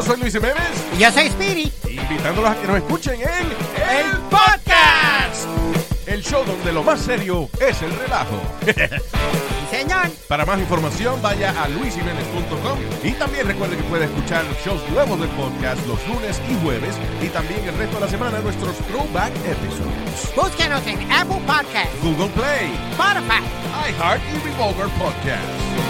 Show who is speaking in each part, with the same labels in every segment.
Speaker 1: Yo soy Luis Jiménez.
Speaker 2: Y yo soy Spirit.
Speaker 1: Invitándolos a que nos escuchen en El Podcast. El show donde lo más serio es el relajo.
Speaker 2: Sí, señor.
Speaker 1: Para más información vaya a luisiménez.com y también recuerde que puede escuchar shows nuevos del podcast los lunes y jueves y también el resto de la semana nuestros throwback episodes.
Speaker 2: Búsquenos en Apple Podcast,
Speaker 1: Google Play,
Speaker 2: Spotify.
Speaker 1: iHeart y Revolver Podcast.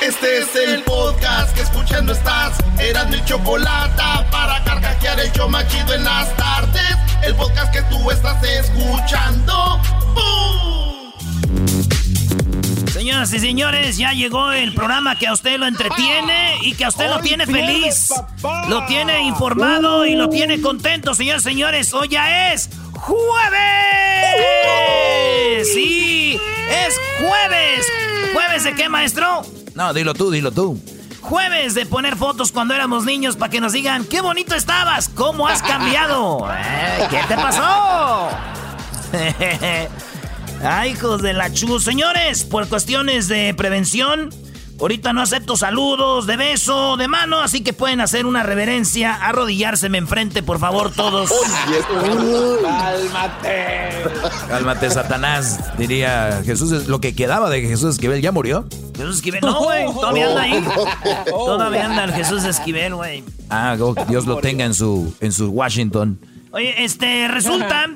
Speaker 3: Este es el podcast que escuchando estás. Eran mi chocolate para carcajear el yo machido en las tardes. El podcast que tú estás escuchando. ¡Bum!
Speaker 4: Señoras y señores, ya llegó el programa que a usted lo entretiene y que a usted lo tiene feliz, lo tiene informado y lo tiene contento, señores y señores. Hoy ya es jueves. Sí, es jueves. ¿Jueves de qué, maestro?
Speaker 5: No, dilo tú, dilo tú.
Speaker 4: Jueves de poner fotos cuando éramos niños para que nos digan, qué bonito estabas, cómo has cambiado. ¿Qué te pasó? Ay, hijos de la chu. Señores, por cuestiones de prevención, ahorita no acepto saludos, de beso, de mano, así que pueden hacer una reverencia, arrodillárseme enfrente, por favor, todos.
Speaker 6: ¡Cálmate!
Speaker 5: Cálmate, Satanás, diría Jesús. es- Lo que quedaba de Jesús Esquivel ya murió.
Speaker 4: Jesús Esquivel, no, güey, todavía anda ahí. Todavía anda el Jesús Esquivel, güey.
Speaker 5: Ah, oh, Dios lo tenga en su, en su Washington.
Speaker 4: Oye, este, resulta.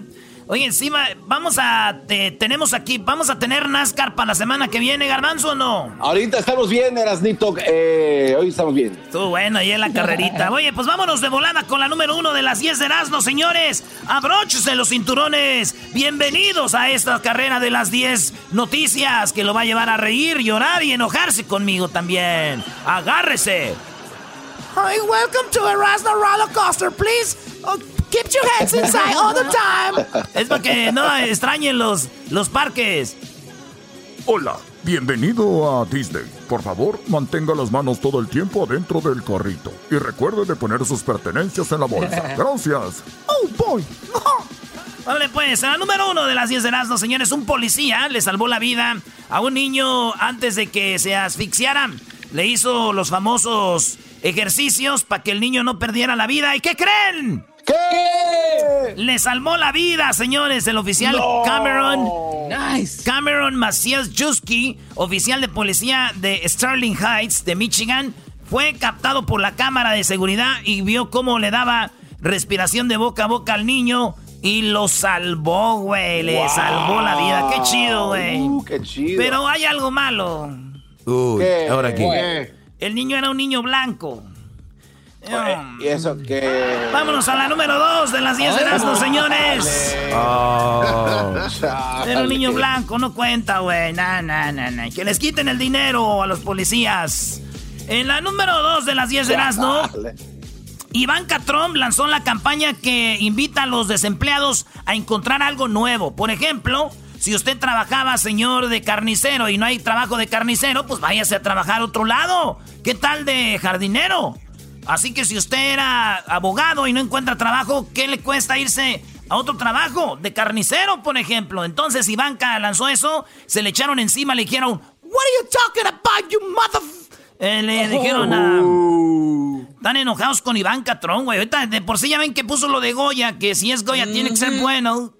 Speaker 4: Oye, encima, vamos a. te- tenemos aquí, vamos a tener NASCAR para la semana que viene, Garbanzo o no?
Speaker 6: Ahorita estamos bien, Erasnito. Eh, hoy estamos bien.
Speaker 4: Estuvo bueno ahí en la carrerita. Oye, pues vámonos de volada con la número uno de las 10 de Erasmo, señores. Abróchense los cinturones. Bienvenidos a esta carrera de las 10 noticias que lo va a llevar a reír, llorar y enojarse conmigo también. Agárrese. Hi, welcome to Erasmo Roller Coaster, please. Oh, keep your hands inside all the time. Es para que no extrañen los, los parques.
Speaker 7: Hola, bienvenido a Disney. Por favor, mantenga las manos todo el tiempo adentro del carrito y recuerde de poner sus pertenencias en la bolsa. Gracias.
Speaker 4: Oh, boy. Vale, pues, a la número uno de las 10 de Erasmo, señores, un policía le salvó la vida a un niño antes de que se asfixiara. Le hizo los famosos ejercicios para que el niño no perdiera la vida. ¿Y qué creen?
Speaker 6: ¿Qué?
Speaker 4: Le salvó la vida, señores, el oficial Cameron. Cameron Macias Juski, oficial de policía de Sterling Heights, de Michigan, fue captado por la cámara de seguridad y vio cómo le daba respiración de boca a boca al niño y lo salvó, güey. Le
Speaker 6: Wow.
Speaker 4: salvó la vida. Qué chido, güey.
Speaker 6: Uh, qué chido.
Speaker 4: Pero hay algo malo.
Speaker 5: Uy,
Speaker 6: ¿Qué?
Speaker 5: ahora aquí.
Speaker 6: ¿Qué?
Speaker 4: El niño era un niño blanco. Um,
Speaker 6: ¿Y eso qué?
Speaker 4: Vámonos a la número dos de las 10 de Erasmo, señores.
Speaker 5: Oh.
Speaker 4: Era un niño blanco, no cuenta, güey. Nah, nah, nah, nah. Que les quiten el dinero a los policías. En la número 2 de las 10 de Erasmo, Ivanka Trump lanzó la campaña que invita a los desempleados a encontrar algo nuevo. Por ejemplo, si usted trabajaba, señor, de carnicero y no hay trabajo de carnicero, pues váyase a trabajar a otro lado. ¿Qué tal de jardinero? Así que si usted era abogado y no encuentra trabajo, ¿qué le cuesta irse a otro trabajo? De carnicero, por ejemplo. Entonces Ivanka lanzó eso, se le echaron encima, le dijeron, What are you talking about, you mother... Eh, le dijeron a... Están enojados con Ivanka Trump, güey. Ahorita de por sí ya ven que puso lo de Goya, que si es Goya tiene que ser bueno.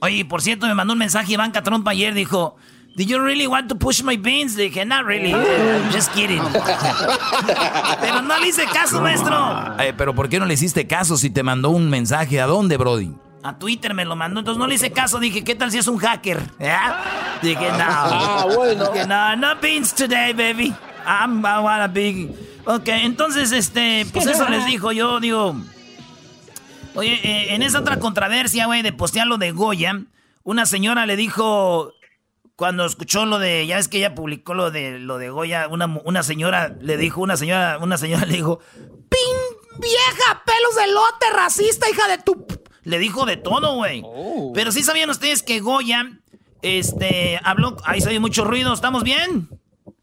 Speaker 4: Oye, por cierto, me mandó un mensaje Ivanka Trump ayer, dijo... Did you really want to push my beans? Le dije, not really. I'm just kidding. Pero no le hice caso, maestro.
Speaker 5: Eh, pero ¿por qué no le hiciste caso si te mandó un mensaje? ¿A dónde, Brody?
Speaker 4: A Twitter me lo mandó, entonces no le hice caso. Dije, ¿qué tal si es un hacker? ¿Ya? Dije, no.
Speaker 6: Ah, bueno.
Speaker 4: Dije, no, no beans today, baby. I'm, I wanna be... Ok, entonces, este, pues eso les dijo. Yo digo... Oye, eh, en esa otra controversia, güey, de postear lo de Goya, una señora le dijo... cuando escuchó lo de, ya ves que ella publicó lo de lo de Goya, una, una señora le dijo, una señora, una señora le dijo, ¡Pin vieja, pelos de lote, racista, hija de tu le dijo de todo, güey. Oh. Pero sí sabían ustedes que Goya, este, habló, ahí se oye mucho ruido, ¿estamos bien?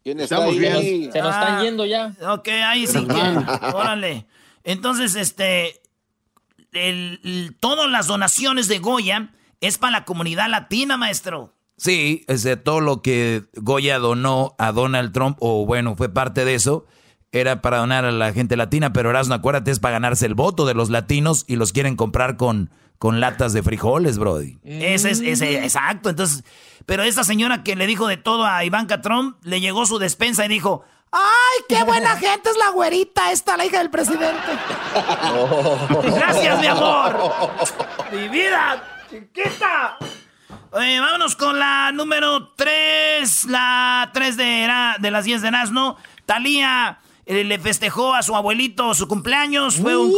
Speaker 6: Estamos bien.
Speaker 8: Se nos están ah, yendo ya.
Speaker 4: Ok, ahí sí que, órale. Entonces, este, el, todas las donaciones de Goya es para la comunidad latina, maestro.
Speaker 5: Sí, es de todo lo que Goya donó a Donald Trump, o bueno, fue parte de eso, era para donar a la gente latina, pero Erasmo, acuérdate, es para ganarse el voto de los latinos y los quieren comprar con, con latas de frijoles, Brody.
Speaker 4: Ese es, ese, exacto. Entonces, pero esa señora que le dijo de todo a Ivanka Trump, le llegó su despensa y dijo, ¡Ay, qué buena gente es la güerita esta, la hija del presidente! Gracias, mi amor. Mi vida, chiquita. Vámonos con la número 3, la 3 de, de las 10 de Nazno. Talía eh, le festejó a su abuelito su cumpleaños. Fue un...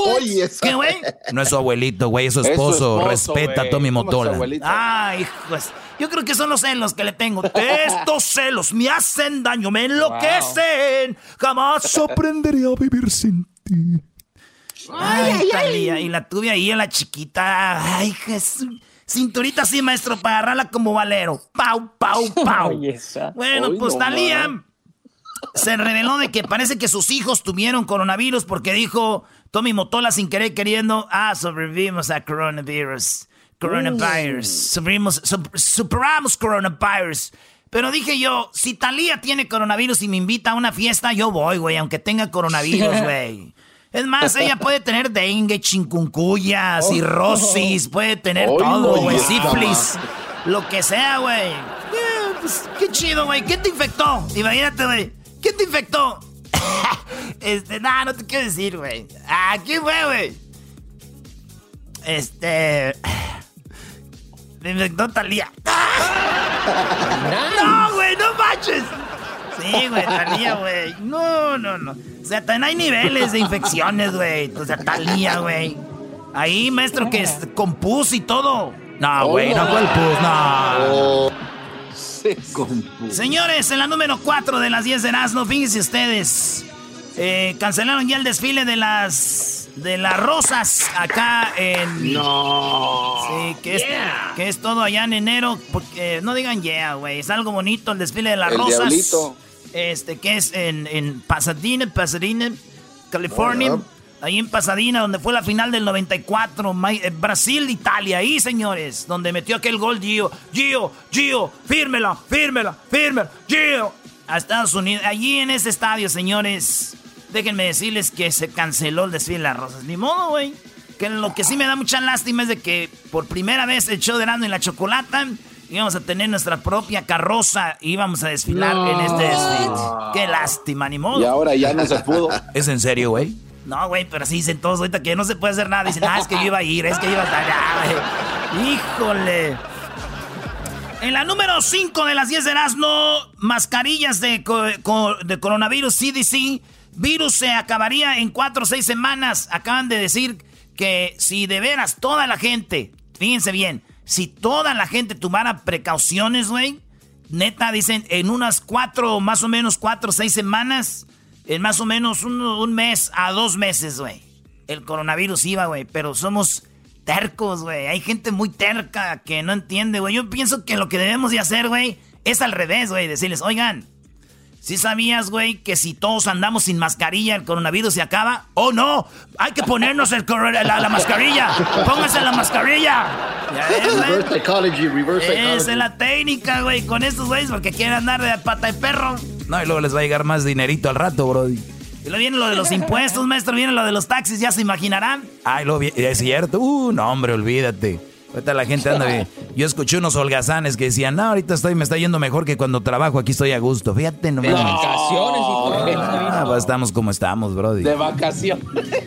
Speaker 5: ¿Qué, güey? No es su abuelito, güey, es su esposo. Respeta a Tommy Motola.
Speaker 4: Ay, pues, yo creo que son los celos que le tengo. Estos celos me hacen daño, me enloquecen. Jamás aprenderé a vivir sin ti. Ay, ay, ay. Y la tuve ahí en la chiquita. Ay, Jesús. Cinturita así, maestro, para agarrarla como valero. Pau, pau, pau. bueno, pues Talía se reveló de que parece que sus hijos tuvieron coronavirus porque dijo Tommy Motola sin querer queriendo, ah, sobrevivimos a coronavirus. Coronavirus. Sobrevivimos, superamos coronavirus. Pero dije yo, si Talía tiene coronavirus y me invita a una fiesta, yo voy, güey, aunque tenga coronavirus, güey. Es más, ella puede tener dengue, chincuncuya, oh. cirrosis, puede tener todo, güey, sífilis, lo que sea, güey. Eh, pues, qué chido, güey. ¿Qué te infectó? Imagínate, güey. ¿Quién te infectó? este, nada, no te quiero decir, güey. ¿A quién fue, güey? Este. Me infectó Talía. ¡No, güey! ¡No manches! Sí, güey, Talía, güey. No, no, no. O sea, también hay niveles de infecciones, güey. O sea, Talía, güey. Ahí, maestro, que es con pus y todo. No, güey, no fue el pus, no. Señores, en la número 4 de las 10 de Erasmo, fíjense ustedes. Eh, cancelaron ya el desfile de las de las rosas acá en.
Speaker 6: No.
Speaker 4: Sí, que es, que es todo allá en enero. Porque no digan yeah, güey. Es algo bonito el desfile de las rosas. Este, que es en, en Pasadena, Pasadena, California. Ahí en Pasadena, donde fue la final del 94, eh, Brasil-Italia, ahí señores, donde metió aquel gol Gio, Gio, Gio, fírmela, fírmela, fírmela, Gio, a Estados Unidos. Allí en ese estadio, señores, déjenme decirles que se canceló el desfile de las rosas. Ni modo, güey. Que lo que sí me da mucha lástima es de que por primera vez el show de Erasmo y la Chocolata íbamos a tener nuestra propia carroza y íbamos a desfilar en este desfile. Qué lástima, ni modo.
Speaker 6: Y ahora ya no se pudo.
Speaker 5: ¿Es en serio, güey?
Speaker 4: No, güey, pero así dicen todos ahorita que no se puede hacer nada. Dicen, ah, es que yo iba a ir, es que yo iba a estar allá, Híjole. En la número 5 de las 10 de Erasmo, mascarillas de, de coronavirus CDC. Virus se acabaría en 4 o 6 semanas. Acaban de decir que si de veras toda la gente, fíjense bien, si toda la gente tomara precauciones, güey, neta, dicen en unas 4, más o menos 4 o 6 semanas, en más o menos un, mes a dos meses, güey. El coronavirus iba, güey, pero somos tercos, güey. Hay gente muy terca que no entiende, güey. Yo pienso que lo que debemos de hacer, güey, es al revés, güey. Decirles, oigan, ¿sí sabías, güey, que si todos andamos sin mascarilla el coronavirus se acaba? ¡Oh, no! Hay que ponernos el la, la, mascarilla. Pónganse la mascarilla.
Speaker 6: reverse psychology, reverse psychology.
Speaker 4: Esa es la técnica, güey, con estos güeyes porque quieren andar de pata de perro.
Speaker 5: No, y luego les va a llegar más dinerito al rato, brody.
Speaker 4: Y luego viene lo de los impuestos, maestro, viene lo de los taxis, ya se imaginarán.
Speaker 5: Ay, lo es cierto. Uh, no, hombre, olvídate. Ahorita la gente anda bien. Yo escuché unos holgazanes que decían, no, ahorita estoy, me está yendo mejor que cuando trabajo, aquí estoy a gusto. Fíjate nomás.
Speaker 8: De vacaciones y todo.
Speaker 5: Ah, pues estamos como estamos, brody.
Speaker 6: De vacaciones.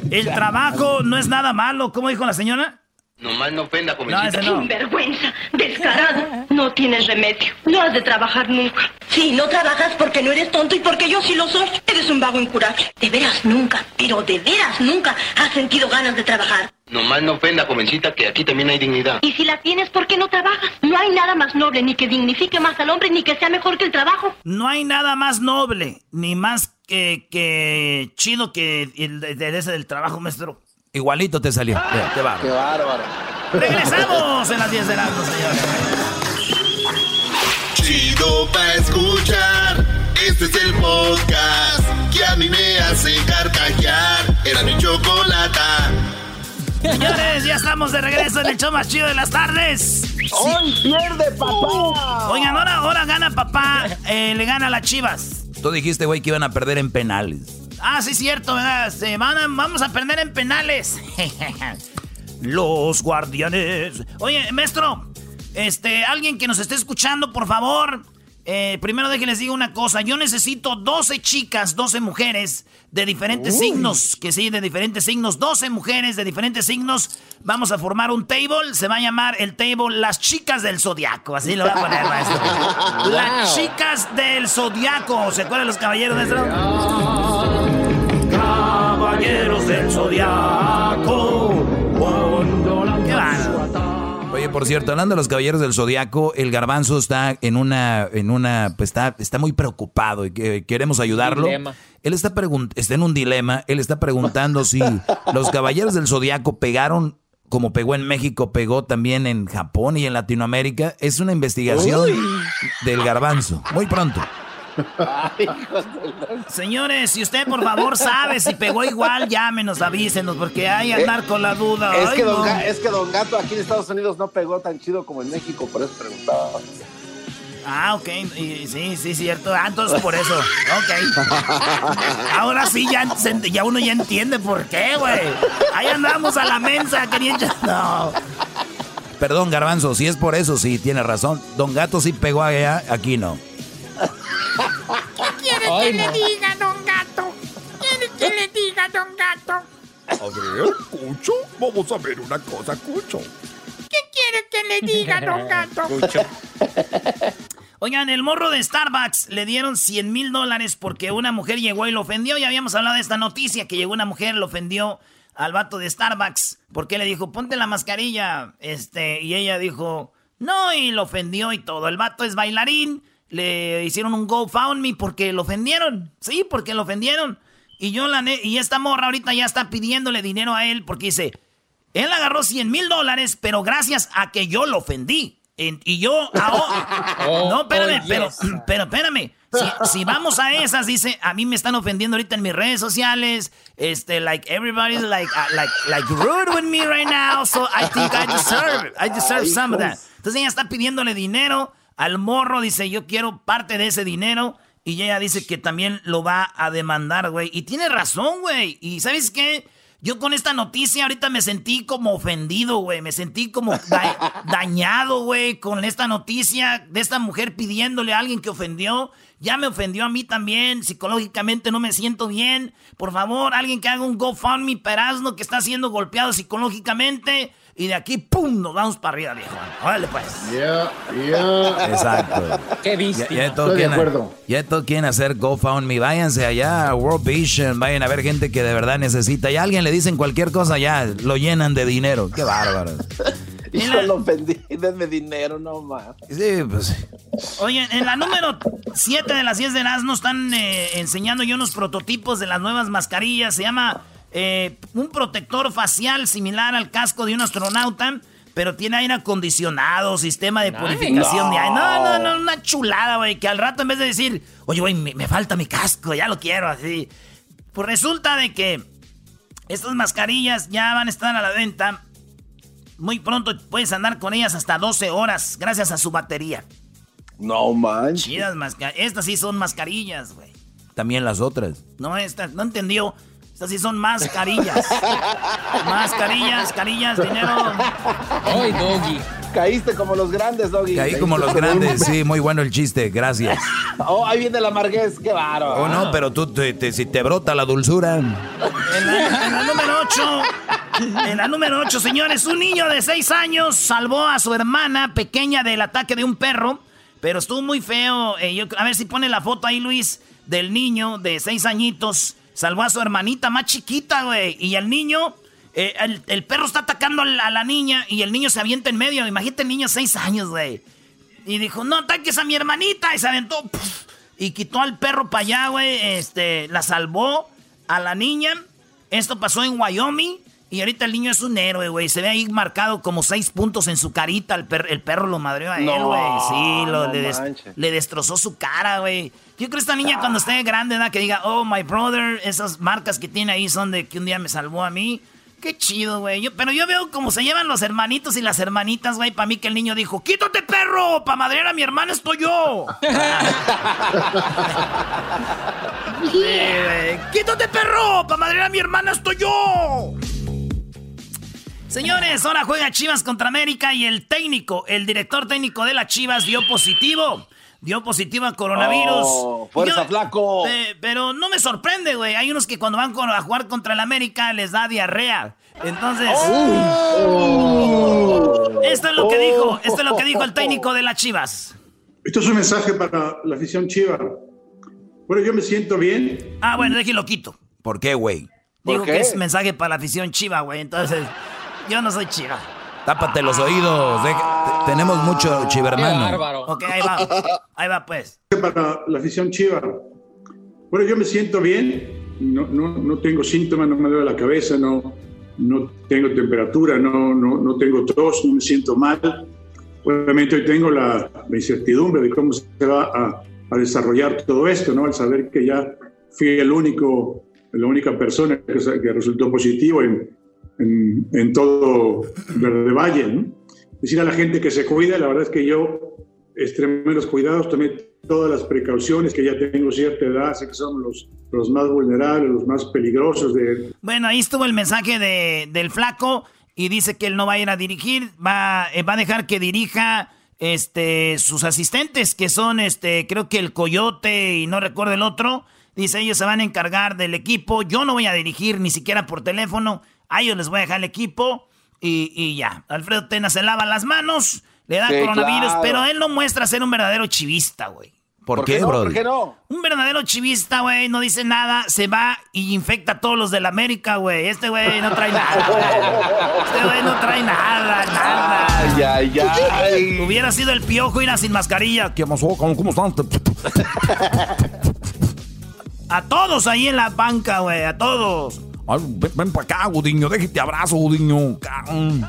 Speaker 4: El trabajo no es nada malo, ¿cómo dijo la señora?
Speaker 9: Nomás no ofenda, como No,
Speaker 10: no. Sinvergüenza, descarado. No tienes remedio. No has de trabajar nunca. Sí, no trabajas porque no eres tonto y porque yo sí lo soy. Eres un vago incurable. De veras nunca, pero de veras nunca has sentido ganas de trabajar.
Speaker 9: Nomás no ofenda, jovencita, que aquí también hay dignidad.
Speaker 10: Y si la tienes, ¿por qué no trabajas? No hay nada más noble, ni que dignifique más al hombre, ni que sea mejor que el trabajo.
Speaker 4: No hay nada más noble, ni más que, que chido que el de, de ese del trabajo, maestro.
Speaker 5: Igualito te salió. Mira, Qué bárbaro.
Speaker 6: Qué bárbaro.
Speaker 4: Regresamos en las 10 de la noche, señores.
Speaker 3: Chido pa' escuchar. Este es el podcast que a mí me hace carcajear. Era mi chocolata.
Speaker 4: Señores, ya estamos de regreso en el show más chido de las tardes.
Speaker 6: ¡Hoy pierde, papá!
Speaker 4: Oigan, ahora, ahora gana papá, eh, le gana a las chivas.
Speaker 5: Tú dijiste, güey, que iban a perder en penales.
Speaker 4: Ah, sí, cierto, ¿verdad? Se van a- vamos a perder en penales. Los guardianes. Oye, maestro, este, alguien que nos esté escuchando, por favor. eh, primero déjenles digo una cosa. Yo necesito 12 chicas, 12 mujeres de diferentes signos. Que sí, de diferentes signos. 12 mujeres de diferentes signos. Vamos a formar un table. Se va a llamar el table Las Chicas del Zodiaco. Así lo voy a poner, maestro. Las Chicas del Zodiaco. ¿Se acuerdan los caballeros, maestro? Caballeros del Zodiaco.
Speaker 5: Oye, por cierto, hablando de los caballeros del zodiaco, el garbanzo está en una, en una, pues está, está muy preocupado y que queremos ayudarlo.
Speaker 8: Dilema.
Speaker 5: Él está está en un dilema. Él está preguntando si los caballeros del zodiaco pegaron como pegó en México, pegó también en Japón y en Latinoamérica. Es una investigación del garbanzo. Muy pronto.
Speaker 4: Señores, si usted por favor sabe si pegó igual, llámenos, avísenos, porque hay andar con la duda.
Speaker 6: Es
Speaker 4: Ay,
Speaker 6: que, don
Speaker 4: no.
Speaker 6: Es que Don Gato aquí en Estados Unidos no pegó tan chido como en México, por eso preguntaba.
Speaker 4: Ah, ok, y- sí, sí, cierto. Ah, entonces por eso. Ok. Ahora sí, ya uno ya entiende por qué, güey. Ahí andamos a la mensa queriendo. No.
Speaker 5: Perdón, garbanzo, si es por eso, sí, tiene razón. Don Gato sí pegó allá, aquí no.
Speaker 2: ¿Quiere
Speaker 8: Ay,
Speaker 2: que
Speaker 8: no.
Speaker 2: le diga, don gato? ¿Quiere que le diga, don gato?
Speaker 7: A ver, Cucho, vamos a ver una cosa, Cucho.
Speaker 2: ¿Qué quiere que le diga, don gato?
Speaker 4: Oigan, el morro de Starbucks le dieron 100 mil dólares porque una mujer llegó y lo ofendió. Ya habíamos hablado de esta noticia, que llegó una mujer, lo ofendió al vato de Starbucks. Porque le dijo, ponte la mascarilla. Este, y ella dijo, no, y lo ofendió y todo. El vato es bailarín. Le hicieron un GoFundMe porque lo ofendieron. Sí, porque lo ofendieron. Y yo la y esta morra ahorita ya está pidiéndole dinero a él porque dice, él agarró 100 mil dólares, pero gracias a que yo lo ofendí. En- y yo ahora...
Speaker 8: Oh,
Speaker 4: no, espérame,
Speaker 8: oh,
Speaker 4: pero, pero espérame. Si, si vamos a esas, dice, a mí me están ofendiendo ahorita en mis redes sociales. Este, like, everybody's like, uh, like, like rude with me right now. So I think I deserve, I deserve some of that. Entonces ella está pidiéndole dinero al morro. Dice, yo quiero parte de ese dinero. Y ella dice que también lo va a demandar, güey. Y tiene razón, güey. Y ¿sabes qué? Yo con esta noticia ahorita me sentí como ofendido, güey. Me sentí como da- dañado, güey, con esta noticia de esta mujer pidiéndole a alguien que ofendió. Ya me ofendió a mí también. Psicológicamente no me siento bien. Por favor, alguien que haga un GoFundMe Perazno que está siendo golpeado psicológicamente. Y de aquí, ¡pum! Nos vamos para arriba, viejo. Órale, pues.
Speaker 11: Ya, ya.
Speaker 5: Exacto.
Speaker 8: Qué
Speaker 5: Ya,
Speaker 8: víctima.
Speaker 5: ya todos
Speaker 11: Estoy de
Speaker 5: quieren-
Speaker 11: acuerdo.
Speaker 5: Ya todos quieren hacer GoFundMe. Váyanse allá a World Vision. Vayan a ver gente que de verdad necesita. Y a alguien le dicen cualquier cosa, ya lo llenan de dinero. Qué bárbaro.
Speaker 6: Y lo ofendí, denme dinero, no más.
Speaker 5: Sí, pues.
Speaker 4: Oye, en la número 7 de las 10 de las nos están eh, enseñando yo unos prototipos de las nuevas mascarillas. Se llama eh, un protector facial similar al casco de un astronauta, pero tiene aire acondicionado, sistema de purificación de aire. No, no, no, una chulada, güey, que al rato en vez de decir, oye, güey, me, me falta mi casco, ya lo quiero, así. Pues resulta de que estas mascarillas ya van a estar a la venta. Muy pronto puedes andar con ellas hasta 12 horas gracias a su batería.
Speaker 6: No manches.
Speaker 4: Chidas mascarillas. Estas sí son mascarillas, güey.
Speaker 5: También las otras.
Speaker 4: No, estas, no entendió. Estas sí son mascarillas. mascarillas, carillas, dinero.
Speaker 8: Ay, doggy.
Speaker 6: Caíste como los grandes, Doggy.
Speaker 5: Caí
Speaker 6: Caíste
Speaker 5: como los grandes. Sí, muy bueno el chiste. Gracias.
Speaker 6: Oh, ahí viene la marguez, qué bárbaro.
Speaker 5: Oh, no, pero tú, te- te- si te brota la dulzura.
Speaker 4: En la, en la número 8. En la número 8, señores, un niño de 6 años salvó a su hermana pequeña del ataque de un perro. Pero estuvo muy feo. eh, yo- a ver si pone la foto ahí, Luis, del niño de 6 añitos. Salvó a su hermanita más chiquita, güey. Y el niño Eh, el, el perro está atacando a la, a la niña y el niño se avienta en medio. Imagínate el niño seis años, güey. Y dijo, no ataques a mi hermanita. Y se aventó. puf, y quitó al perro para allá, güey. Este, la salvó a la niña. Esto pasó en Wyoming. Y ahorita el niño es un héroe, güey. Se ve ahí marcado como seis puntos en su carita. El, per- el perro lo madreó a él, güey. Sí, lo-
Speaker 12: no
Speaker 4: le, des-
Speaker 12: manches.
Speaker 4: le destrozó su cara, güey. Yo creo que esta niña cuando esté grande, ¿da? que diga, oh, my brother, esas marcas que tiene ahí son de que un día me salvó a mí. Qué chido, güey. Yo- pero yo veo cómo se llevan los hermanitos y las hermanitas, güey. Para mí que el niño dijo, quítate, perro, para madrear a mi hermana estoy yo. Sí, güey. Quítate, perro, para madrear a mi hermana estoy yo. Señores, ahora juega Chivas contra América y el técnico, el director técnico de las Chivas dio positivo. Dio positivo a coronavirus.
Speaker 12: Oh, fuerza, flaco.
Speaker 4: Eh, pero no me sorprende, güey. Hay unos que cuando van con- a jugar contra el América les da diarrea. Entonces.
Speaker 12: Oh.
Speaker 4: Esto es lo que dijo. Esto es lo que dijo el técnico de las Chivas.
Speaker 13: Esto es un mensaje para la afición chiva. Bueno, yo me siento bien.
Speaker 4: Ah, bueno, déjelo quito.
Speaker 5: ¿Por qué, güey?
Speaker 4: Digo que es mensaje para la afición chiva, güey. Entonces, yo no soy chiva.
Speaker 5: Tápate los oídos. tenemos mucho chivermano.
Speaker 4: Ok, ahí va. Ahí va, pues.
Speaker 13: Para la afición chiva. Bueno, yo me siento bien. No, no, no tengo síntomas, no me duele la cabeza, no, no tengo temperatura, no, no, no tengo tos, no me siento mal. Obviamente hoy tengo la, la incertidumbre de cómo se va a, a desarrollar todo esto, ¿no? Al saber que ya fui el único, la única persona que, que resultó positivo en, en, en todo Verde Valle, ¿no? Decir a la gente que se cuide, la verdad es que yo extremé los cuidados, tomé todas las precauciones, que ya tengo cierta edad, sé que somos los, los más vulnerables, los más peligrosos de,
Speaker 4: Bueno, ahí estuvo el mensaje de, del flaco y dice que él no va a ir a dirigir, va, eh, va a dejar que dirija este, sus asistentes, que son, este, creo que el Coyote y no recuerdo el otro. Dice, ellos se van a encargar del equipo. Yo no voy a dirigir ni siquiera por teléfono. A ellos les voy a dejar el equipo y, y ya. Alfredo Tena se lava las manos, le da
Speaker 12: Sí,
Speaker 4: coronavirus,
Speaker 12: claro.
Speaker 4: pero él no muestra ser un verdadero chivista, güey.
Speaker 5: ¿Por, qué, bro?
Speaker 12: no?
Speaker 4: Un verdadero chivista, güey, no dice nada, se va y infecta a todos los de la América, güey. Este güey no trae nada, güey. Este güey no trae nada, nada.
Speaker 12: Ay, ay, ay.
Speaker 4: Hubiera sido el piojo ir a sin mascarilla.
Speaker 5: ¿Qué pasó? ¿Cómo, cómo están?
Speaker 4: A todos ahí en la banca, güey, a todos.
Speaker 5: Ay, ven, ven para acá, Gudiño. Déjate abrazo, Gudiño. Mm.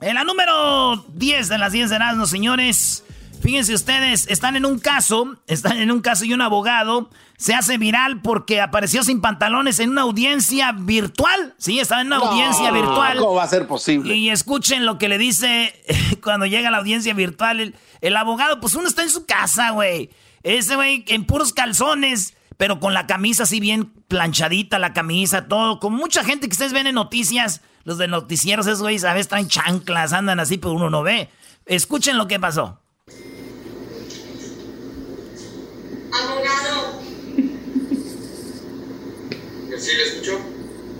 Speaker 4: En la número 10 de las 10 de señores. Fíjense ustedes, están en un caso, están en un caso y un abogado se hace viral porque apareció sin pantalones en una audiencia virtual. Sí, estaba en una audiencia virtual.
Speaker 12: ¿Cómo va a ser posible?
Speaker 4: Y escuchen lo que le dice cuando llega a la audiencia virtual el, el abogado. Pues uno está en su casa, güey. Ese güey en puros calzones, pero con la camisa así bien planchadita, la camisa, todo. Con mucha gente que ustedes ven en noticias, los de noticieros, esos güeyes a veces traen chanclas, andan así, pero uno no ve. Escuchen lo que pasó.
Speaker 10: Abogado,
Speaker 9: ¿Sí le escuchó?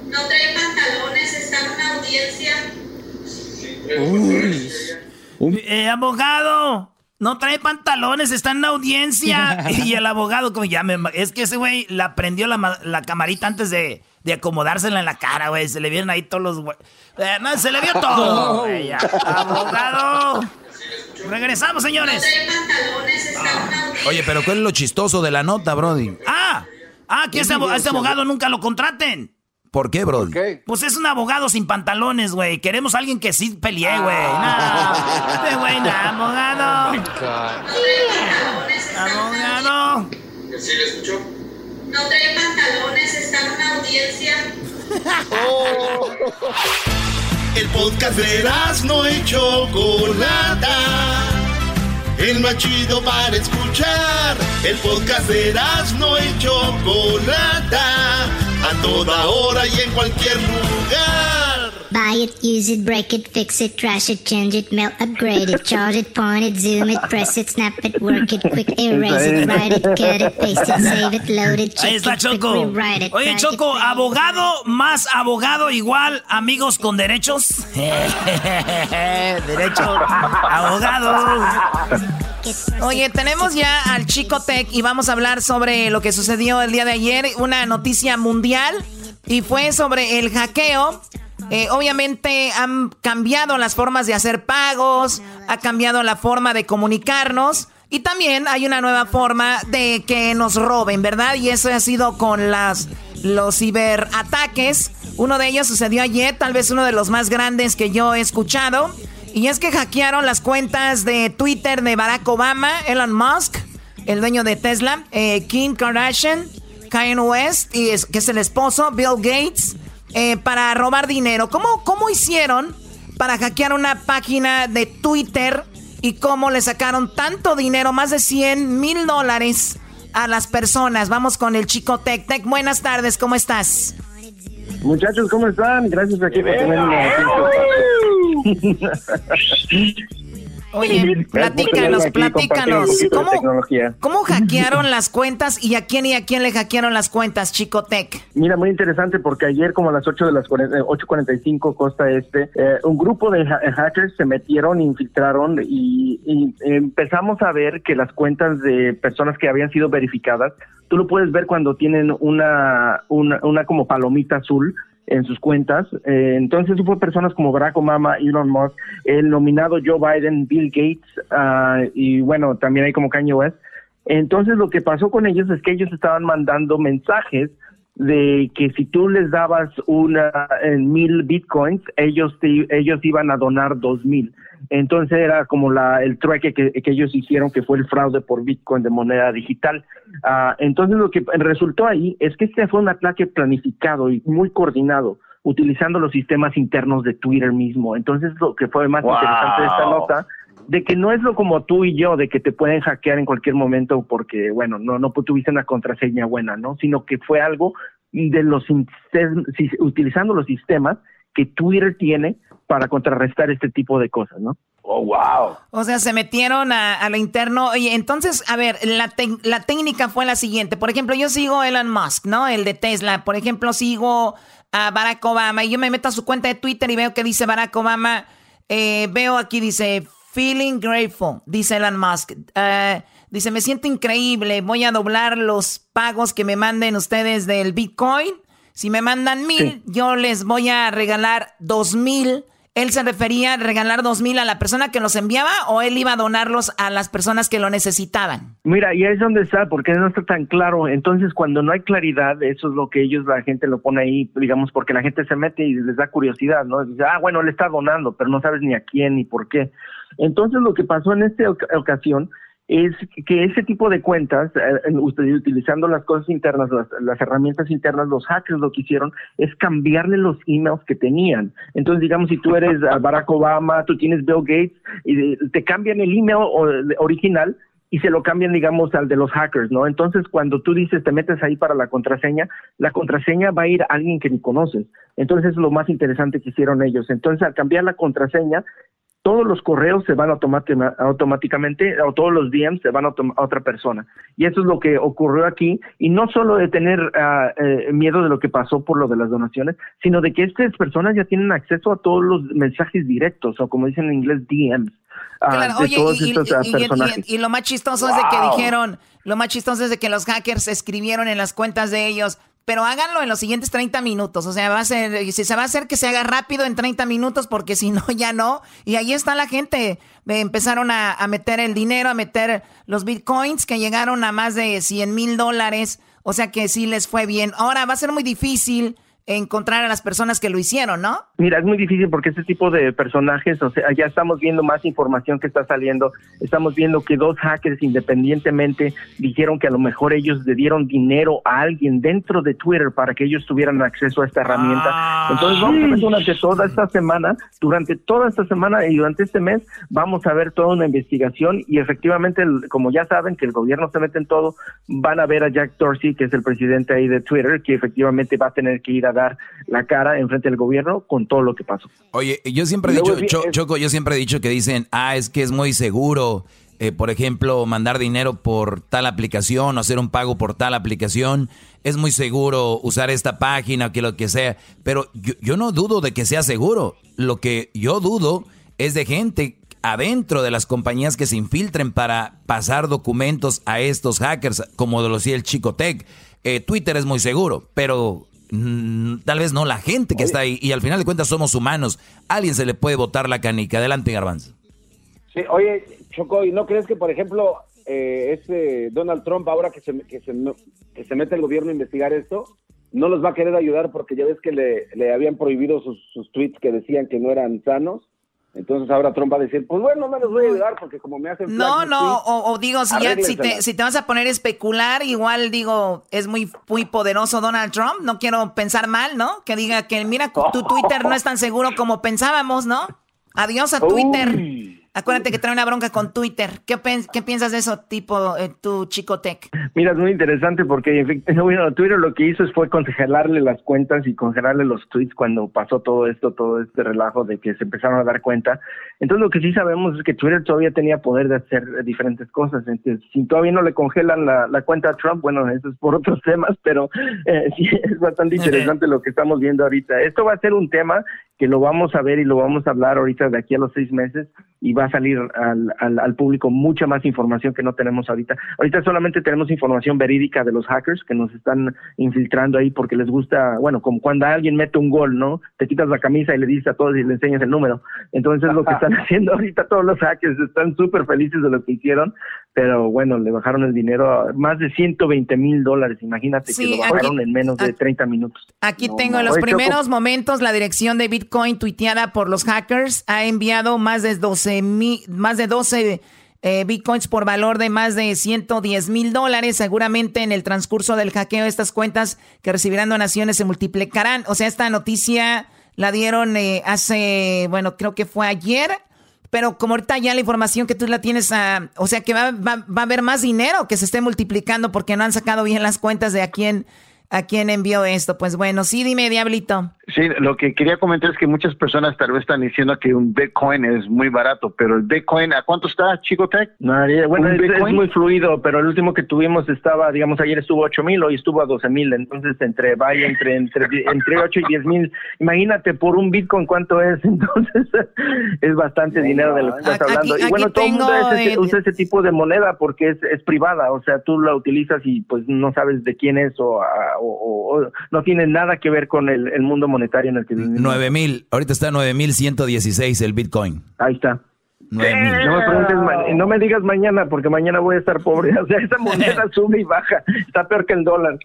Speaker 10: no trae pantalones, está en una audiencia.
Speaker 4: Eh, abogado, no trae pantalones, está en una audiencia. y el abogado, como ya me. Es que ese güey la prendió la, ma- la camarita antes de, de acomodársela en la cara, güey. Se le vieron ahí todos los. güey. Eh, no, se le vio todo. Abogado. Regresamos, señores.
Speaker 10: trae pantalones, está en una audiencia.
Speaker 5: Oye, pero ¿cuál es lo chistoso de la nota, Brody?
Speaker 4: Ah, ah, que ese ese abogado nunca lo contraten.
Speaker 5: ¿Por qué, Brody?
Speaker 4: Pues es un abogado sin pantalones, güey. Queremos a alguien que sí pelee, güey. No, este güey, no, abogado. Abogado.
Speaker 9: ¿Sí le escuchó?
Speaker 10: No trae pantalones, está en una audiencia.
Speaker 3: El podcast de no y Chocolata. El más chido para escuchar. El podcast de no y Chocolata. A toda hora y en cualquier lugar.
Speaker 14: Buy it, use it, break it, fix it, trash it, change it, melt, upgrade it, charge it, point it, zoom it, press it, snap it, work it, quick erase it, write it, cut it, paste it, save it, load it, check
Speaker 4: Ahí está
Speaker 14: it, quick
Speaker 4: Choco.
Speaker 14: rewrite it,
Speaker 4: Oye, Choco,
Speaker 14: it,
Speaker 4: abogado más abogado igual amigos con derechos. Derecho, abogado.
Speaker 15: Oye, tenemos ya al Chico Tech y vamos a hablar sobre lo que sucedió el día de ayer, una noticia mundial. Y fue sobre el hackeo. Eh, obviamente han cambiado las formas de hacer pagos, ha cambiado la forma de comunicarnos y también hay una nueva forma de que nos roben, ¿verdad? Y eso ha sido con las, los ciberataques. Uno de ellos sucedió ayer, tal vez uno de los más grandes que yo he escuchado. Y es que hackearon las cuentas de Twitter de Barack Obama, Elon Musk, el dueño de Tesla, eh, Kim Kardashian, Kanye West, y que es el esposo, Bill Gates, eh, para robar dinero. ¿Cómo, ¿Cómo hicieron para hackear una página de Twitter y cómo le sacaron tanto dinero, más de 100 mil dólares a las personas? Vamos con el chico Tech. Tech, buenas tardes, ¿cómo estás?
Speaker 16: Muchachos, ¿cómo están? Gracias aquí por tenerme.
Speaker 15: Oye, platícanos, platícanos. ¿Cómo, ¿Cómo hackearon las cuentas y a quién y a quién le hackearon las cuentas, Chico Tech?
Speaker 16: Mira, muy interesante porque ayer como a las 8 de las 8.45 Costa Este, eh, un grupo de hackers se metieron, infiltraron y, y empezamos a ver que las cuentas de personas que habían sido verificadas, tú lo puedes ver cuando tienen una, una, una como palomita azul, en sus cuentas. Eh, entonces fue personas como Barack Obama, Elon Musk, el nominado Joe Biden, Bill Gates ah, y bueno, también hay como Kanye West. Entonces lo que pasó con ellos es que ellos estaban mandando mensajes de que si tú les dabas una mil bitcoins, ellos ellos iban a donar dos mil. Entonces era como la, el trueque que, ellos hicieron, que fue el fraude por Bitcoin de moneda digital. Ah, entonces lo que resultó ahí es que este fue un ataque planificado y muy coordinado utilizando los sistemas internos de Twitter mismo. Entonces lo que fue más interesante de esta nota de que no es lo como tú y yo, de que te pueden hackear en cualquier momento porque, bueno, no, no tuviste una contraseña buena, ¿no? Sino que fue algo de los, utilizando los sistemas que Twitter tiene para contrarrestar este tipo de cosas, ¿no?
Speaker 15: Oh, wow. O sea, se metieron a, lo interno. Oye, entonces, a ver, la, la técnica fue la siguiente. Por ejemplo, yo sigo a Elon Musk, ¿no? El de Tesla. Por ejemplo, sigo a Barack Obama y yo me meto a su cuenta de Twitter y veo que dice Barack Obama. Eh, veo aquí, dice, feeling grateful, dice Elon Musk. Eh, dice, me siento increíble. Voy a doblar los pagos que me manden ustedes del Bitcoin. Si me mandan mil, yo les voy a regalar dos mil ¿Él se refería a regalar dos mil a la persona que los enviaba o él iba a donarlos a las personas que lo necesitaban?
Speaker 16: Mira, y ahí es donde está, porque no está tan claro. Entonces, cuando no hay claridad, eso es lo que ellos, la gente lo pone ahí, digamos, porque la gente se mete y les da curiosidad, ¿no? Dice, ah, bueno, le está donando, pero no sabes ni a quién ni por qué. Entonces, lo que pasó en esta ocasión es que ese tipo de cuentas, eh, utilizando las cosas internas, las, herramientas internas, los hackers lo que hicieron es cambiarle los emails que tenían. Entonces, digamos, si tú eres Barack Obama, tú tienes Bill Gates, y te cambian el email original y se lo cambian, digamos, al de los hackers, ¿no? Entonces, cuando tú dices, te metes ahí para la contraseña, la contraseña va a ir a alguien que ni conoces. Entonces, es lo más interesante que hicieron ellos. Entonces, al cambiar la contraseña, todos los correos se van automáticamente, o todos los DMs se van a, otra persona. Y eso es lo que ocurrió aquí, y no solo de tener ah, eh, miedo de lo que pasó por lo de las donaciones, sino de que estas personas ya tienen acceso a todos los mensajes directos, o como dicen en inglés, DMs.
Speaker 15: Ah, oye, y, lo más chistoso es de que dijeron, lo más chistoso es de que los hackers escribieron en las cuentas de ellos, pero háganlo en los siguientes 30 minutos. O sea, va a ser, si se va a hacer que se haga rápido en 30 minutos, porque si no, ya no. Y ahí está la gente. Empezaron a, a meter el dinero, a meter los bitcoins que llegaron a más de 100 mil dólares. O sea que sí les fue bien. Ahora va a ser muy difícil encontrar a las personas que lo hicieron, ¿no?
Speaker 16: Mira, es muy difícil porque este tipo de personajes, o sea, ya estamos viendo más información que está saliendo, estamos viendo que dos hackers independientemente dijeron que a lo mejor ellos le dieron dinero a alguien dentro de Twitter para que ellos tuvieran acceso a esta herramienta. Ah. Entonces vamos a ver durante toda esta semana, durante toda esta semana y durante este mes vamos a ver toda una investigación y efectivamente, como ya saben que el gobierno se mete en todo, van a ver a Jack Dorsey, que es el presidente ahí de Twitter, que efectivamente va a tener que ir a dar la cara en frente del gobierno con todo lo que pasó.
Speaker 5: Oye, yo siempre he dicho, Choco, yo siempre he dicho que dicen, ah, es que es muy seguro, eh, por ejemplo, mandar dinero por tal aplicación o hacer un pago por tal aplicación. Es muy seguro usar esta página o que lo que sea. Pero yo, yo no dudo de que sea seguro. Lo que yo dudo es de gente adentro de las compañías que se infiltren para pasar documentos a estos hackers, como lo decía el Chico Tech. Eh, Twitter es muy seguro, pero tal vez no la gente que está ahí. Y al final de cuentas somos humanos. alguien se le puede botar la canica. Adelante, Garbanzo.
Speaker 6: Sí, oye, Choco, ¿y no crees que, por ejemplo, eh, ese Donald Trump, ahora que se, que, se, que se mete el gobierno a investigar esto, no los va a querer ayudar porque ya ves que le, le habían prohibido sus, sus tweets que decían que no eran sanos? Entonces ahora Trump va a decir, pues bueno, no les voy a ayudar porque como me hacen...
Speaker 15: No, no, o, digo, si, ya, si, te, si te vas a poner a especular, igual digo, es muy, muy poderoso Donald Trump, no quiero pensar mal, ¿no? Que diga que mira, tu Twitter no es tan seguro como pensábamos, ¿no? Adiós a Twitter. Acuérdate que trae una bronca con Twitter. ¿Qué, qué piensas de eso, tipo, eh, tu chico tech?
Speaker 16: Mira, es muy interesante porque bueno, Twitter lo que hizo fue congelarle las cuentas y congelarle los tweets cuando pasó todo esto, todo este relajo de que se empezaron a dar cuenta. Entonces, lo que sí sabemos es que Twitter todavía tenía poder de hacer diferentes cosas. Entonces, si todavía no le congelan la, cuenta a Trump, bueno, eso es por otros temas, pero eh, sí es bastante interesante lo que estamos viendo ahorita. Esto va a ser un tema que lo vamos a ver y lo vamos a hablar ahorita de aquí a los seis meses y va a salir al, al, público mucha más información que no tenemos ahorita. Ahorita solamente tenemos información verídica de los hackers que nos están infiltrando ahí porque les gusta, bueno, como cuando alguien mete un gol, ¿no? Te quitas la camisa y le dices a todos y le enseñas el número. Entonces lo que están haciendo ahorita todos los hackers están súper felices de lo que hicieron, pero bueno, le bajaron el dinero a más de 120 mil dólares. Imagínate que lo bajaron en menos de 30 minutos.
Speaker 15: Aquí tengo los primeros momentos la dirección de Bitcoin tuiteada por los hackers ha enviado más de 12, más de 12 eh, Bitcoins por valor de más de 110 mil dólares. Seguramente en el transcurso del hackeo estas cuentas que recibirán donaciones se multiplicarán. O sea, esta noticia la dieron eh, hace, bueno, creo que fue ayer. Pero como ahorita ya la información que tú la tienes, a, o sea que va, va, va a haber más dinero que se esté multiplicando porque no han sacado bien las cuentas de a quién, a quién envió esto. Pues bueno, sí, dime, Diablito.
Speaker 16: Sí, lo que quería comentar es que muchas personas tal vez están diciendo que un Bitcoin es muy barato, pero el Bitcoin, ¿a cuánto está, Chico Tech? No, bueno, es, muy fluido, pero el último que tuvimos estaba, digamos, ayer estuvo 8 mil, hoy estuvo a 12 mil, entonces entre, vaya, entre, entre, entre 8 y 10 mil, imagínate por un Bitcoin cuánto es, entonces es bastante dinero de lo que estás hablando. y bueno, todo el mundo usa ese tipo de moneda porque es, es privada, o sea, tú la utilizas y pues no sabes de quién es o, o, no tiene nada que ver con el, el mundo monetario monetario en el que vivimos.
Speaker 5: 9 mil, ahorita está 9116 el Bitcoin.
Speaker 16: Ahí está. No me, no me digas mañana porque mañana voy a estar pobre. O sea, esa moneda sube y baja. Está peor que el dólar.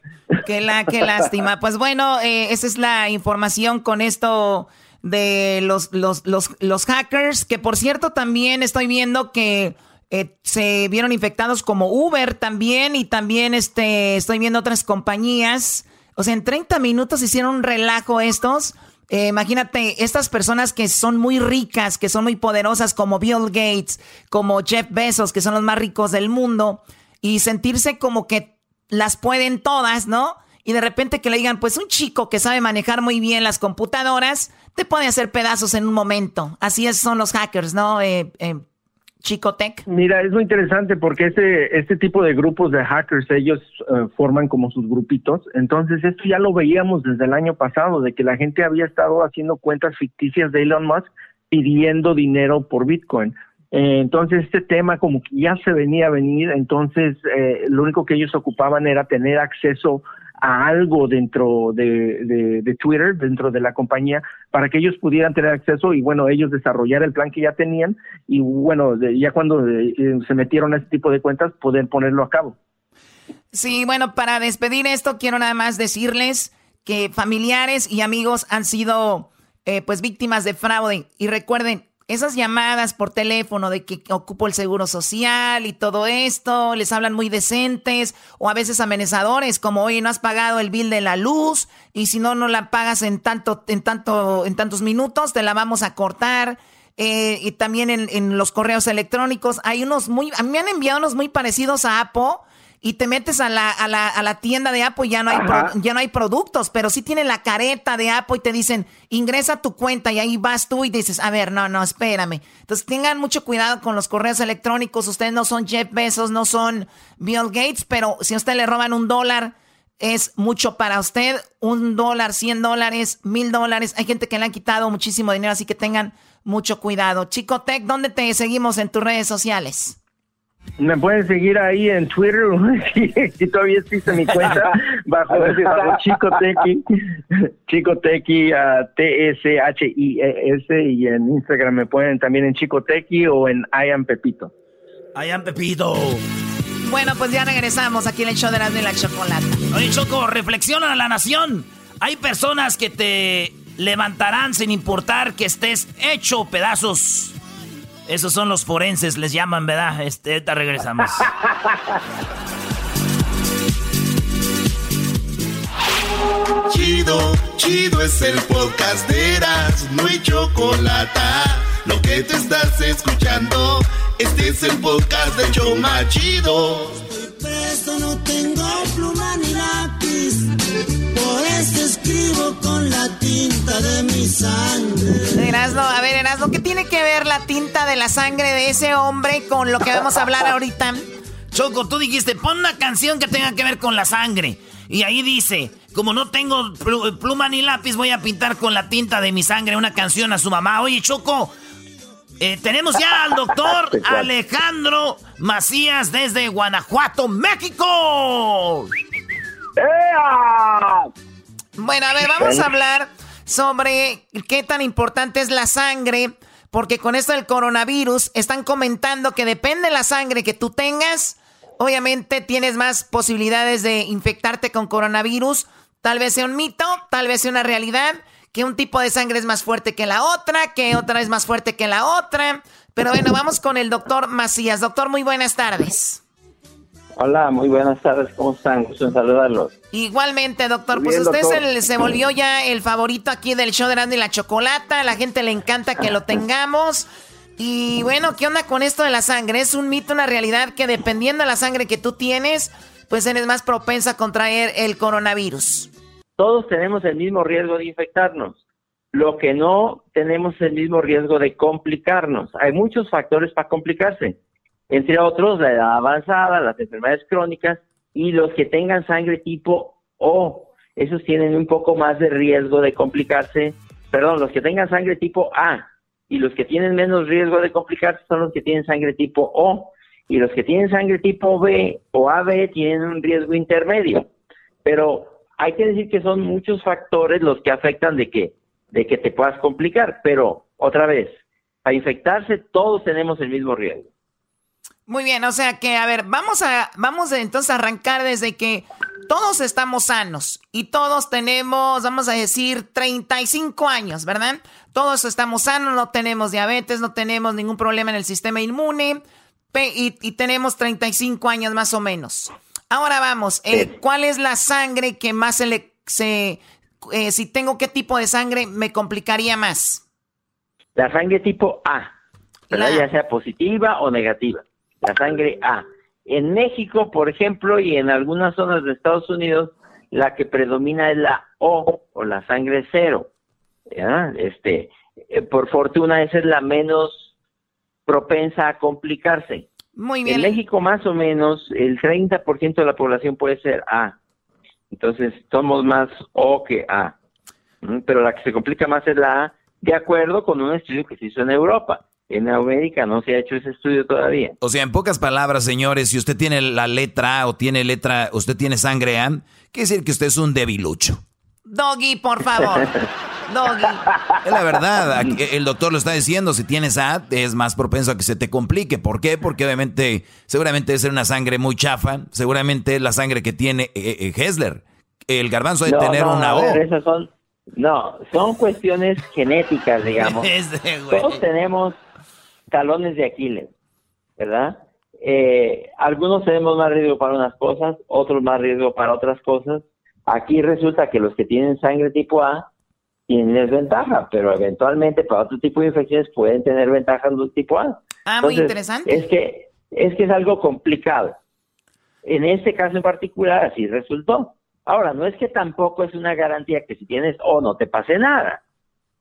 Speaker 15: Qué, la, qué lástima. Pues bueno, eh, esa es la información con esto de los, los, los, los hackers. Que por cierto, también estoy viendo que eh, se vieron infectados como Uber también. Y también este, estoy viendo otras compañías o sea, en 30 minutos hicieron un relajo estos. Eh, imagínate, estas personas que son muy ricas, que son muy poderosas, como Bill Gates, como Jeff Bezos, que son los más ricos del mundo, y sentirse como que las pueden todas, ¿no? Y de repente que le digan, pues un chico que sabe manejar muy bien las computadoras, te puede hacer pedazos en un momento. Así es, son los hackers, ¿no? Eh, eh, Chicotec?
Speaker 16: Mira, es muy interesante porque este, este tipo de grupos de hackers, ellos eh, forman como sus grupitos. Entonces, esto ya lo veíamos desde el año pasado, de que la gente había estado haciendo cuentas ficticias de Elon Musk pidiendo dinero por Bitcoin. Eh, entonces, este tema como que ya se venía a venir, entonces eh, lo único que ellos ocupaban era tener acceso a algo dentro de, de, Twitter, dentro de la compañía, para que ellos pudieran tener acceso y bueno, ellos desarrollar el plan que ya tenían y bueno, ya cuando eh, se metieron a este tipo de cuentas, poder ponerlo a cabo.
Speaker 15: Sí, bueno, para despedir esto, quiero nada más decirles que familiares y amigos han sido eh, pues víctimas de fraude y recuerden, esas llamadas por teléfono de que ocupo el seguro social y todo esto, les hablan muy decentes o a veces amenazadores como, oye, no has pagado el bill de la luz y si no, no la pagas en tanto, en tanto, en tantos minutos, te la vamos a cortar. Eh, y también en, en, los correos electrónicos hay unos muy, a mí me han enviado unos muy parecidos a Apple y te metes a la, a la, a la tienda de Apple y ya no, hay ya no hay productos, pero sí tienen la careta de Apple y te dicen, ingresa tu cuenta y ahí vas tú y dices, a ver, no, no, espérame. Entonces tengan mucho cuidado con los correos electrónicos. Ustedes no son Jeff Bezos, no son Bill Gates, pero si a usted le roban un dólar, es mucho para usted. Un dólar, cien dólares, mil dólares. Hay gente que le han quitado muchísimo dinero, así que tengan mucho cuidado. Chico Tech, ¿dónde te seguimos en tus redes sociales?
Speaker 16: Me pueden seguir ahí en Twitter, si, todavía existe mi cuenta, bajo, bajo Chico Tequi, Chico Tequi, uh, T-S-H-I-E-S, y en Instagram me pueden también en Chico Tequi o en I am Pepito.
Speaker 4: I am Pepito.
Speaker 15: Bueno, pues ya regresamos aquí en el show de la y la chocolate.
Speaker 4: Oye, Choco, reflexiona a la nación. Hay personas que te levantarán sin importar que estés hecho pedazos. Esos son los forenses, les llaman, ¿verdad? Este, ahorita regresamos.
Speaker 3: Chido, chido es el podcast de Eras, no hay chocolate. Lo que te estás escuchando, este es el podcast de Choma Chido.
Speaker 17: Presto no tengo pluma ni lápiz, eso escribo con la tinta de mi sangre.
Speaker 15: Erasno, a ver, Erasno, ¿qué tiene que ver la tinta de la sangre de ese hombre con lo que vamos a hablar ahorita?
Speaker 4: Choco, tú dijiste, pon una canción que tenga que ver con la sangre. Y ahí dice, como no tengo pl- pluma ni lápiz, voy a pintar con la tinta de mi sangre una canción a su mamá. Oye, Choco, eh, tenemos ya al doctor Alejandro Macías desde Guanajuato, México.
Speaker 15: Bueno, a ver, vamos a hablar sobre qué tan importante es la sangre, porque con esto del coronavirus están comentando que depende de la sangre que tú tengas, obviamente tienes más posibilidades de infectarte con coronavirus, tal vez sea un mito, tal vez sea una realidad, que un tipo de sangre es más fuerte que la otra, que otra es más fuerte que la otra, pero bueno, vamos con el doctor Macías. Doctor, muy buenas tardes.
Speaker 18: Hola, muy buenas tardes, ¿cómo están? Gusto en saludarlos.
Speaker 15: Igualmente, doctor. Pues usted
Speaker 18: doctor.
Speaker 15: Se, se volvió ya el favorito aquí del show de Randy y la Chocolata. A la gente le encanta que lo tengamos. Y bueno, ¿qué onda con esto de la sangre? ¿Es un mito, una realidad que dependiendo de la sangre que tú tienes, pues eres más propensa a contraer el coronavirus?
Speaker 18: Todos tenemos el mismo riesgo de infectarnos. Lo que no tenemos es el mismo riesgo de complicarnos. Hay muchos factores para complicarse, entre otros la edad avanzada, las enfermedades crónicas y los que tengan sangre tipo O. Esos tienen un poco más de riesgo de complicarse. Perdón, los que tengan sangre tipo A y los que tienen menos riesgo de complicarse son los que tienen sangre tipo O. Y los que tienen sangre tipo B o AB tienen un riesgo intermedio. Pero hay que decir que son muchos factores los que afectan de que, de que te puedas complicar. Pero, otra vez, para infectarse todos tenemos el mismo riesgo.
Speaker 15: Muy bien, o sea que, a ver, vamos a, vamos a entonces a arrancar desde que todos estamos sanos y todos tenemos, vamos a decir, 35 años, ¿verdad? Todos estamos sanos, no tenemos diabetes, no tenemos ningún problema en el sistema inmune y, y tenemos 35 años más o menos. Ahora vamos, eh, ¿cuál es la sangre que más se le, se, eh, si tengo qué tipo de sangre me complicaría más?
Speaker 18: La sangre tipo A, ¿verdad?
Speaker 15: La-
Speaker 18: ya sea positiva o negativa. La sangre A. En México, por ejemplo, y en algunas zonas de Estados Unidos, la que predomina es la O o la sangre cero. ¿ya? Este, eh, por fortuna, esa es la menos propensa a complicarse.
Speaker 15: Muy
Speaker 18: En
Speaker 15: bien.
Speaker 18: México, más o menos, el 30% de la población puede ser A. Entonces, somos más O que A. ¿Mm? Pero la que se complica más es la A, de acuerdo con un estudio que se hizo en Europa. En América no se ha hecho ese estudio todavía.
Speaker 5: O sea, en pocas palabras, señores, si usted tiene la letra A o tiene letra, usted tiene sangre A, quiere decir que usted es un debilucho.
Speaker 15: Doggy, por favor. Doggy.
Speaker 5: Es la verdad, el doctor lo está diciendo, si tienes A, es más propenso a que se te complique. ¿Por qué? Porque obviamente, seguramente debe ser una sangre muy chafa, seguramente es la sangre que tiene eh, eh, Hessler. El garbanzo de
Speaker 18: No,
Speaker 5: tener
Speaker 18: no,
Speaker 5: una O.
Speaker 18: ver, esas son, no, son cuestiones genéticas, digamos.
Speaker 4: Güey.
Speaker 18: Todos tenemos talones de Aquiles, ¿verdad? Eh, algunos tenemos más riesgo para unas cosas, otros más riesgo para otras cosas. Aquí resulta que los que tienen sangre tipo A tienen desventaja, pero eventualmente para otro tipo de infecciones pueden tener ventajas los tipo A.
Speaker 15: Ah, muy interesante.
Speaker 18: Es que, es que es algo complicado. En este caso en particular así resultó. Ahora, no es que tampoco es una garantía que si tienes O no te pase nada.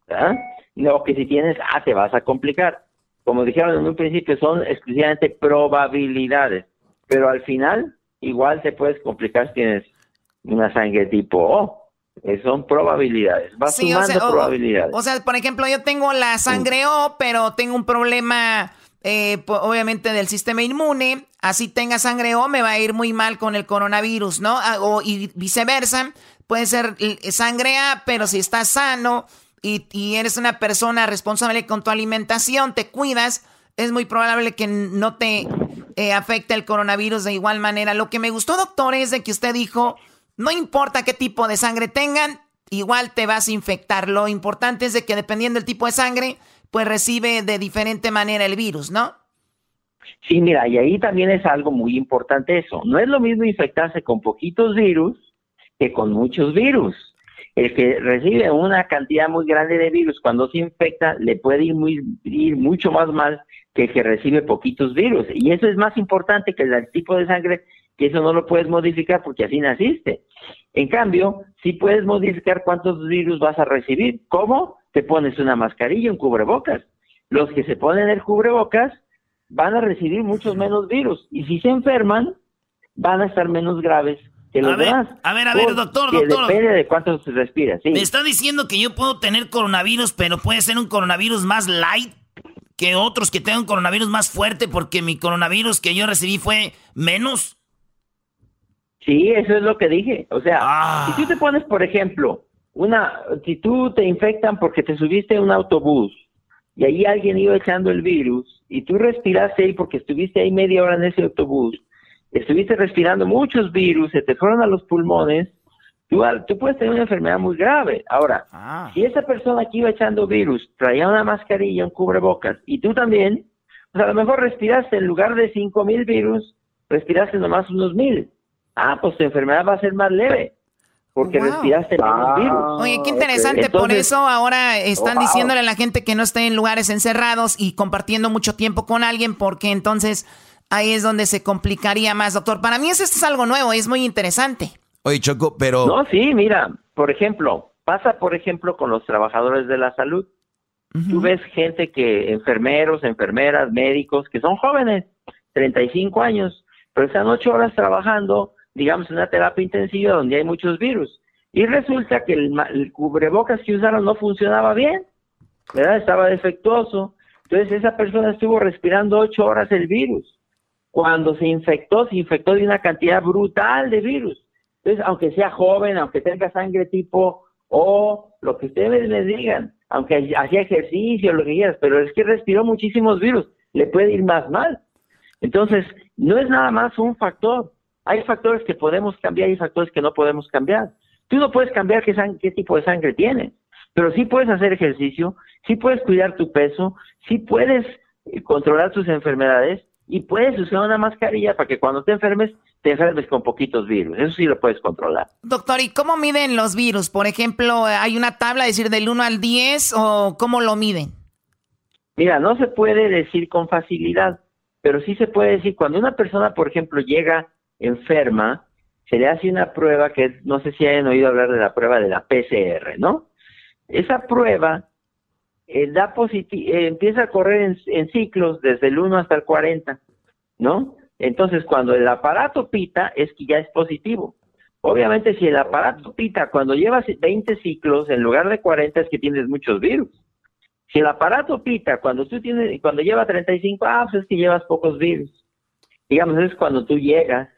Speaker 18: ¿verdad? No, que si tienes A te vas a complicar. Como dijeron en un principio, son exclusivamente probabilidades. Pero al final, igual te puedes complicar si tienes una sangre tipo O. Son probabilidades. Vas
Speaker 15: Sí, o
Speaker 18: sumando
Speaker 15: sea, o-
Speaker 18: probabilidades.
Speaker 15: O sea, por ejemplo, yo tengo la sangre O, pero tengo un problema eh, obviamente del sistema inmune, así tenga sangre O, me va a ir muy mal con el coronavirus, ¿no? Ah, O, y viceversa, puede ser sangre A, pero si estás sano y, y eres una persona responsable con tu alimentación, te cuidas, es muy probable que no te eh, afecte el coronavirus de igual manera. Lo que me gustó, doctor, es de que usted dijo, no importa qué tipo de sangre tengan, igual te vas a infectar. Lo importante es de que dependiendo del tipo de sangre, pues recibe de diferente manera el virus, ¿no?
Speaker 18: Sí, mira, y ahí también es algo muy importante eso. No es lo mismo infectarse con poquitos virus que con muchos virus. El que recibe una cantidad muy grande de virus cuando se infecta le puede ir, muy, ir mucho más mal que el que recibe poquitos virus. Y eso es más importante que el tipo de sangre, que eso no lo puedes modificar porque así naciste. En cambio, sí puedes modificar cuántos virus vas a recibir. ¿Cómo? Te pones una mascarilla, un cubrebocas. Los que se ponen el cubrebocas van a recibir muchos menos virus. Y si se enferman, van a estar menos graves
Speaker 4: A ver, a ver, a ver, doctor, doctor.
Speaker 18: Depende de cuánto se respira, sí.
Speaker 4: Me está diciendo que yo puedo tener coronavirus, pero puede ser un coronavirus más light que otros que tengan coronavirus más fuerte porque mi coronavirus que yo recibí fue menos.
Speaker 18: Sí, eso es lo que dije. O sea,
Speaker 4: Ah.
Speaker 18: si tú te pones, por ejemplo, una, si tú te infectan porque te subiste a un autobús y ahí alguien iba echando el virus y tú respiraste ahí porque estuviste ahí media hora en ese autobús, estuviste respirando muchos virus, se te fueron a los pulmones, tú, al- tú puedes tener una enfermedad muy grave. Ahora, si esa persona que iba echando virus traía una mascarilla, un cubrebocas, y tú también, pues a lo mejor respiraste en lugar de cinco mil virus, respiraste nomás unos mil. Ah, pues tu enfermedad va a ser más leve, porque
Speaker 15: Wow.
Speaker 18: respiraste menos virus.
Speaker 15: Oye, qué interesante. Por
Speaker 18: Entonces-
Speaker 15: eso ahora están
Speaker 18: Wow.
Speaker 15: diciéndole a la gente que no esté en lugares encerrados y compartiendo mucho tiempo con alguien, porque entonces ahí es donde se complicaría más, doctor. Para mí eso es algo nuevo, es muy interesante.
Speaker 5: Oye, Choco, pero...
Speaker 18: No, sí, mira, por ejemplo, pasa por ejemplo con los trabajadores de la salud. Tú ves gente que, enfermeros, enfermeras, médicos, que son jóvenes, 35 años, pero están ocho horas trabajando, digamos, en una terapia intensiva donde hay muchos virus. Y resulta que el, ma- el cubrebocas que usaron no funcionaba bien, ¿verdad? Estaba defectuoso. Entonces esa persona estuvo respirando ocho horas el virus. Cuando se infectó, se infectó de una cantidad brutal de virus. Entonces, aunque sea joven, aunque tenga sangre tipo O, lo que ustedes les digan, aunque hacía ejercicio, lo que quieras, pero es que respiró muchísimos virus, le puede ir más mal. Entonces, no es nada más un factor. Hay factores que podemos cambiar y factores que no podemos cambiar. Tú no puedes cambiar qué, qué tipo de sangre tienes, pero sí puedes hacer ejercicio, sí puedes cuidar tu peso, sí puedes eh, controlar tus enfermedades y puedes usar una mascarilla para que cuando te enfermes, te enfermes con poquitos virus. Eso sí lo puedes controlar.
Speaker 15: Doctor, ¿y cómo miden los virus? Por ejemplo, ¿hay una tabla, decir, del 1 al 10 o cómo lo miden?
Speaker 18: Mira, no se puede decir con facilidad, pero sí se puede decir cuando una persona, por ejemplo, llega enferma, se le hace una prueba que no sé si hayan oído hablar de la prueba de la PCR, ¿no? Esa prueba eh, da eh, empieza a correr en, ciclos desde el 1 hasta el 40, ¿no? Entonces, cuando el aparato pita, es que ya es positivo. Obviamente, si el aparato pita cuando llevas 20 ciclos en lugar de 40, es que tienes muchos virus. Si el aparato pita cuando tú tienes, cuando lleva 35, ah, pues es que llevas pocos virus. Digamos, es cuando tú llegas,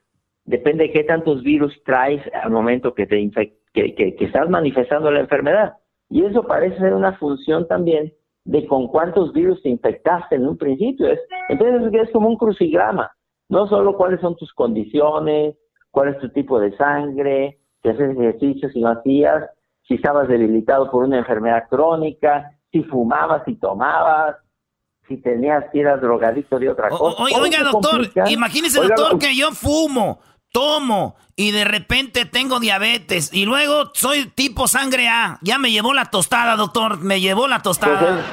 Speaker 18: depende de qué tantos virus traes al momento que te que estás manifestando la enfermedad. Y eso parece ser una función también de con cuántos virus te infectaste en un principio. Es, entonces es como un crucigrama. No solo cuáles son tus condiciones, cuál es tu tipo de sangre, si haces ejercicio, si no hacías, si estabas debilitado por una enfermedad crónica, si fumabas, si tomabas, si tenías, si eras drogadicto de otra cosa.
Speaker 4: Oiga, doctor,
Speaker 18: complica.
Speaker 4: imagínese,
Speaker 18: Oiga,
Speaker 4: doctor,
Speaker 18: lo-
Speaker 4: que yo fumo, tomo y de repente tengo diabetes y luego soy tipo sangre A. Ya me llevó la tostada, doctor, me llevó la tostada.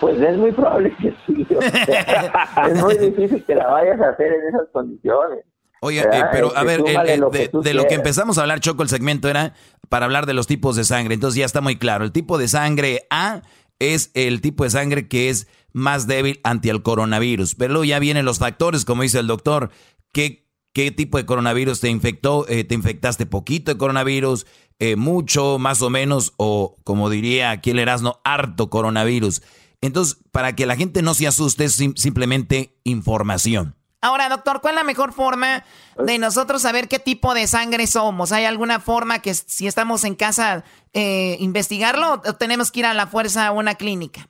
Speaker 18: Pues es muy probable que sí. o sea, es muy difícil que la vayas a hacer en esas condiciones.
Speaker 5: Oye, eh, pero a
Speaker 18: Este,
Speaker 5: ver, el-
Speaker 18: súmale
Speaker 5: el-
Speaker 18: lo que
Speaker 5: de, de lo que empezamos a hablar, Choco, el segmento era para hablar de los tipos de sangre. Entonces ya está muy claro. El tipo de sangre A es el tipo de sangre que es más débil ante el coronavirus. Pero luego ya vienen los factores, como dice el doctor. ¿Qué, qué tipo de coronavirus te infectó? Eh, ¿Te infectaste poquito de coronavirus? Eh, ¿Mucho, más o menos? O como diría aquí el Erasmo, harto coronavirus.
Speaker 19: Entonces, para que la gente no se asuste, es simplemente información.
Speaker 15: Ahora, doctor, ¿cuál es la mejor forma de nosotros saber qué tipo de sangre somos? ¿Hay alguna forma que si estamos en casa eh, investigarlo o tenemos que ir a la fuerza a una clínica?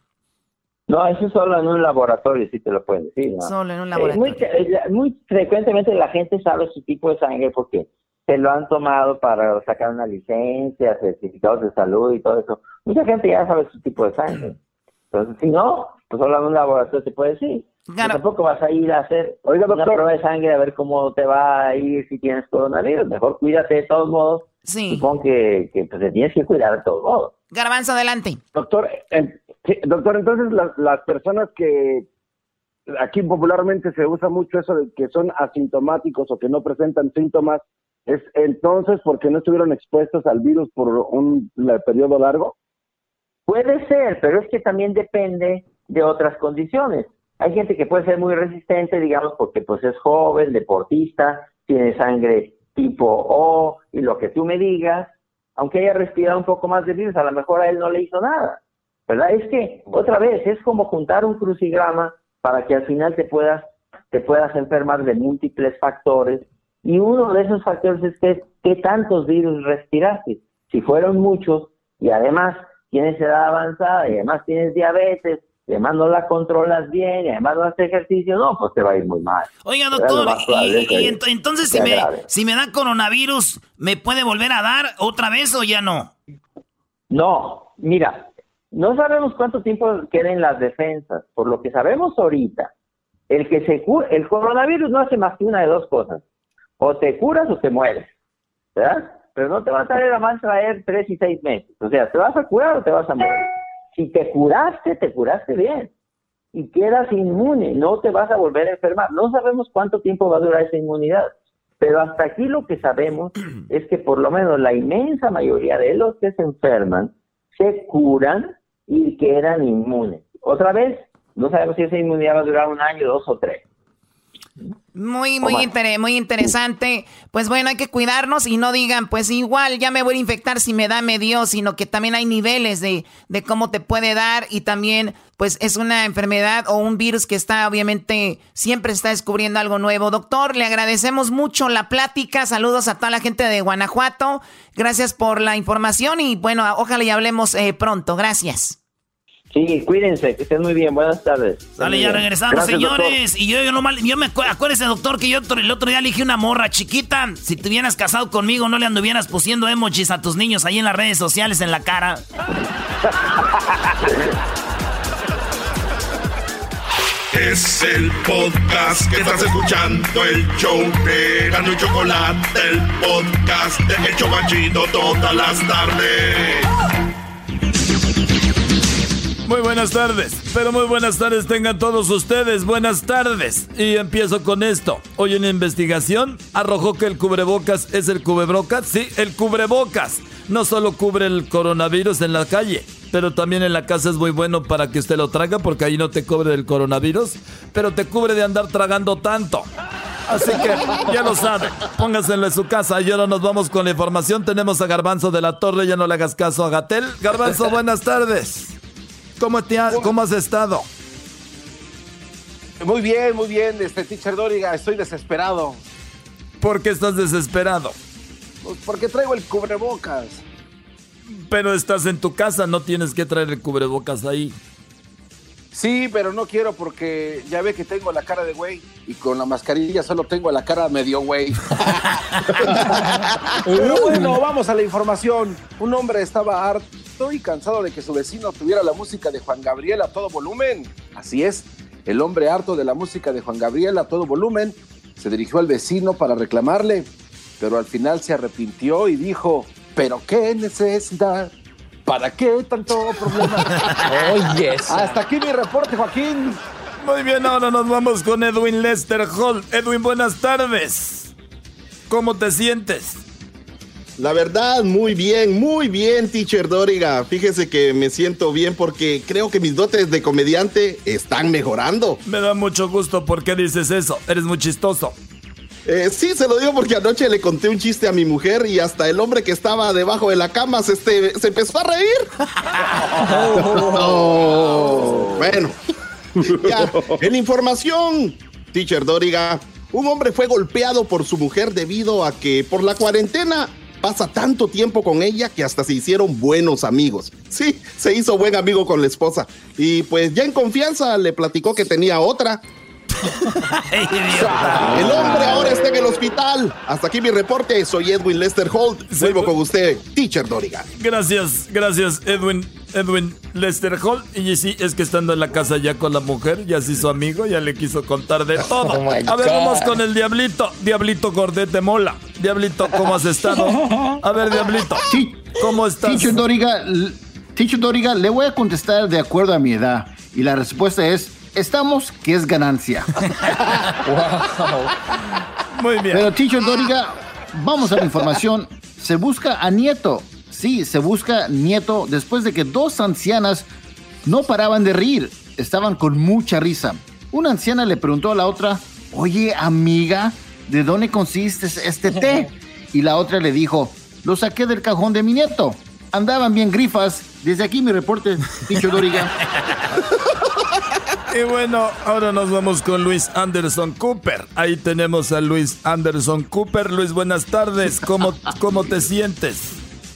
Speaker 18: No, eso solo en un laboratorio, sí te lo pueden decir.
Speaker 15: Solo en un
Speaker 18: Eh,
Speaker 15: laboratorio.
Speaker 18: muy, eh, muy frecuentemente la gente sabe su tipo de sangre porque se lo han tomado para sacar una licencia, certificados de salud y todo eso. Mucha gente ya sabe su tipo de sangre. Entonces, si no, pues solo en un laboratorio te puede decir. Tampoco vas a ir a hacer
Speaker 6: Oiga,
Speaker 18: una
Speaker 6: doctor.
Speaker 18: prueba de sangre a ver cómo te va a ir si tienes coronavirus. Mejor cuídate de todos modos.
Speaker 15: Sí.
Speaker 18: Supongo que, que pues, te tienes que cuidar de todos modos.
Speaker 15: Garbanzo, adelante.
Speaker 6: Doctor, en- sí, doctor, entonces las, personas que aquí popularmente se usa mucho eso de que son asintomáticos o que no presentan síntomas, es entonces porque no estuvieron expuestos al virus por un la- periodo largo.
Speaker 18: Puede ser, pero es que también depende de otras condiciones. Hay gente que puede ser muy resistente, digamos, porque pues es joven, deportista, tiene sangre tipo O y lo que tú me digas, aunque haya respirado un poco más de virus, a lo mejor a él no le hizo nada. ¿Verdad? Es que, otra vez, es como juntar un crucigrama para que al final te puedas, te puedas enfermar de múltiples factores. Y uno de esos factores es que, qué tantos virus respiraste. Si fueron muchos, y además tienes edad avanzada, y además tienes diabetes, y además no la controlas bien, y además no haces ejercicio, no, pues te va a ir muy mal.
Speaker 4: Oiga, doctor, y, y ent- entonces si me, si me da coronavirus, ¿me puede volver a dar otra vez o ya no?
Speaker 18: No, mira, no sabemos cuánto tiempo queden las defensas. Por lo que sabemos ahorita, el que se cura, el coronavirus no hace más que una de dos cosas. O te curas o te mueres. ¿Verdad? Pero no te va a traer a más traer tres y seis meses. O sea, te vas a curar o te vas a morir. Si te curaste, te curaste bien. Y quedas inmune, no te vas a volver a enfermar. No sabemos cuánto tiempo va a durar esa inmunidad. Pero hasta aquí lo que sabemos es que por lo menos la inmensa mayoría de los que se enferman se curan y quedan inmunes. Otra vez, no sabemos si esa inmunidad va a durar un año, dos o tres.
Speaker 15: Muy, muy, inter- muy interesante. Pues bueno, hay que cuidarnos y no digan, pues igual ya me voy a infectar si me da, me dio, sino que también hay niveles de, de cómo te puede dar y también, pues es una enfermedad o un virus que está, obviamente, siempre está descubriendo algo nuevo. Doctor, le agradecemos mucho la plática. Saludos a toda la gente de Guanajuato. Gracias por la información y bueno, ojalá y hablemos eh, pronto. Gracias.
Speaker 18: Sí, cuídense, que estén muy bien. Buenas tardes.
Speaker 4: Dale, ya regresamos,
Speaker 18: Gracias,
Speaker 4: señores. Y yo, yo, no mal- yo me acu- acuérdese, doctor, que yo el otro día elegí una morra chiquita. Si te hubieras casado conmigo, no le anduvieras pusiendo emojis a tus niños ahí en las redes sociales en la cara.
Speaker 3: Es el podcast que estás escuchando, el show de Gano y Chocolate, el podcast de El Chobachito todas las tardes.
Speaker 5: Muy buenas tardes, pero muy buenas tardes tengan todos ustedes, buenas tardes. Y empiezo con esto. Hoy una investigación arrojó que el cubrebocas es el cubrebocas, sí, el cubrebocas. No solo cubre el coronavirus en la calle, pero también en la casa es muy bueno para que usted lo traga porque ahí no te cubre del coronavirus, pero te cubre de andar tragando tanto. Así que ya lo sabe, póngaselo en su casa y ahora nos vamos con la información. Tenemos a Garbanzo de la Torre, ya no le hagas caso a Gatel. Garbanzo, buenas tardes. ¿Cómo, te ha- ¿Cómo has estado?
Speaker 12: Muy bien, muy bien, este teacher Doriga, estoy desesperado.
Speaker 5: ¿Por qué estás desesperado?
Speaker 12: Pues porque traigo el cubrebocas.
Speaker 5: Pero estás en tu casa, no tienes que traer el cubrebocas ahí.
Speaker 12: Sí, pero no quiero porque ya ve que tengo la cara de güey y con la mascarilla solo tengo la cara medio güey. pero bueno, vamos a la información. Un hombre estaba harto y cansado de que su vecino tuviera la música de Juan Gabriel a todo volumen. Así es, el hombre harto de la música de Juan Gabriel a todo volumen se dirigió al vecino para reclamarle, pero al final se arrepintió y dijo, pero qué necesidad. ¿Para qué tanto problema?
Speaker 5: Oye,
Speaker 12: Hasta aquí mi reporte, Joaquín.
Speaker 5: Muy bien, ahora nos vamos con Edwin Lester Hall. Edwin, buenas tardes. ¿Cómo te sientes?
Speaker 20: La verdad, muy bien, muy bien, teacher Doriga. Fíjese que me siento bien porque creo que mis dotes de comediante están mejorando.
Speaker 5: Me da mucho gusto. ¿Por qué dices eso? Eres muy chistoso.
Speaker 3: Eh, sí, se lo digo porque anoche le conté un chiste a mi mujer y hasta el hombre que estaba debajo de la cama se, este, se empezó a reír. Bueno, ya, en información, teacher Doriga, un hombre fue golpeado por su mujer debido a que por la cuarentena pasa tanto tiempo con ella que hasta se hicieron buenos amigos. Sí, se hizo buen amigo con la esposa. Y pues ya en confianza le platicó que tenía otra. el hombre ahora está en el hospital. Hasta aquí mi reporte. Soy Edwin Lester Holt. Vuelvo con usted, teacher Doriga.
Speaker 5: Gracias, gracias, Edwin. Edwin Lester Holt. Y sí, es que estando en la casa ya con la mujer, ya se hizo amigo, ya le quiso contar de todo.
Speaker 21: Oh
Speaker 5: a ver, vamos con el Diablito. Diablito Gordete Mola. Diablito, ¿cómo has estado? A ver, Diablito. ¿Cómo estás?
Speaker 21: Teacher Doriga, Teacher Doriga, le voy a contestar de acuerdo a mi edad. Y la respuesta es, estamos, que es ganancia.
Speaker 5: Muy bien.
Speaker 21: Pero Teacher Doriga, vamos a la información. Se busca a Nieto. Sí, se busca Nieto después de que dos ancianas no paraban de reír. Estaban con mucha risa. Una anciana le preguntó a la otra, oye amiga, ¿de dónde consiste este té? Y la otra le dijo, lo saqué del cajón de mi nieto. Andaban bien grifas. Desde aquí mi reporte, Teacher Doriga.
Speaker 5: Y bueno, ahora nos vamos con Luis Anderson Cooper. Ahí tenemos a Luis Anderson Cooper. Luis, buenas tardes. ¿Cómo, cómo te sientes?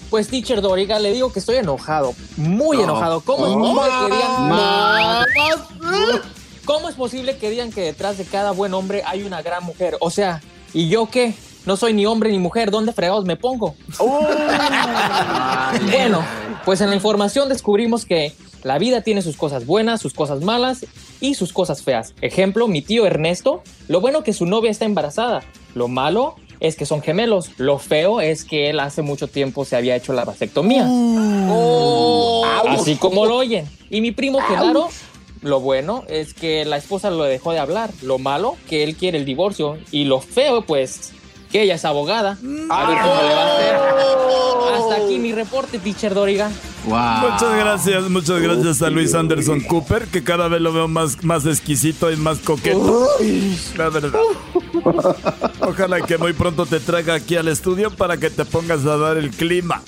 Speaker 8: Pues, teacher Doriga, le digo que estoy enojado. Muy
Speaker 5: No.
Speaker 8: enojado. ¿Cómo es
Speaker 5: Oh.
Speaker 8: posible que digan...
Speaker 5: Más.
Speaker 8: ¿Cómo es posible que digan que detrás de cada buen hombre hay una gran mujer? O sea, ¿y yo qué? No soy ni hombre ni mujer. ¿Dónde fregados me pongo? bueno, pues en la información descubrimos que la vida tiene sus cosas buenas, sus cosas malas y sus cosas feas. Ejemplo, mi tío Ernesto, lo bueno que su novia está embarazada. Lo malo es que son gemelos. Lo feo es que él hace mucho tiempo se había hecho la vasectomía. Así como lo oyen. Y mi primo Genaro, lo bueno es que la esposa lo dejó de hablar. Lo malo, que él quiere el divorcio. Y lo feo, pues, que ella es abogada. A ver cómo le va a hacer. Hasta aquí mi reporte, teacher Doriga.
Speaker 5: Muchas gracias, muchas gracias a Luis Anderson Cooper, que cada vez lo veo más, más exquisito y más coqueto. La verdad. Ojalá que muy pronto te traiga aquí al estudio para que te pongas a dar el clima.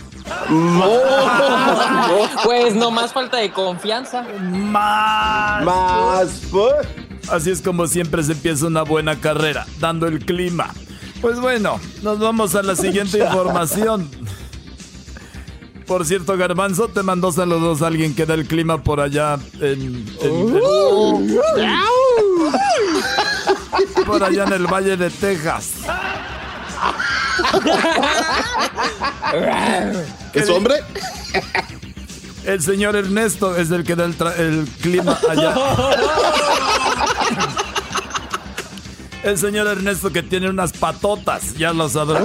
Speaker 8: Pues no más falta de confianza.
Speaker 4: Más.
Speaker 3: Más.
Speaker 5: Así es como siempre se empieza una buena carrera, dando el clima. Pues bueno, nos vamos a la siguiente información. Por cierto, Garbanzo, te mandó saludos a alguien que da el clima por allá en... en- en- por allá en el Valle de Texas.
Speaker 3: ¿Es hombre?
Speaker 5: El señor Ernesto es el que da el, el clima allá. El señor Ernesto que tiene unas patotas, ya lo sabrás.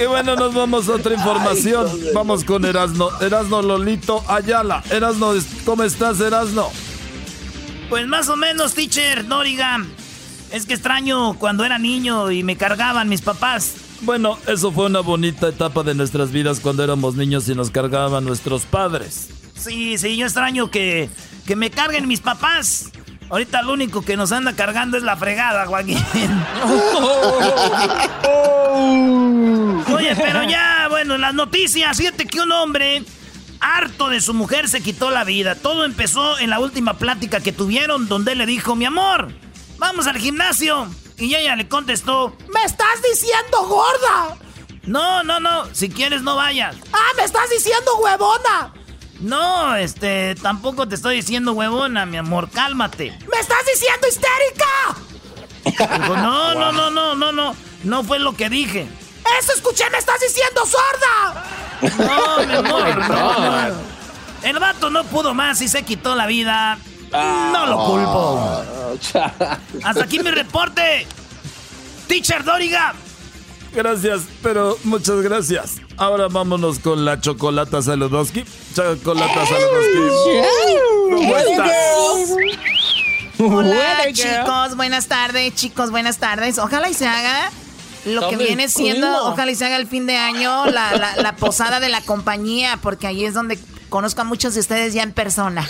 Speaker 5: Y bueno, nos vamos a otra información. Vamos con Erasno. Erasno Lolito Ayala. Erasno, ¿cómo estás, Erasno?
Speaker 4: Pues más o menos, teacher Doriga. Es que extraño cuando era niño y me cargaban mis papás.
Speaker 5: Bueno, eso fue una bonita etapa de nuestras vidas cuando éramos niños y nos cargaban nuestros padres.
Speaker 4: Sí, sí, yo extraño que, que me carguen mis papás. Ahorita lo único que nos anda cargando es la fregada, Joaquín. Oye, pero ya, bueno, las noticias. Fíjate que un hombre harto de su mujer se quitó la vida. Todo empezó en la última plática que tuvieron donde él le dijo, mi amor, vamos al gimnasio. Y ella le contestó,
Speaker 22: ¡Me estás diciendo gorda!
Speaker 4: no, no, no, si quieres no vayas.
Speaker 22: ¡Ah, me estás diciendo huevona!
Speaker 4: No, este, tampoco te estoy diciendo huevona, mi amor, cálmate.
Speaker 22: ¡Me estás diciendo histérica!
Speaker 4: Dijo, no, no, no, no, no, no, no fue lo que dije.
Speaker 22: ¡Eso escuché! ¡Me estás diciendo sorda!
Speaker 4: No, mi amor, no, no. El vato no pudo más y se quitó la vida. No lo culpo. Hasta aquí mi reporte. Teacher Doriga.
Speaker 5: Gracias, pero muchas gracias. Ahora vámonos con la Chocolata Saludowski. Chocolata Saludowski. ¿Cómo estás?
Speaker 15: Hola chicos, buenas tardes, chicos, buenas tardes. Ojalá y se haga lo que viene siendo, ojalá y se haga el fin de año, la, la- la posada de la compañía, porque ahí es donde conozco a muchos de ustedes ya en persona.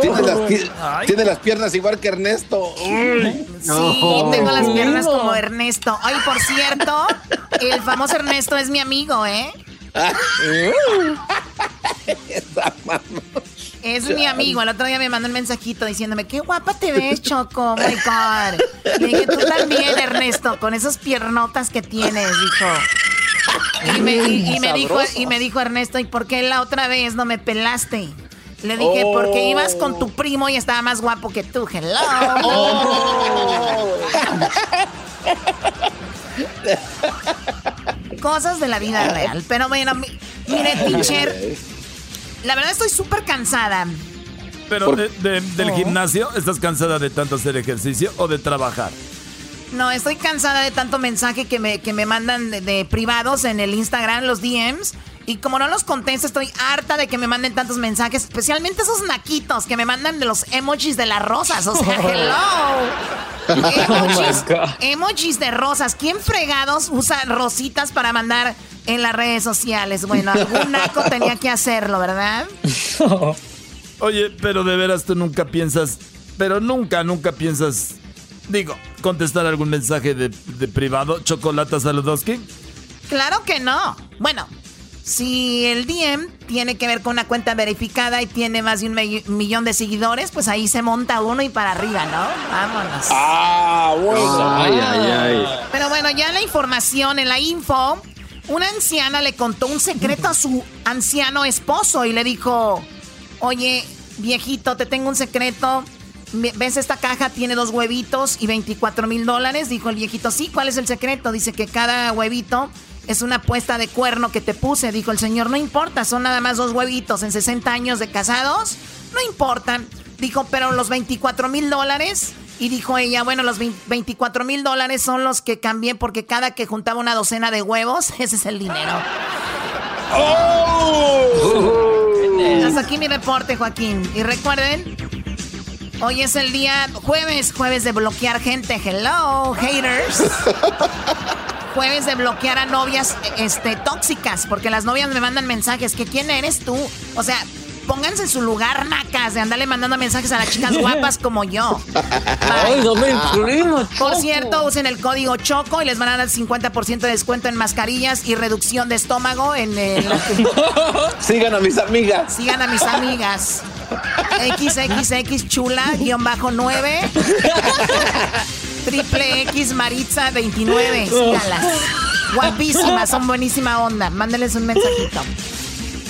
Speaker 12: Tiene las, pi- tiene las piernas igual que Ernesto. Uy.
Speaker 15: Sí, tengo las piernas como Ernesto. Ay, por cierto, el famoso Ernesto es mi amigo, ¿eh? Es mi amigo. El otro día me mandó un mensajito diciéndome, qué guapa te ves, Choco. Oh my God. Le dije, tú también, Ernesto, con esas piernotas que tienes, dijo. Y me, y- y me dijo, y me dijo Ernesto, ¿y por qué la otra vez no me pelaste? Le dije, porque ibas con tu primo y estaba más guapo que tú. Hello. Cosas de la vida real. Pero bueno, mi- mire, teacher, la verdad estoy súper cansada.
Speaker 23: Pero de- de- del gimnasio, ¿estás cansada de tanto hacer ejercicio o de trabajar?
Speaker 15: No, estoy cansada de tanto mensaje que me, que me mandan de, de privados en el Instagram, los DMs. Y como no los contesto, estoy harta de que me manden tantos mensajes, especialmente esos naquitos que me mandan de los emojis de las rosas. O sea, hello. Emojis, emojis de rosas. ¿Quién fregados usa rositas para mandar en las redes sociales? Bueno, algún naco tenía que hacerlo, ¿verdad?
Speaker 23: Oye, pero de veras tú nunca piensas, pero nunca, nunca piensas, digo, contestar algún mensaje de, de privado, Chocolata Saludowski.
Speaker 15: Claro que no. Bueno, si el DM tiene que ver con una cuenta verificada y tiene más de un millón de seguidores, pues ahí se monta uno y para arriba, ¿no? Vámonos.
Speaker 24: Ah, bueno.
Speaker 21: Ay, ay, ay.
Speaker 15: Pero bueno, ya la información, en la info, una anciana le contó un secreto a su anciano esposo y le dijo, oye, viejito, te tengo un secreto. ¿Ves esta caja? Tiene dos huevitos y 24 mil dólares. Dijo el viejito, sí, ¿cuál es el secreto? Dice que cada huevito es una puesta de cuerno que te puse. Dijo el señor, no importa, son nada más dos huevitos en 60 años de casados. No importa. Dijo, pero los 24 mil dólares. Y dijo ella, bueno, los 20 24 mil dólares son los que cambié porque cada que juntaba una docena de huevos, ese es el dinero. Hasta aquí mi reporte, Joaquín. Y recuerden, hoy es el día jueves, jueves de bloquear gente. Hello, haters. Jueves de bloquear a novias este, tóxicas, porque las novias me mandan mensajes que quién eres tú. O sea, pónganse en su lugar, nacas, de andarle mandando mensajes a las chicas guapas como yo.
Speaker 8: Ay, ¿dónde incluimos,
Speaker 15: Por cierto, usen el código CHOCO y les van a dar 50% de descuento en mascarillas y reducción de estómago en el...
Speaker 24: Sigan a mis amigas.
Speaker 15: Sigan a mis amigas. XXX chula, guion bajo 9. Triple X Maritza 29. Síganlas. Guapísimas, son buenísima onda. Mándenles un mensajito.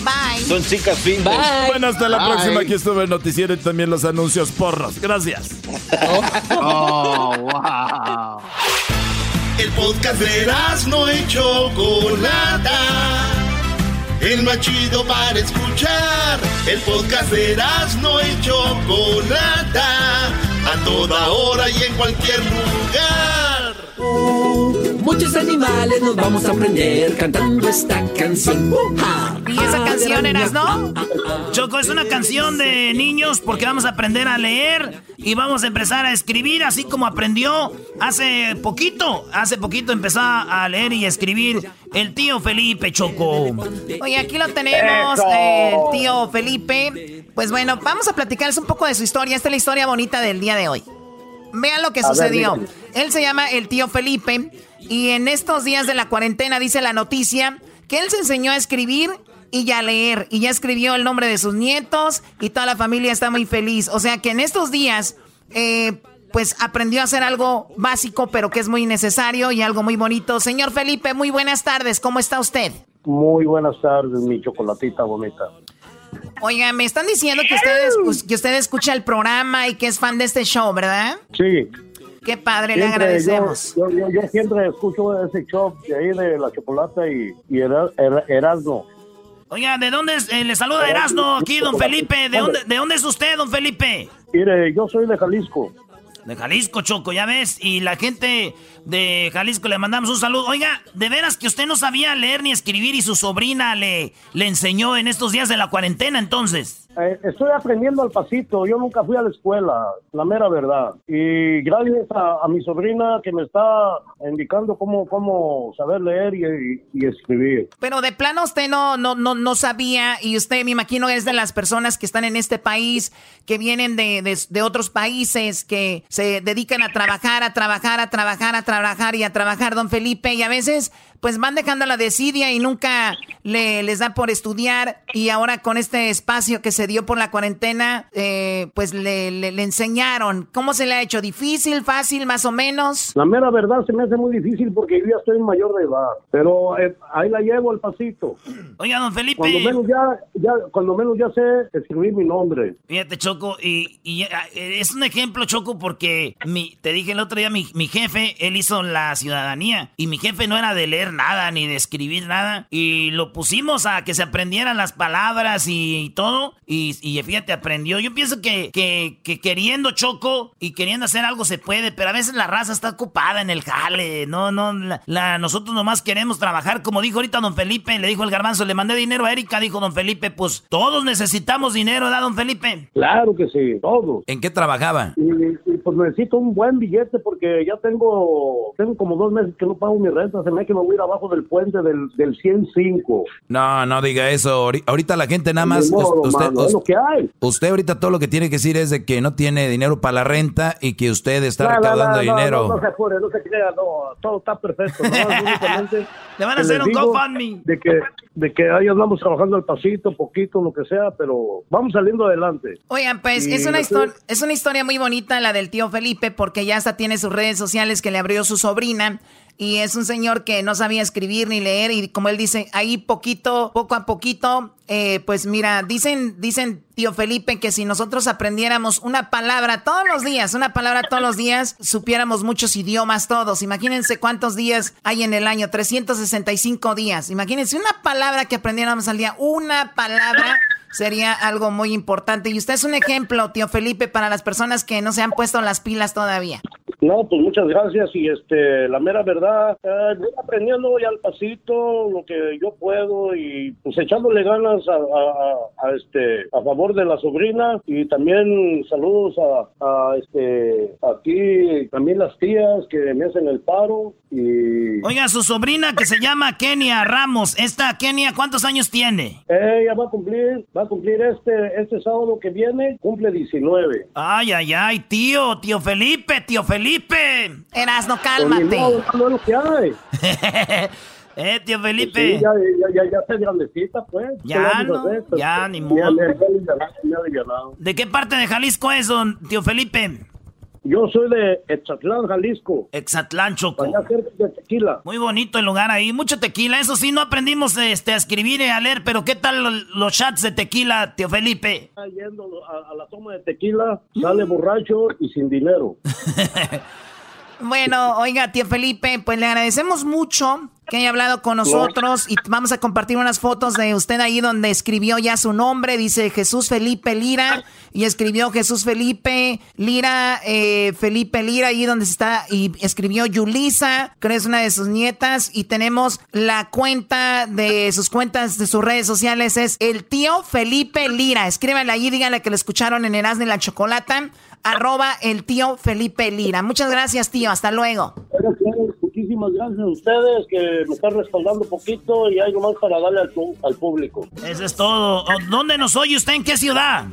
Speaker 15: Bye.
Speaker 24: Son chicas fin.
Speaker 23: Bueno, hasta la
Speaker 24: Bye.
Speaker 23: próxima. Aquí estuvo el noticiero y también los anuncios porros. Gracias.
Speaker 21: Oh, wow.
Speaker 3: El podcast de no y Chocolata. El más chido para escuchar. El podcast de no y Chocolata. A toda hora y en cualquier lugar.
Speaker 25: Muchos animales nos vamos a aprender cantando esta canción.
Speaker 4: ¿Y esa canción eras, no? Choco, es una canción de niños porque vamos a aprender a leer y vamos a empezar a escribir así como aprendió hace poquito. Hace poquito empezó a leer y a escribir el tío Felipe Choco.
Speaker 15: Oye, aquí lo tenemos, eh, el tío Felipe. Pues bueno, vamos a platicarles un poco de su historia. Esta es la historia bonita del día de hoy. Vean lo que
Speaker 26: A ver,
Speaker 15: sucedió. Él se llama el tío Felipe y en estos días de la cuarentena dice la noticia que él se enseñó a escribir y ya a leer y ya escribió el nombre de sus nietos y toda la familia está muy feliz. O sea que en estos días eh, pues aprendió a hacer algo básico pero que es muy necesario y algo muy bonito. Señor Felipe, muy buenas tardes. ¿Cómo está usted?
Speaker 26: Muy buenas tardes, mi chocolatita bonita.
Speaker 15: Oiga, me están diciendo que usted, que usted escucha el programa y que es fan de este show, ¿verdad?
Speaker 26: Sí.
Speaker 15: Qué padre, le agradecemos.
Speaker 26: Yo, yo, yo siempre escucho ese show de ahí de la chocolata y, y Era- Era- Erasmo.
Speaker 4: Oiga, ¿de dónde es? Eh, le saluda Erasmo aquí, don Felipe. ¿De dónde, ¿De dónde es usted, don Felipe?
Speaker 26: Mire, yo soy de Jalisco.
Speaker 4: De Jalisco, Choco, ya ves. Y la gente de Jalisco le mandamos un saludo. Oiga, de veras que usted no sabía leer ni escribir y su sobrina le, le enseñó en estos días de la cuarentena, entonces.
Speaker 26: eh, estoy aprendiendo al pasito. Yo nunca fui a la escuela, la mera verdad. Y gracias a, a mi sobrina que me está indicando cómo, cómo saber leer y, y escribir.
Speaker 15: Pero de plano usted no, no, no, no sabía y usted me imagino es de las personas que están en este país, que vienen de, de, de otros países, que se dedican a trabajar, a trabajar, a trabajar, a trabajar y a trabajar, don Felipe, y a veces pues van dejando la desidia y nunca le, les da por estudiar y ahora con este espacio que se dio por la cuarentena, eh, pues le, le, le enseñaron. ¿Cómo se le ha hecho? ¿Difícil, fácil, más o menos?
Speaker 26: La mera verdad se me hace muy difícil porque yo ya estoy mayor de edad, pero eh, ahí la llevo al pasito.
Speaker 4: Oiga, don Felipe.
Speaker 26: Cuando menos ya, ya, cuando menos ya sé escribir mi nombre.
Speaker 4: Fíjate, Choco, y, y eh, es un ejemplo, Choco, porque mi, te dije el otro día, mi, mi jefe, él hizo la ciudadanía y mi jefe no era de leer nada ni de escribir nada y lo pusimos a que se aprendieran las palabras y, todo y, y, fíjate, aprendió. Yo pienso que, que, que, queriendo Choco y queriendo hacer algo se puede, pero a veces la raza está ocupada en el jale, no, no, la, la, nosotros nomás queremos trabajar, como dijo ahorita don Felipe, le dijo el garbanzo, le mandé dinero a Erika, dijo don Felipe, pues todos necesitamos dinero, ¿verdad don Felipe?
Speaker 26: Claro que sí, todos.
Speaker 5: ¿En qué trabajaba?
Speaker 26: Y, y, pues necesito un buen billete porque ya tengo, tengo como dos meses que no pago mi renta, se me hace que me voy a ir abajo del puente del, del 105.
Speaker 5: No, no diga eso, ahorita la gente nada más...
Speaker 26: Modo,
Speaker 5: usted,
Speaker 26: mano,
Speaker 5: usted,
Speaker 26: que hay.
Speaker 5: usted ahorita todo lo que tiene que decir es de que no tiene dinero para la renta y que usted está
Speaker 26: No,
Speaker 5: recaudando
Speaker 26: no, no,
Speaker 5: dinero.
Speaker 26: No, no se apure, no se crea, no, todo está perfecto.
Speaker 4: Le van a hacer un GoFundMe.
Speaker 26: De que, de que ahí andamos trabajando al pasito, poquito, lo que sea, pero vamos saliendo adelante.
Speaker 15: Oigan, pues
Speaker 26: Y
Speaker 15: es una,
Speaker 26: así-
Speaker 15: histo- es una historia muy bonita la del tío Felipe porque ya hasta tiene sus redes sociales que le abrió su sobrina. Y es un señor que no sabía escribir ni leer y como él dice, ahí poquito, poco a poquito, eh, pues mira, dicen, dicen tío Felipe que si nosotros aprendiéramos una palabra todos los días, una palabra todos los días, supiéramos muchos idiomas todos. Imagínense cuántos días hay en el año, 365 días. Imagínense una palabra que aprendiéramos al día, una palabra sería algo muy importante. Y usted es un ejemplo, tío Felipe, para las personas que no se han puesto las pilas todavía.
Speaker 26: No, pues muchas gracias y este, la mera verdad, eh, voy aprendiendo ya al pasito lo que yo puedo y pues echándole ganas a, a- a- a, este, a favor de la sobrina y también saludos a, a este, aquí también las tías que me hacen el paro y
Speaker 4: Oiga, su sobrina que se llama Kenia Ramos, esta Kenia, ¿cuántos años tiene?
Speaker 26: ella va a cumplir, va a cumplir este, este sábado que viene, cumple 19.
Speaker 4: Ay, ay, ay, tío, tío Felipe, tío Felipe.
Speaker 15: Erasno,
Speaker 26: Pues ni modo, no lo que hay.
Speaker 4: eh, tío Felipe.
Speaker 26: sí, ya, ya, ya, ya está grandecita, pues. ¿Qué
Speaker 4: Ya no, ya, ni modo. ¿De qué parte de Jalisco es, don tío Felipe?
Speaker 26: Yo soy de Exatlán, Jalisco.
Speaker 4: Exatlán, Choco.
Speaker 26: Allá cerca de Tequila.
Speaker 4: Muy bonito el lugar ahí, mucho tequila. Eso sí, no aprendimos este, a escribir y a leer, pero ¿qué tal lo- los chats de tequila, tío Felipe?
Speaker 26: Está yendo a, a la toma de tequila, sale borracho y sin dinero.
Speaker 15: Bueno, oiga, tío Felipe, pues le agradecemos mucho que haya hablado con nosotros y vamos a compartir unas fotos de usted ahí donde escribió ya su nombre, dice Jesús Felipe Lira y escribió Jesús Felipe Lira, eh, Felipe Lira ahí donde está y escribió Yulisa, que es una de sus nietas. Y tenemos la cuenta de sus cuentas de sus redes sociales es el tío Felipe Lira, escríbanle ahí, díganle que lo escucharon en Erasmo y la Chocolata, arroba el tío Felipe Lira. Muchas gracias tío, hasta luego.
Speaker 26: Gracias, Muchísimas gracias a ustedes que me están respaldando un poquito y hay nomás para darle al, público.
Speaker 4: Eso es todo. ¿O ¿Dónde nos oye usted? ¿En qué ciudad?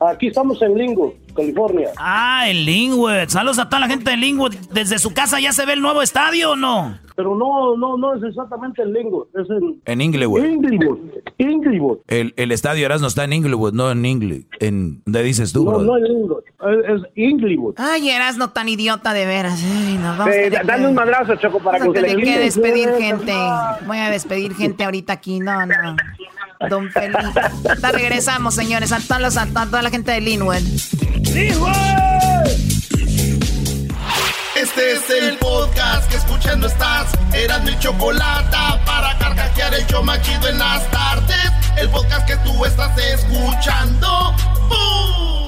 Speaker 26: Aquí estamos en Lingo, California.
Speaker 4: Ah, en Linwood. Saludos a toda la gente de Linwood. ¿Desde su casa ya se ve el nuevo estadio o no?
Speaker 26: Pero no, no, no es exactamente en Lingo, es en
Speaker 5: En Inglewood.
Speaker 26: Inglewood. Inglewood.
Speaker 5: El, el estadio Erasmo está en Inglewood, no en Ingle. En, ¿Dónde dices tú,
Speaker 26: No,
Speaker 5: brother?
Speaker 26: no es Lingo, es, es Inglewood.
Speaker 15: Ay, eras no tan idiota de veras. Ay, nos vamos a
Speaker 26: Eh, dale
Speaker 15: que-
Speaker 26: un madrazo, Choco, para
Speaker 15: vamos
Speaker 26: que se le
Speaker 15: tener que
Speaker 26: quite.
Speaker 15: despedir gente. Voy a despedir gente ahorita aquí. No, no. Don Felipe. Regresamos, señores. A, todos los- a toda la gente de Linwood.
Speaker 3: Este es el podcast que escuchando estás. Eran mi chocolate para carcajear el show más chido en las tardes. El podcast que tú estás escuchando. ¡Bum!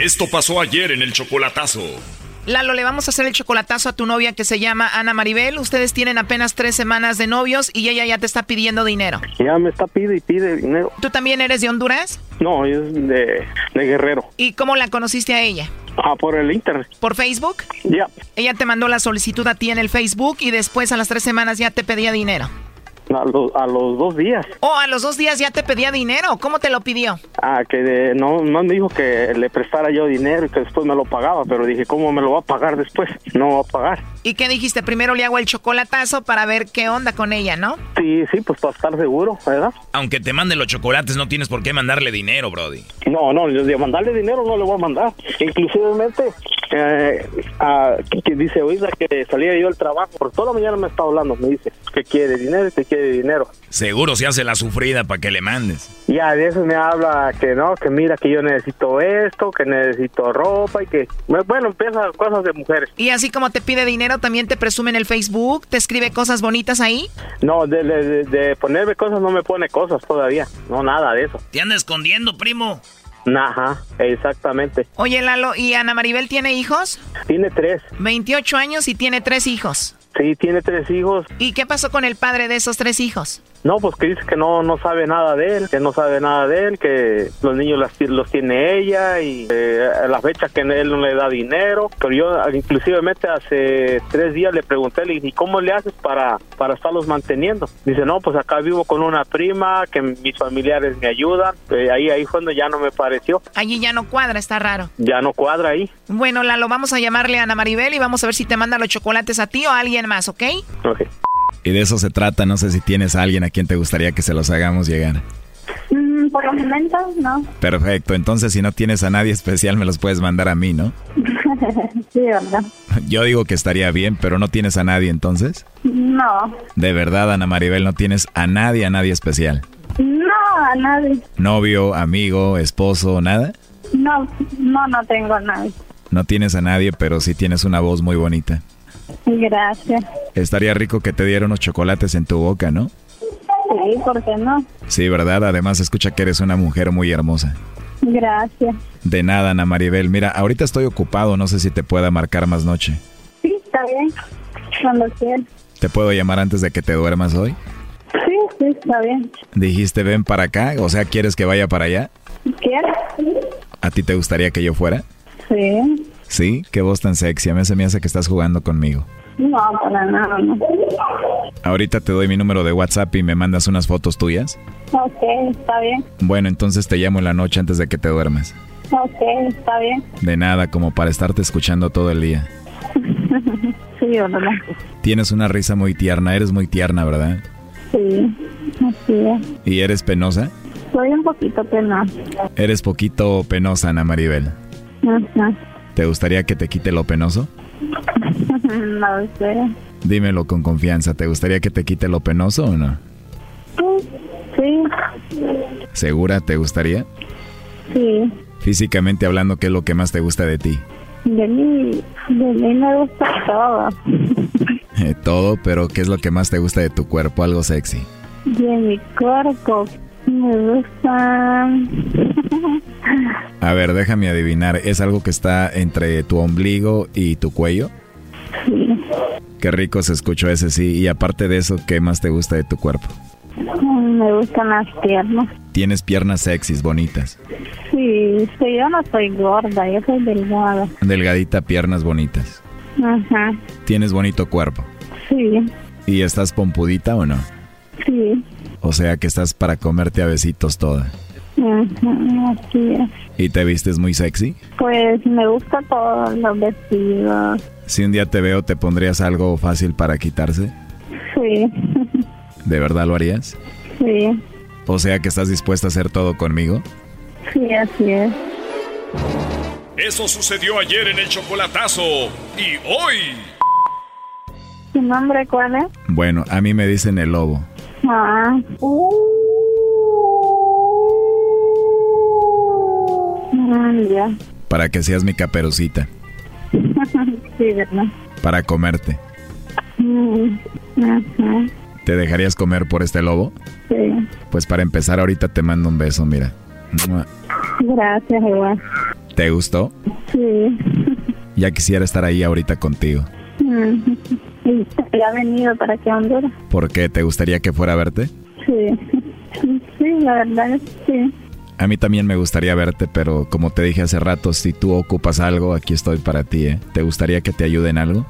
Speaker 27: Esto pasó ayer en el chocolatazo.
Speaker 15: Lalo, le vamos a hacer el chocolatazo a tu novia que se llama Ana Maribel. Ustedes tienen apenas tres semanas de novios y ella ya te está pidiendo dinero.
Speaker 28: Ya me está pide y pide dinero.
Speaker 15: ¿Tú también eres de Honduras?
Speaker 28: No, es de, de Guerrero.
Speaker 15: ¿Y cómo la conociste a ella?
Speaker 28: Ah, por el internet.
Speaker 15: ¿Por Facebook?
Speaker 28: Ya.
Speaker 15: Ella te mandó la solicitud a ti en el Facebook y después a las tres semanas ya te pedía dinero.
Speaker 28: A, los- a los dos días.
Speaker 15: Oh, a los dos días ya te pedía dinero. ¿Cómo te lo pidió?
Speaker 28: Ah, que de- no, no me dijo que le prestara yo dinero y que después me lo pagaba, pero dije, ¿cómo me lo va a pagar después? No va a pagar.
Speaker 15: ¿Y qué dijiste? Primero le hago el chocolatazo para ver qué onda con ella, ¿no?
Speaker 28: Sí, sí, pues para estar seguro, ¿verdad?
Speaker 29: Aunque te mande los chocolates, no tienes por qué mandarle dinero, Brody.
Speaker 28: No, no, yo de mandarle dinero no le voy a mandar. Inclusivemente, eh, a- que, dice, oiga, que salía yo del trabajo, por toda la mañana me está hablando, me dice que quiere dinero y que quiere dinero.
Speaker 29: Seguro se hace la sufrida para que le mandes.
Speaker 28: Ya, de eso me habla que no, que mira que yo necesito esto, que necesito ropa y que, bueno, empieza cosas de mujeres.
Speaker 15: Y así como te pide dinero, también te presume en el Facebook, te escribe cosas bonitas ahí.
Speaker 28: No, de, de, de- de ponerme cosas no me pone cosas todavía, no, nada de eso.
Speaker 29: Te anda escondiendo, primo.
Speaker 28: Ajá, exactamente.
Speaker 15: Oye, Lalo, ¿y Ana Maribel tiene hijos?
Speaker 28: Tiene tres.
Speaker 15: 28 años y tiene tres hijos.
Speaker 28: Sí, tiene tres hijos.
Speaker 15: ¿Y qué pasó con el padre de esos tres hijos?
Speaker 28: No, pues que dice que no, no sabe nada de él, que no sabe nada de él, que los niños las- los tiene ella y eh, a la fecha que él no le da dinero. Pero yo inclusivemente hace tres días le pregunté, le dije, ¿y cómo le haces para, para estarlos manteniendo? Dice, no, pues acá vivo con una prima, que mis familiares me ayudan. Eh, ahí, ahí fue donde ya no me pareció,
Speaker 15: Allí ya no cuadra, está raro.
Speaker 28: ya no cuadra ahí.
Speaker 15: Bueno, Lalo, vamos a llamarle a Ana Maribel y vamos a ver si te manda los chocolates a ti o a alguien más, ¿ok?
Speaker 29: Y de eso se trata. No sé si tienes a alguien a quien te gustaría que se los hagamos llegar.
Speaker 30: Mm, por el momento, no.
Speaker 29: Perfecto. Entonces, si no tienes a nadie especial, me los puedes mandar a mí, ¿no?
Speaker 30: sí, ¿verdad?
Speaker 29: Yo digo que estaría bien, pero no tienes a nadie entonces.
Speaker 30: No,
Speaker 29: De verdad, Ana Maribel, no tienes a nadie, a nadie especial.
Speaker 30: no, a nadie.
Speaker 29: Novio, amigo, esposo, nada.
Speaker 30: No, no, no tengo a nadie.
Speaker 29: No tienes a nadie, pero sí tienes una voz muy bonita.
Speaker 30: Gracias.
Speaker 29: Estaría rico que te diera unos chocolates en tu boca, ¿no?
Speaker 30: Sí, ¿por qué no?
Speaker 29: Sí, ¿verdad? Además, escucha que eres una mujer muy hermosa.
Speaker 30: Gracias.
Speaker 29: De nada, Ana Maribel. Mira, ahorita estoy ocupado, no sé si te pueda marcar más noche.
Speaker 30: Sí, está bien. Cuando quieras.
Speaker 29: ¿Te puedo llamar antes de que te duermas hoy?
Speaker 30: Sí, sí, está bien.
Speaker 29: Dijiste ven para acá, o sea, ¿quieres que vaya para allá?
Speaker 30: ¿Quieres?
Speaker 29: ¿A ti te gustaría que yo fuera?
Speaker 30: Sí.
Speaker 29: Sí, qué voz tan sexy, a mí se me hace que estás jugando conmigo.
Speaker 30: No, para nada, no.
Speaker 29: Ahorita te doy mi número de WhatsApp y me mandas unas fotos tuyas.
Speaker 30: Ok, está bien.
Speaker 29: Bueno, entonces te llamo en la noche antes de que te duermas.
Speaker 30: Ok, está bien.
Speaker 29: De nada, como para estarte escuchando todo el día.
Speaker 30: sí, ¿verdad?
Speaker 29: Tienes una risa muy tierna, eres muy tierna, ¿verdad?
Speaker 30: Sí, así es.
Speaker 29: ¿Y eres penosa?
Speaker 30: Soy un poquito penosa.
Speaker 29: Eres poquito penosa, Ana Maribel.
Speaker 30: Ajá.
Speaker 29: ¿Te gustaría que te quite lo penoso?
Speaker 30: no sé.
Speaker 29: Dímelo con confianza, ¿te gustaría que te quite lo penoso o no?
Speaker 30: Sí,
Speaker 29: ¿Segura te gustaría?
Speaker 30: sí.
Speaker 29: Físicamente hablando, ¿qué es lo que más te gusta de ti?
Speaker 30: De mí, de mí me gusta todo.
Speaker 29: Eh, todo, pero ¿qué es lo que más te gusta de tu cuerpo? Algo sexy.
Speaker 30: De mi cuerpo me gusta.
Speaker 29: A ver, déjame adivinar, ¿es algo que está entre tu ombligo y tu cuello?
Speaker 30: Sí.
Speaker 29: Qué rico se escuchó ese sí. Y aparte de eso, ¿qué más te gusta de tu cuerpo?
Speaker 30: Me gustan las piernas.
Speaker 29: Tienes piernas sexys, bonitas.
Speaker 30: Sí, sí, yo no soy gorda, yo soy delgada.
Speaker 29: Delgadita, piernas bonitas.
Speaker 30: Ajá.
Speaker 29: Tienes bonito cuerpo.
Speaker 30: Sí,
Speaker 29: ¿Y estás pompudita o no?
Speaker 30: sí.
Speaker 29: O sea que estás para comerte a besitos toda.
Speaker 30: Ajá, así es.
Speaker 29: ¿Y te vistes muy sexy?
Speaker 30: Pues me gusta todos los vestidos.
Speaker 29: Si un día te veo, ¿te pondrías algo fácil para quitarse?
Speaker 30: Sí,
Speaker 29: ¿De verdad lo harías?
Speaker 30: sí,
Speaker 29: O sea que estás dispuesta a hacer todo conmigo.
Speaker 30: sí, así es.
Speaker 27: Eso sucedió ayer en el chocolatazo. Y hoy.
Speaker 30: ¿Tu nombre cuál es?
Speaker 29: Bueno, a mí me dicen el lobo.
Speaker 30: Ya.
Speaker 29: Para que seas mi caperucita.
Speaker 30: sí, ¿verdad?
Speaker 29: Para comerte.
Speaker 30: Mm, ajá.
Speaker 29: ¿Te dejarías comer por este lobo?
Speaker 30: Sí.
Speaker 29: Pues para empezar ahorita te mando un beso, mira.
Speaker 30: Gracias, igual.
Speaker 29: ¿Te gustó?
Speaker 30: Sí.
Speaker 29: Ya quisiera estar ahí ahorita contigo.
Speaker 30: Mm. ¿Y ya ha venido para aquí a Honduras?
Speaker 29: ¿Por qué? ¿Te gustaría que fuera a verte?
Speaker 30: Sí. Sí, la verdad es que sí.
Speaker 29: A mí también me gustaría verte, pero como te dije hace rato, si tú ocupas algo, aquí estoy para ti, ¿eh? ¿Te gustaría que te ayude en algo?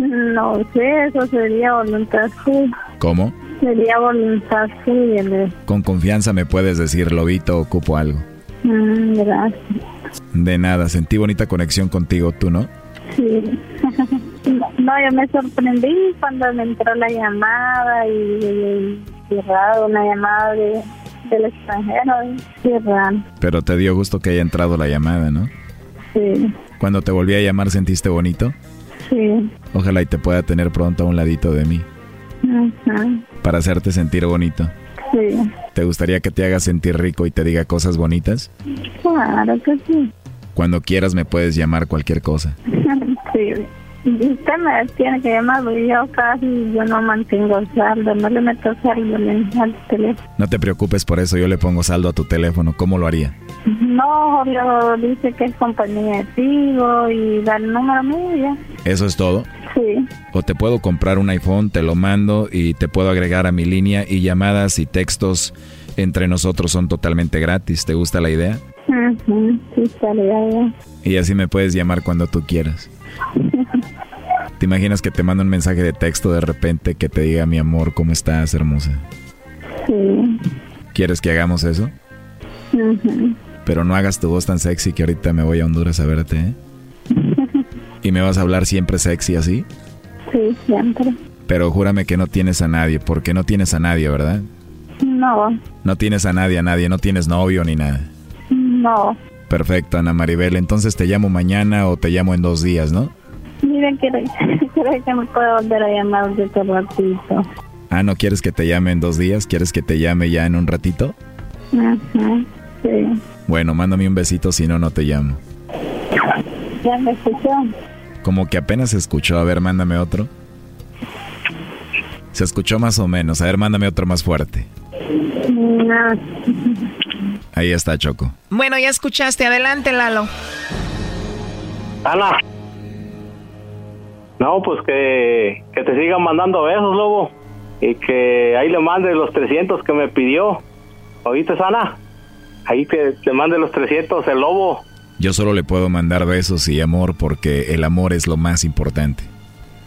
Speaker 30: No sé, eso sería voluntad suya.
Speaker 29: ¿Cómo?
Speaker 30: Sería voluntad suya. ¿no?
Speaker 29: Con confianza me puedes decir, Lobito, ocupo algo.
Speaker 30: Mm, gracias.
Speaker 29: De nada, sentí bonita conexión contigo, ¿tú no?
Speaker 30: Sí. No, yo me sorprendí cuando me entró la llamada y, raro, una llamada de, del extranjero. y raro.
Speaker 29: Pero te dio gusto que haya entrado la llamada, ¿no?
Speaker 30: Sí,
Speaker 29: Cuando te volví a llamar, ¿sentiste bonito?
Speaker 30: sí.
Speaker 29: Ojalá y te pueda tener pronto a un ladito de mí,
Speaker 30: Ajá.
Speaker 29: para hacerte sentir bonito.
Speaker 30: Sí,
Speaker 29: ¿Te gustaría que te haga sentir rico y te diga cosas bonitas?
Speaker 30: claro que sí.
Speaker 29: Cuando quieras me puedes llamar cualquier cosa.
Speaker 30: Sí. Usted me tiene que llamar, porque yo casi yo no mantengo saldo, no le meto saldo en al teléfono.
Speaker 29: No te preocupes por eso, yo le pongo saldo a tu teléfono. ¿Cómo lo haría?
Speaker 30: No, Julio dice que es compañía de Tigo y da el número mío ya.
Speaker 29: ¿Eso es todo?
Speaker 30: Sí.
Speaker 29: O te puedo comprar un iPhone, te lo mando y te puedo agregar a mi línea y llamadas y textos entre nosotros son totalmente gratis. ¿Te gusta la idea?
Speaker 30: Ujú, Sí, estaría bien.
Speaker 29: Y así me puedes llamar cuando tú quieras. ¿Te imaginas que te mando un mensaje de texto de repente que te diga mi amor, ¿cómo estás, hermosa?
Speaker 30: Sí.
Speaker 29: ¿Quieres que hagamos eso?
Speaker 30: Ujú.
Speaker 29: Pero no hagas tu voz tan sexy que ahorita me voy a Honduras a verte, ¿eh? ¿Y me vas a hablar siempre sexy así?
Speaker 30: Sí, siempre.
Speaker 29: Pero júrame que no tienes a nadie, porque no tienes a nadie, ¿verdad?
Speaker 30: No,
Speaker 29: No tienes a nadie, a nadie, no tienes novio ni nada.
Speaker 30: no.
Speaker 29: Perfecto, Ana Maribel, entonces te llamo mañana o te llamo en dos días, ¿no?
Speaker 30: Creo, creo que me puede volver a llamar de otro ratito.
Speaker 29: Ah, ¿no quieres que te llame en dos días? ¿Quieres que te llame ya en un ratito?
Speaker 30: Ajá, sí.
Speaker 29: Bueno, mándame un besito, si no, no te llamo.
Speaker 30: ¿Ya me escuchó?
Speaker 29: Como que apenas se escuchó, a ver, mándame otro. Se escuchó más o menos, a ver, mándame otro más fuerte.
Speaker 30: No.
Speaker 29: Ahí está, Choco.
Speaker 15: Bueno, ya escuchaste. Adelante, Lalo.
Speaker 28: Ana. No, pues que, que te sigan mandando besos, lobo. Y que ahí le mande los 300 que me pidió. ¿Oíste, Ana? Ahí que te mande los 300 el lobo.
Speaker 29: Yo solo le puedo mandar besos y amor porque el amor es lo más importante.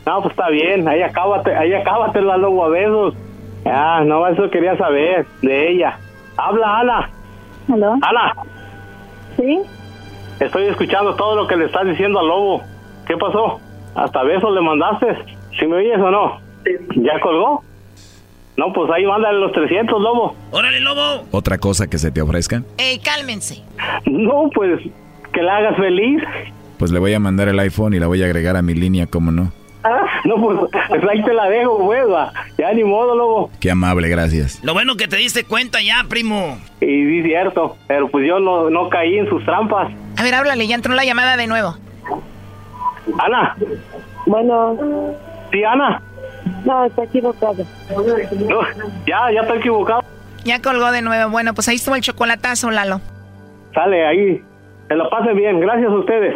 Speaker 28: No, pues está bien. Ahí acábate, ahí acábate la lobo a besos. Ah, no, eso quería saber de ella. Habla, Ana.
Speaker 30: ¿Aló?
Speaker 28: Ana.
Speaker 30: ¿Sí?
Speaker 28: Estoy escuchando todo lo que le estás diciendo al lobo. ¿Qué pasó? ¿Hasta besos le mandaste? ¿Si me oyes o no? ¿Ya colgó? No, pues ahí mándale los 300, lobo.
Speaker 4: ¡Órale, lobo!
Speaker 29: ¿Otra cosa que se te ofrezca?
Speaker 15: Ey, cálmense.
Speaker 28: No, pues que la hagas feliz.
Speaker 29: Pues le voy a mandar el iPhone y la voy a agregar a mi línea, ¿cómo no?
Speaker 28: Ah, no, pues, pues ahí te la dejo, pues, va. Ya ni modo, lobo.
Speaker 29: Qué amable, gracias.
Speaker 4: Lo bueno que te diste cuenta ya, primo.
Speaker 28: Y sí, cierto. Pero pues yo no, no caí en sus trampas.
Speaker 15: A ver, háblale, ya entró la llamada de nuevo.
Speaker 28: Ana.
Speaker 30: Bueno.
Speaker 28: Sí, Ana.
Speaker 30: No, está equivocado.
Speaker 28: No, ya, ya estoy equivocado.
Speaker 15: Ya colgó de nuevo. Bueno, pues ahí estuvo el chocolatazo, Lalo.
Speaker 28: Sale ahí. Que la pasen bien. Gracias a ustedes.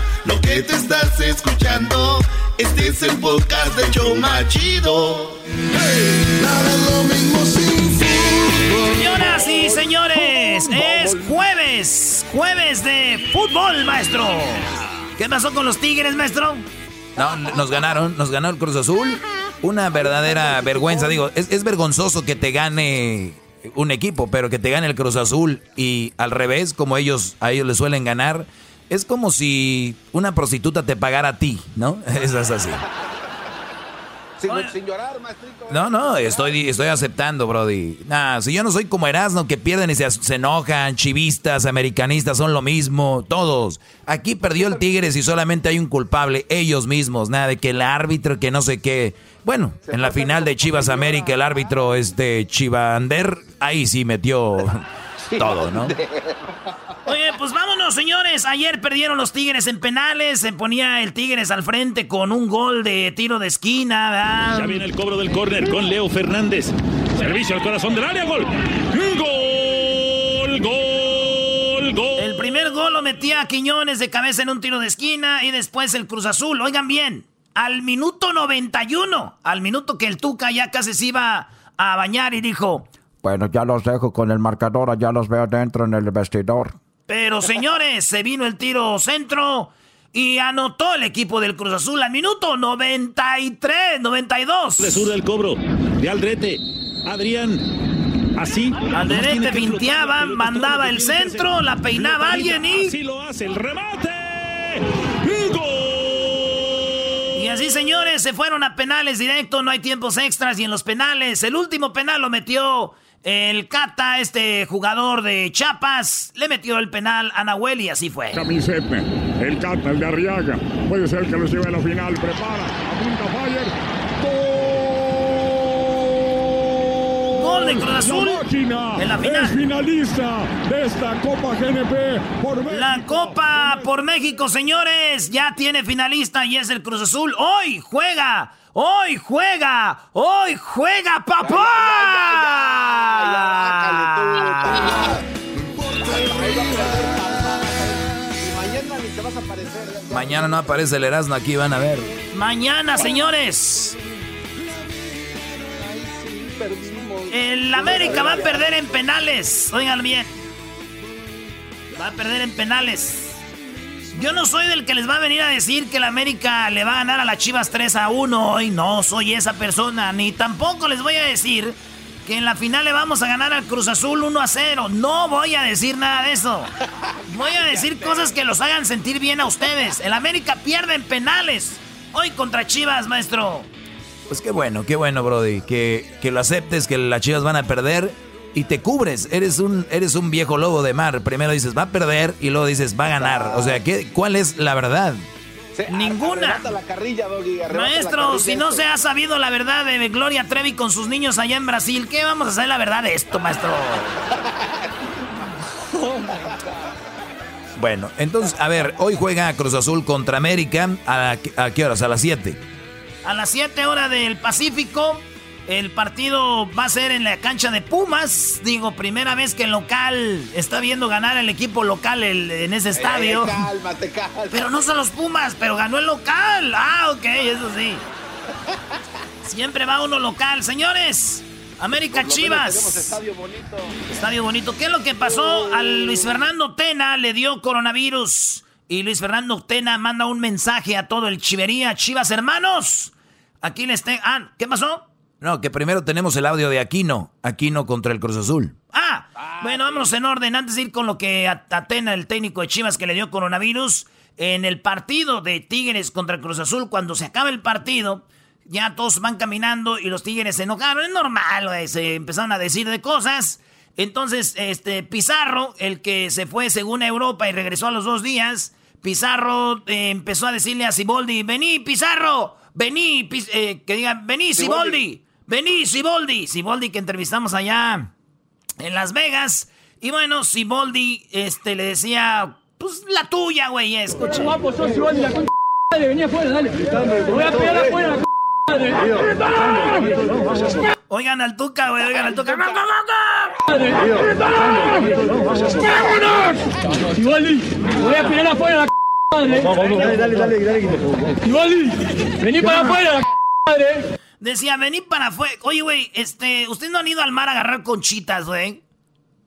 Speaker 3: Lo que te estás escuchando, este es el podcast de Choma Chido.
Speaker 4: Señoras y señores, es jueves Jueves, jueves de fútbol, maestro. ¿Qué pasó con los Tigres, maestro?
Speaker 5: No, nos ganaron, nos ganó el Cruz Azul. Una verdadera vergüenza, digo, es, es vergonzoso que te gane un equipo, pero que te gane el Cruz Azul y al revés, como ellos a ellos les suelen ganar, es como si una prostituta te pagara a ti, ¿no? Eso es así.
Speaker 24: Sin, llorar, maestrito.
Speaker 5: No, no, estoy, estoy aceptando, Brody. Nah, si yo no soy como Erasmo, que pierden y se, se enojan, chivistas, americanistas, son lo mismo, todos. Aquí perdió el Tigres y solamente hay un culpable, ellos mismos, nada de que el árbitro, que no sé qué. Bueno, en la final de Chivas América, el árbitro, este, Chivander, ahí sí metió todo, ¿no?
Speaker 4: Señores. Ayer perdieron los Tigres en penales. Se ponía el Tigres al frente con un gol de tiro de esquina. ¿verdad?
Speaker 31: Ya viene el cobro del córner con Leo Fernández. Servicio al corazón del área. Gol. Gol. Gol. Gol.
Speaker 4: El primer gol lo metía a Quiñones de cabeza en un tiro de esquina y después el Cruz Azul. Oigan bien, al minuto 91, al minuto que el Tuca ya casi se iba a bañar y dijo,
Speaker 32: Bueno, ya los dejo con el marcador, ya los veo dentro en el vestidor.
Speaker 4: Pero señores, se vino el tiro centro y anotó el equipo del Cruz Azul al minuto 93, 92.
Speaker 31: Le surda el cobro de Aldrete. Adrián. Así.
Speaker 4: Aldrete pinteaba, mandaba el centro, la peinaba alguien y...
Speaker 31: Así lo hace el remate.
Speaker 4: Y así, señores, se fueron a penales directo, no hay tiempos extras y en los penales, el último penal lo metió el Cata, este jugador de Chiapas, le metió el penal a Nahuel y así fue.
Speaker 33: Camiseta, el Cata, el de Arriaga. Puede ser que los lleve a la final. Prepara, apunta Fire.
Speaker 4: Gol de Cruz Azul
Speaker 33: La máquina
Speaker 4: en la final.
Speaker 33: es finalista de esta Copa GNP por México.
Speaker 4: La Copa por México, señores, ya tiene finalista y es el Cruz Azul. Hoy juega, hoy juega, hoy juega, papá.
Speaker 24: Mañana ni te vas a aparecer. ya-
Speaker 5: Mañana no aparece el Erasmo, aquí van a ver.
Speaker 4: Mañana, señores.
Speaker 24: Perdimos.
Speaker 4: El América va a perder en penales. Oigan bien. Va a perder en penales. Yo no soy del que les va a venir a decir que el América le va a ganar a las Chivas 3 a 1 hoy. No soy esa persona. Ni tampoco les voy a decir que en la final le vamos a ganar al Cruz Azul 1 a 0. No voy a decir nada de eso. Voy a decir cosas que los hagan sentir bien a ustedes. El América pierde en penales. Hoy contra Chivas, maestro.
Speaker 5: Pues qué bueno, qué bueno, Brody. Que, que lo aceptes, que las chivas van a perder y te cubres. Eres un, eres un viejo lobo de mar. Primero dices, va a perder y luego dices, va a ganar. O sea, ¿qué, ¿cuál es la verdad?
Speaker 24: Se-
Speaker 4: Ninguna.
Speaker 24: arrebata la carrilla, Doggy, arrebata la
Speaker 4: Maestro,
Speaker 24: carrilla
Speaker 4: si no
Speaker 24: esto.
Speaker 4: se ha sabido la verdad de Gloria Trevi con sus niños allá en Brasil, ¿qué vamos a saber la verdad de esto, maestro?
Speaker 5: Bueno, entonces, a ver, hoy juega Cruz Azul contra América. ¿A, a qué horas? A las 7.
Speaker 4: A las 7 horas del Pacífico, el partido va a ser en la cancha de Pumas. Digo, primera vez que el local está viendo ganar el equipo local el- en ese estadio.
Speaker 24: Eh, cálmate, cálmate.
Speaker 4: Pero no son los Pumas, pero ganó el local. Ah, ok, eso sí. Siempre va uno local. Señores, América Chivas.
Speaker 24: Tenemos estadio bonito.
Speaker 4: Estadio bonito. ¿Qué es lo que pasó? A Luis Fernando Tena le dio coronavirus. Y Luis Fernando Tena manda un mensaje a todo el chivería. Chivas, hermanos. Aquí les tengo. Ah, ¿qué pasó?
Speaker 5: No, que primero tenemos el audio de Aquino. Aquino contra el Cruz Azul.
Speaker 4: Ah, bueno, vámonos en orden. Antes de ir con lo que Atena, el técnico de Chivas, que le dio coronavirus. En el partido de Tigres contra el Cruz Azul, cuando se acaba el partido, ya todos van caminando y los Tigres se enojaron. Es normal, güey, se empezaron a decir de cosas. Entonces, este Pizarro, el que se fue según a Europa y regresó a los dos días, Pizarro eh, empezó a decirle a Siboldi, vení Pizarro, vení, Piz- eh, que digan, vení Siboldi, vení Siboldi. Siboldi que entrevistamos allá en Las Vegas. Y bueno, Siboldi este, le decía, pues la tuya, güey, escucha.
Speaker 34: Guapo, sos de la vení afuera, dale. Te voy a pegar afuera la madre.
Speaker 4: Oigan al Tuca, güey, oigan al Tuca.
Speaker 34: ¡Vámonos! Voy a pegar afuera la madre. Dale, dale, dale, dale. Vení para afuera la madre.
Speaker 4: Decía, vení para afuera. Oye, güey, este, ¿ustedes no han ido al mar a agarrar conchitas, güey?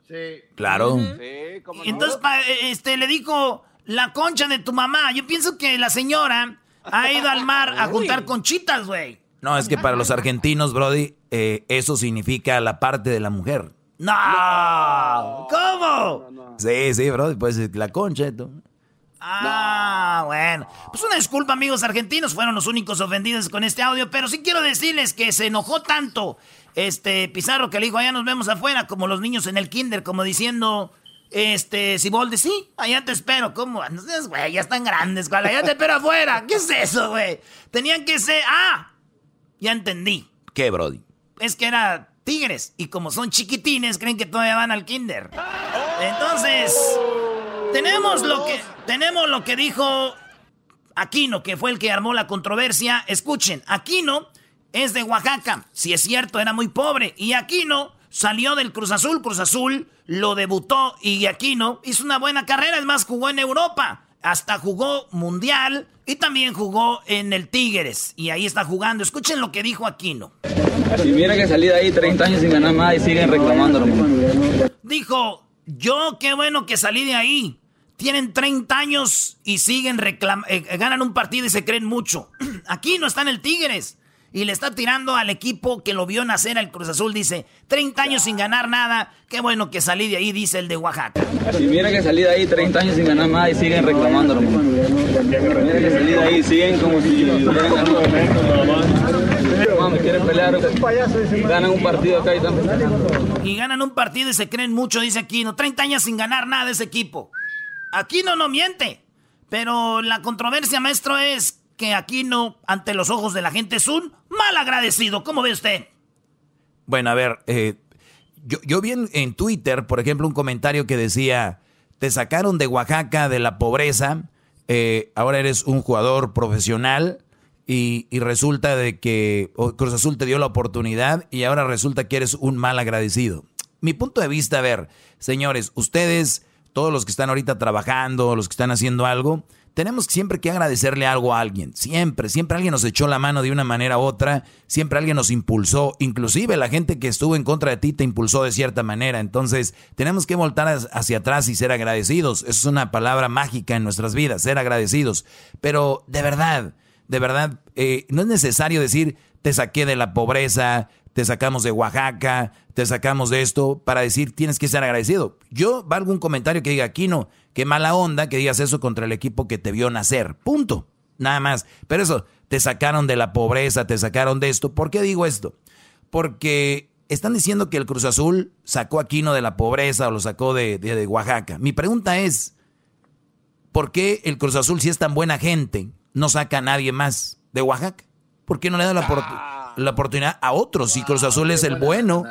Speaker 21: Sí.
Speaker 5: Claro.
Speaker 4: Y Entonces, pa- este, le dijo la concha de tu mamá. Yo pienso que la señora ha ido al mar a juntar conchitas, güey.
Speaker 5: No, es que para los argentinos, Brody, eh, eso significa la parte de la mujer.
Speaker 4: No. ¿Cómo?
Speaker 5: Sí, sí, Brody, pues la concha. tú.
Speaker 4: Ah, bueno. Pues una disculpa, amigos argentinos, fueron los únicos ofendidos con este audio, pero sí quiero decirles que se enojó tanto este Pizarro que le dijo, allá nos vemos afuera, como los niños en el kinder, como diciendo, este, Siboldi, sí, allá te espero, ¿cómo? No güey, ya están grandes, ¿cuál? Allá te espero afuera, ¿qué es eso, güey? Tenían que ser, ah, ya entendí,
Speaker 5: ¿Qué, Brody?
Speaker 4: es que era tigres, y como son chiquitines, creen que todavía van al kinder. Entonces, tenemos lo que, tenemos lo que dijo Aquino, que fue el que armó la controversia. Escuchen, Aquino es de Oaxaca. Si es cierto, era muy pobre. Y Aquino salió del Cruz Azul. Cruz Azul lo debutó y Aquino hizo una buena carrera. Es más, jugó en Europa. Hasta jugó Mundial y también jugó en el Tigres. Y ahí está jugando. Escuchen lo que dijo Aquino.
Speaker 35: Y mira que salí de ahí 30 años sin ganar nada y siguen reclamándolo.
Speaker 4: Dijo, yo qué bueno que salí de ahí. Tienen 30 años y siguen reclamando, ganan un partido y se creen mucho. Aquí no está en el Tigres. Y le está tirando al equipo que lo vio nacer al Cruz Azul. Dice, 30 años sin ganar nada. Qué bueno que salí de ahí, dice el de Oaxaca.
Speaker 35: Y mira que salí de ahí 30 años sin ganar nada y siguen reclamándolo. Mira que salí de ahí siguen como si. Vamos, quieren pelear. Ganan un partido acá y también.
Speaker 4: Y ganan un partido y se creen mucho, dice Aquino. 30 años sin ganar nada ese equipo. Aquino no miente. Pero la controversia, maestro, es que Aquino, ante los ojos de la gente, es un mal agradecido. ¿Cómo ve usted?
Speaker 5: Bueno, a ver, eh, yo, yo vi en, Twitter, por ejemplo, un comentario que decía, te sacaron de Oaxaca de la pobreza, eh, ahora eres un jugador profesional y, y resulta de que Cruz Azul te dio la oportunidad y ahora resulta que eres un mal agradecido. Mi punto de vista, a ver, señores, ustedes, todos los que están ahorita trabajando, los que están haciendo algo, tenemos siempre que agradecerle algo a alguien. Siempre, siempre alguien nos echó la mano de una manera u otra, siempre alguien nos impulsó, inclusive la gente que estuvo en contra de ti te impulsó de cierta manera. Entonces, tenemos que voltar hacia atrás y ser agradecidos. Eso es una palabra mágica en nuestras vidas, ser agradecidos. Pero de verdad, de verdad, eh, no es necesario decir, te saqué de la pobreza, te sacamos de Oaxaca, te sacamos de esto, para decir tienes que ser agradecido. Yo valgo un comentario que diga, aquí no, qué mala onda que digas eso contra el equipo que te vio nacer. Punto. Nada más. Pero eso, te sacaron de la pobreza, te sacaron de esto. ¿Por qué digo esto? Porque están diciendo que el Cruz Azul sacó a Aquino de la pobreza o lo sacó de, de, de Oaxaca. Mi pregunta es, ¿por qué el Cruz Azul, si es tan buena gente, no saca a nadie más de Oaxaca? ¿Por qué no le da la, opor- la oportunidad a otros? Si Cruz Azul es el bueno,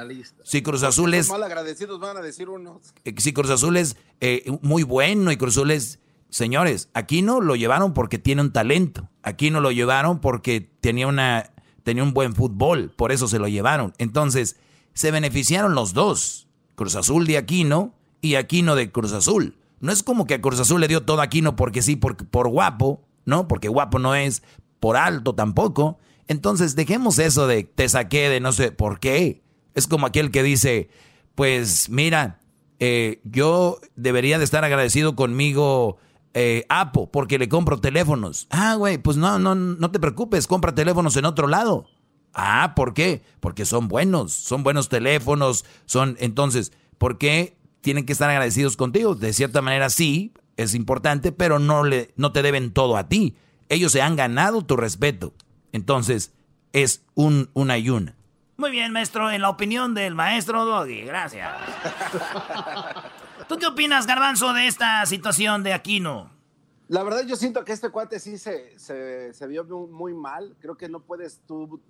Speaker 5: si Cruz Azul es,
Speaker 24: Mal agradecidos van a decir unos.
Speaker 5: eh, si Cruz Azul es eh, muy bueno y Cruz Azul es, señores, aquí no lo llevaron porque tiene un talento, aquí no lo llevaron porque tenía una tenía un buen fútbol, por eso se lo llevaron. Entonces, se beneficiaron los dos, Cruz Azul de Aquino y Aquino de Cruz Azul. No es como que a Cruz Azul le dio todo a Aquino porque sí, por, por guapo, ¿no? Porque guapo no es, por alto tampoco. Entonces, dejemos eso de te saqué de no sé por qué. Es como aquel que dice, pues mira, eh, yo debería de estar agradecido conmigo, eh, Apo, porque le compro teléfonos. Ah, güey, pues no, no, no te preocupes, compra teléfonos en otro lado. Ah, ¿por qué? Porque son buenos, son buenos teléfonos, son, entonces, ¿por qué tienen que estar agradecidos contigo? De cierta manera sí, es importante, pero no, le, no te deben todo a ti. Ellos se han ganado tu respeto. Entonces, es un, una y una.
Speaker 4: Muy bien, maestro, en la opinión del maestro Doggy, gracias. ¿Tú qué opinas, Garbanzo, de esta situación de Aquino?
Speaker 24: La verdad, yo siento que este cuate sí se, se, se vio muy, mal. Creo que no puedes tú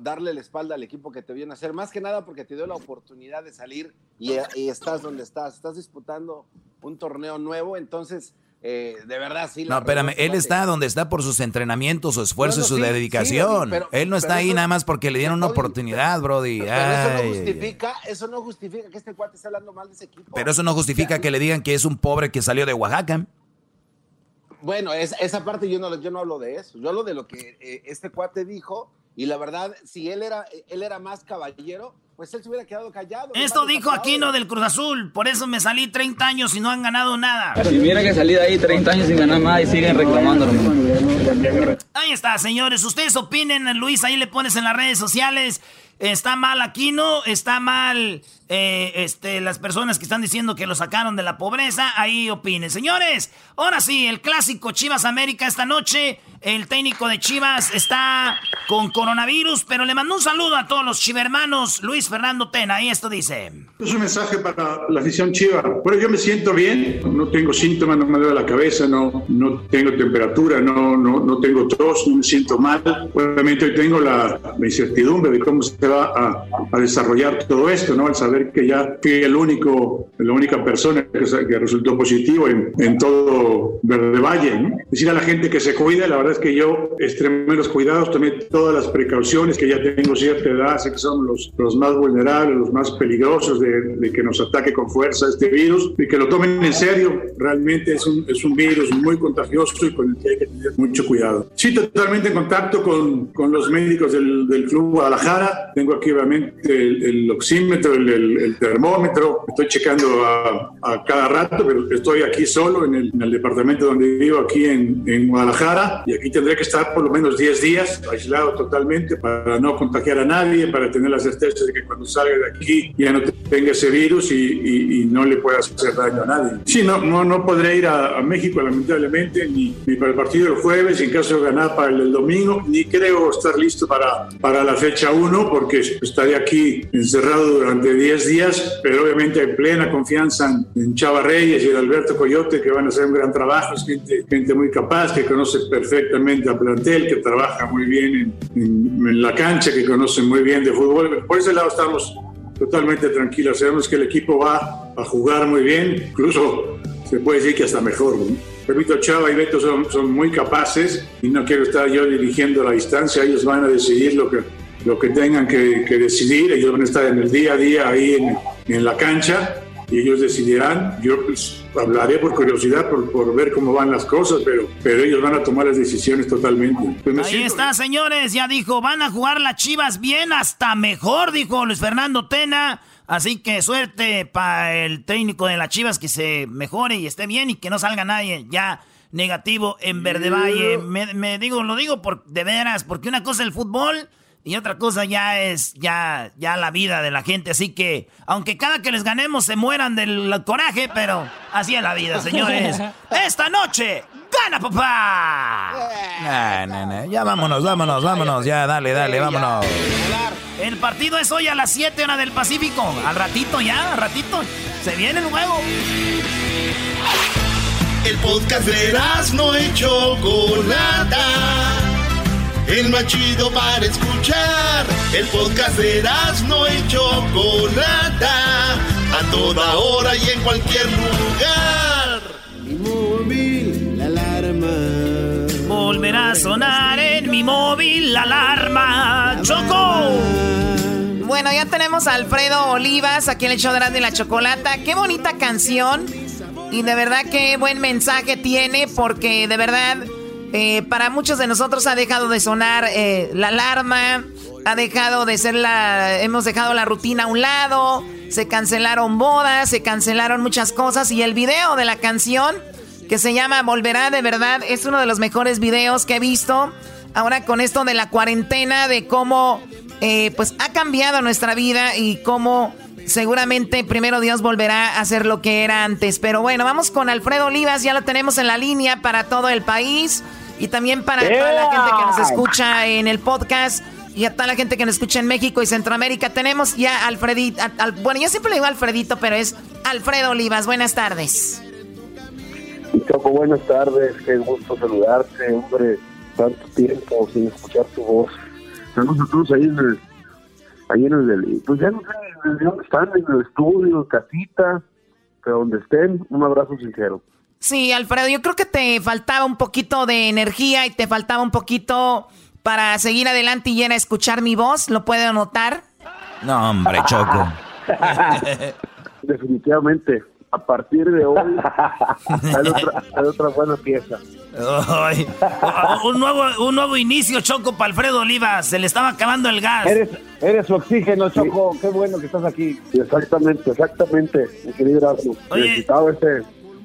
Speaker 24: darle la espalda al equipo que te viene a hacer, más que nada porque te dio la oportunidad de salir y, y estás donde estás. Estás disputando un torneo nuevo, entonces, eh, de verdad, sí.
Speaker 5: No, espérame, él está donde está por sus entrenamientos, su esfuerzo y su
Speaker 24: sí,
Speaker 5: dedicación.
Speaker 24: sí, pero-
Speaker 5: él no está ahí
Speaker 24: eso-
Speaker 5: nada más porque le dieron una oportunidad, Brody.
Speaker 24: Pero eso no justifica, eso no justifica que este cuate esté hablando mal de ese equipo.
Speaker 5: Pero eso no justifica que le digan que es un pobre que salió de Oaxaca.
Speaker 24: Bueno, es- esa parte yo no, yo no hablo de eso. Yo hablo de lo que eh, este cuate dijo. Y la verdad, si él era, él era más caballero, pues él se hubiera quedado callado.
Speaker 4: Esto dijo Aquino del Cruz Azul, por eso me salí 30 años y no han ganado nada.
Speaker 35: Y mira que salí de ahí 30 años sin ganar nada y siguen reclamando.
Speaker 4: Ahí está, señores. Ustedes opinen, Luis, ahí le pones en las redes sociales. Está mal Aquino, está mal eh, este, las personas que están diciendo que lo sacaron de la pobreza. Ahí opinen. Señores, ahora sí, el clásico Chivas América esta noche. El técnico de Chivas está con coronavirus, pero le mando un saludo a todos los chivermanos. Luis Fernando Tena, y esto dice.
Speaker 13: Es un mensaje para la afición chiva. Bueno, yo me siento bien, no tengo síntomas, no me duele la cabeza, no, no tengo temperatura, no, no, no tengo tos, no me siento mal. Obviamente hoy tengo la, incertidumbre de cómo se va a, a, desarrollar todo esto, ¿no? Al saber que ya fui el único, la única persona que, que resultó positivo en, en todo Verde Valle, ¿no? Decir a la gente que se cuide, la verdad es que yo extremé los cuidados, tomé todas las precauciones, que ya tengo cierta edad, sé que son los, los más vulnerables, los más peligrosos de, de, que nos ataque con fuerza este virus y que lo tomen en serio. Realmente es un, es un virus muy contagioso y con el que hay que tener mucho cuidado. Sí, totalmente en contacto con, con los médicos del, del, Club Guadalajara. Tengo aquí obviamente el, el oxímetro, el, el, termómetro. Estoy checando a, a, cada rato, pero estoy aquí solo en el, en el departamento donde vivo, aquí en, en Guadalajara. Y aquí tendré que estar por lo menos 10 días aislado totalmente para no contagiar a nadie, para tener la certeza de que cuando salga de aquí ya no tenga ese virus y, y, y no le pueda hacer daño a nadie. Sí, no, no, no podré ir a, a México lamentablemente, ni, ni, para el partido del jueves, en caso de ganar para el domingo, ni creo estar listo para, para la fecha 1, porque estaré aquí encerrado durante 10 días, pero obviamente hay plena confianza en, Chava Reyes y en Alberto Coyote, que van a hacer un gran trabajo, es gente, gente muy capaz, que conoce perfectamente al plantel, que trabaja muy bien en, en, en la cancha, que conoce muy bien de fútbol. Por ese lado estamos totalmente tranquilos. Sabemos que el equipo va a jugar muy bien, incluso se puede decir que hasta mejor. ¿no? Repito, Chava y Beto son, son, muy capaces y no quiero estar yo dirigiendo la distancia. Ellos van a decidir lo que, lo que tengan que, que decidir. Ellos van a estar en el día a día ahí en, en la cancha y ellos decidirán. Yo pues, hablaré por curiosidad, por, por, ver cómo van las cosas, pero, pero ellos van a tomar las decisiones totalmente.
Speaker 4: Pues Ahí siento... está, señores, ya dijo, van a jugar las Chivas bien, hasta mejor, dijo Luis Fernando Tena. Así que suerte para el técnico de las Chivas que se mejore y esté bien y que no salga nadie ya negativo en Verde Valle. Me, me digo, lo digo por de veras, porque una cosa es el fútbol y otra cosa ya es ya, ya la vida de la gente. Así que, aunque cada que les ganemos se mueran del coraje, pero así es la vida, señores. Esta noche, gana papá.
Speaker 5: Nah, nah, nah. Ya vámonos, vámonos, vámonos. Ya, dale, dale, vámonos.
Speaker 4: El partido es hoy a las 7 horas del Pacífico. Al ratito ya, al ratito. Se viene el juego.
Speaker 3: El podcast de no hecho Chocolata el más chido para escuchar. El podcast de no y Chocolata, a toda hora y en cualquier lugar.
Speaker 25: Mi móvil, la alarma.
Speaker 4: Volverá a sonar en mi móvil la alarma. ¡Choco! Bueno, ya tenemos a Alfredo Olivas aquí en el show de y la Chocolata. Qué bonita canción. Y de verdad qué buen mensaje tiene porque de verdad eh, para muchos de nosotros ha dejado de sonar eh, la alarma, ha dejado de ser la... Hemos dejado la rutina a un lado, se cancelaron bodas, se cancelaron muchas cosas y el video de la canción que se llama Volverá de verdad es uno de los mejores videos que he visto. Ahora con esto de la cuarentena, de cómo eh, pues ha cambiado nuestra vida y cómo seguramente primero Dios volverá a ser lo que era antes. Pero bueno, vamos con Alfredo Olivas, ya lo tenemos en la línea para todo el país y también para toda la gente que nos escucha en el podcast y a toda la gente que nos escucha en México y Centroamérica. Tenemos ya a Alfredito, al, bueno, yo siempre le digo Alfredito, pero es Alfredo Olivas. Buenas tardes.
Speaker 24: Choco, buenas tardes, qué gusto saludarte, hombre, tanto tiempo sin escuchar tu voz. Estamos todos ahí en el ahí en el, pues ya no sé dónde están, en el estudio, casita, pero donde estén, un abrazo sincero.
Speaker 4: Sí, Alfredo, yo creo que te faltaba un poquito de energía y te faltaba un poquito para seguir adelante y a escuchar mi voz, ¿lo puedo notar?
Speaker 5: No, hombre, Choco.
Speaker 24: Definitivamente, a partir de hoy hay otra, hay otra buena pieza.
Speaker 4: Ay, un, nuevo, un nuevo inicio, Choco, para Alfredo Oliva. Se le estaba acabando el gas.
Speaker 24: Eres, eres su oxígeno, Choco. Qué bueno que estás aquí. Exactamente, exactamente, mi querido Erasmo. Necesitaba ese,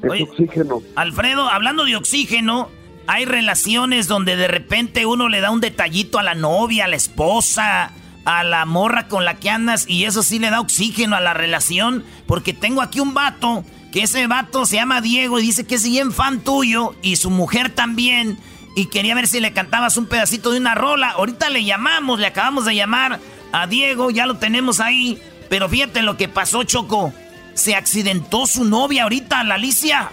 Speaker 4: Oye.
Speaker 24: oxígeno.
Speaker 4: Alfredo, hablando de oxígeno, hay relaciones donde de repente uno le da un detallito a la novia, a la esposa, a la morra con la que andas y eso sí le da oxígeno a la relación. Porque tengo aquí un vato, que ese vato se llama Diego y dice que es bien fan tuyo y su mujer también. Y quería ver si le cantabas un pedacito de una rola. Ahorita le llamamos, le acabamos de llamar a Diego, ya lo tenemos ahí. Pero fíjate lo que pasó, Choco. Se accidentó su novia ahorita, la Alicia.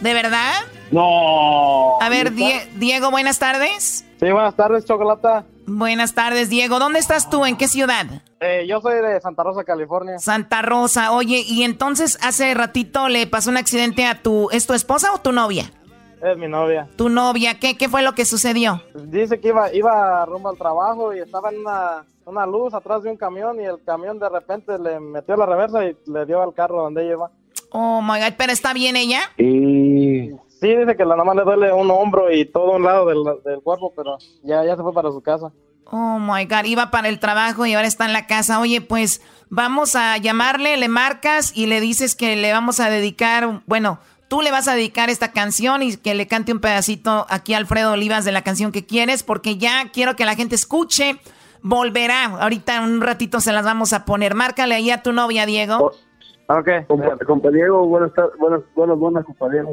Speaker 15: ¿De verdad?
Speaker 24: No.
Speaker 15: A ver, Die- Diego, buenas tardes.
Speaker 28: Sí, buenas tardes, Chocolata.
Speaker 15: Buenas tardes, Diego. ¿Dónde estás tú? ¿En qué ciudad?
Speaker 28: Eh, yo soy de Santa Rosa, California.
Speaker 15: Santa Rosa. Oye, y entonces hace ratito le pasó un accidente a tu... ¿Es tu esposa o tu novia?
Speaker 28: Es mi novia.
Speaker 15: Tu novia. ¿Qué, qué fue lo que sucedió?
Speaker 28: Dice que iba, iba rumbo al trabajo y estaba en una, una luz atrás de un camión y el camión de repente le metió la reversa y le dio al carro donde ella iba.
Speaker 15: Oh, my God. ¿Pero está bien ella?
Speaker 28: Y sí, dice que la nomás le duele un hombro y todo un lado del, del cuerpo, pero ya, ya se fue para su casa.
Speaker 15: Oh, my God. Iba para el trabajo y ahora está en la casa. Oye, pues vamos a llamarle, le marcas y le dices que le vamos a dedicar... Bueno, tú le vas a dedicar esta canción y que le cante un pedacito aquí a Alfredo Olivas de la canción que quieres porque ya quiero que la gente escuche. Volverá. Ahorita en un ratito se las vamos a poner. Márcale ahí a tu novia, Diego.
Speaker 28: Ok.
Speaker 24: Compa, compa Diego, buenas tardes, buenas, buenas, buenas, compa Diego.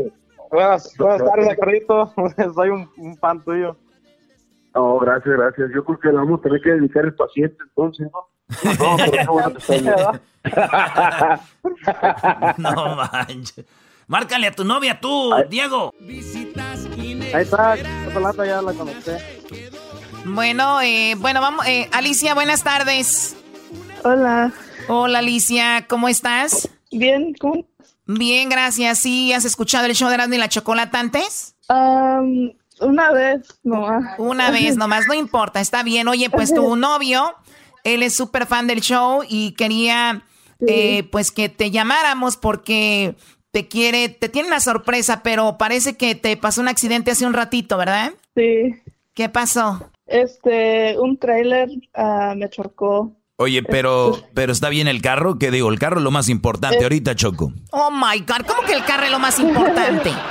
Speaker 28: Buenas, buenas tardes, Alfredito. Soy un, un fan tuyo.
Speaker 24: Oh, gracias, gracias. Yo creo que le vamos a tener que dedicar el paciente, entonces, ¿no? No, pero qué bueno.
Speaker 4: No manches. Márcale a tu novia tú, Diego.
Speaker 28: Ahí está, Chocolata, ya la conecté.
Speaker 15: Bueno, eh, bueno, vamos. eh, Alicia, buenas tardes.
Speaker 30: Hola.
Speaker 15: Hola, Alicia, ¿cómo estás?
Speaker 30: Bien, ¿cómo?
Speaker 15: Bien, gracias. ¿Sí has escuchado el show de Erasmo y la Chocolata antes?
Speaker 30: Una vez nomás.
Speaker 15: Una vez nomás, no importa, está bien. Oye, pues tu novio, él es súper fan del show y quería, eh, pues, que te llamáramos porque te quiere, te tiene una sorpresa, pero parece que te pasó un accidente hace un ratito, ¿verdad?
Speaker 30: Sí.
Speaker 15: ¿Qué pasó?
Speaker 30: Este, un tráiler ah, me chocó.
Speaker 5: Oye, pero, pero está bien el carro, que digo, el carro es lo más importante ahorita, Choco.
Speaker 15: Oh my God, ¿cómo que el carro es lo más importante?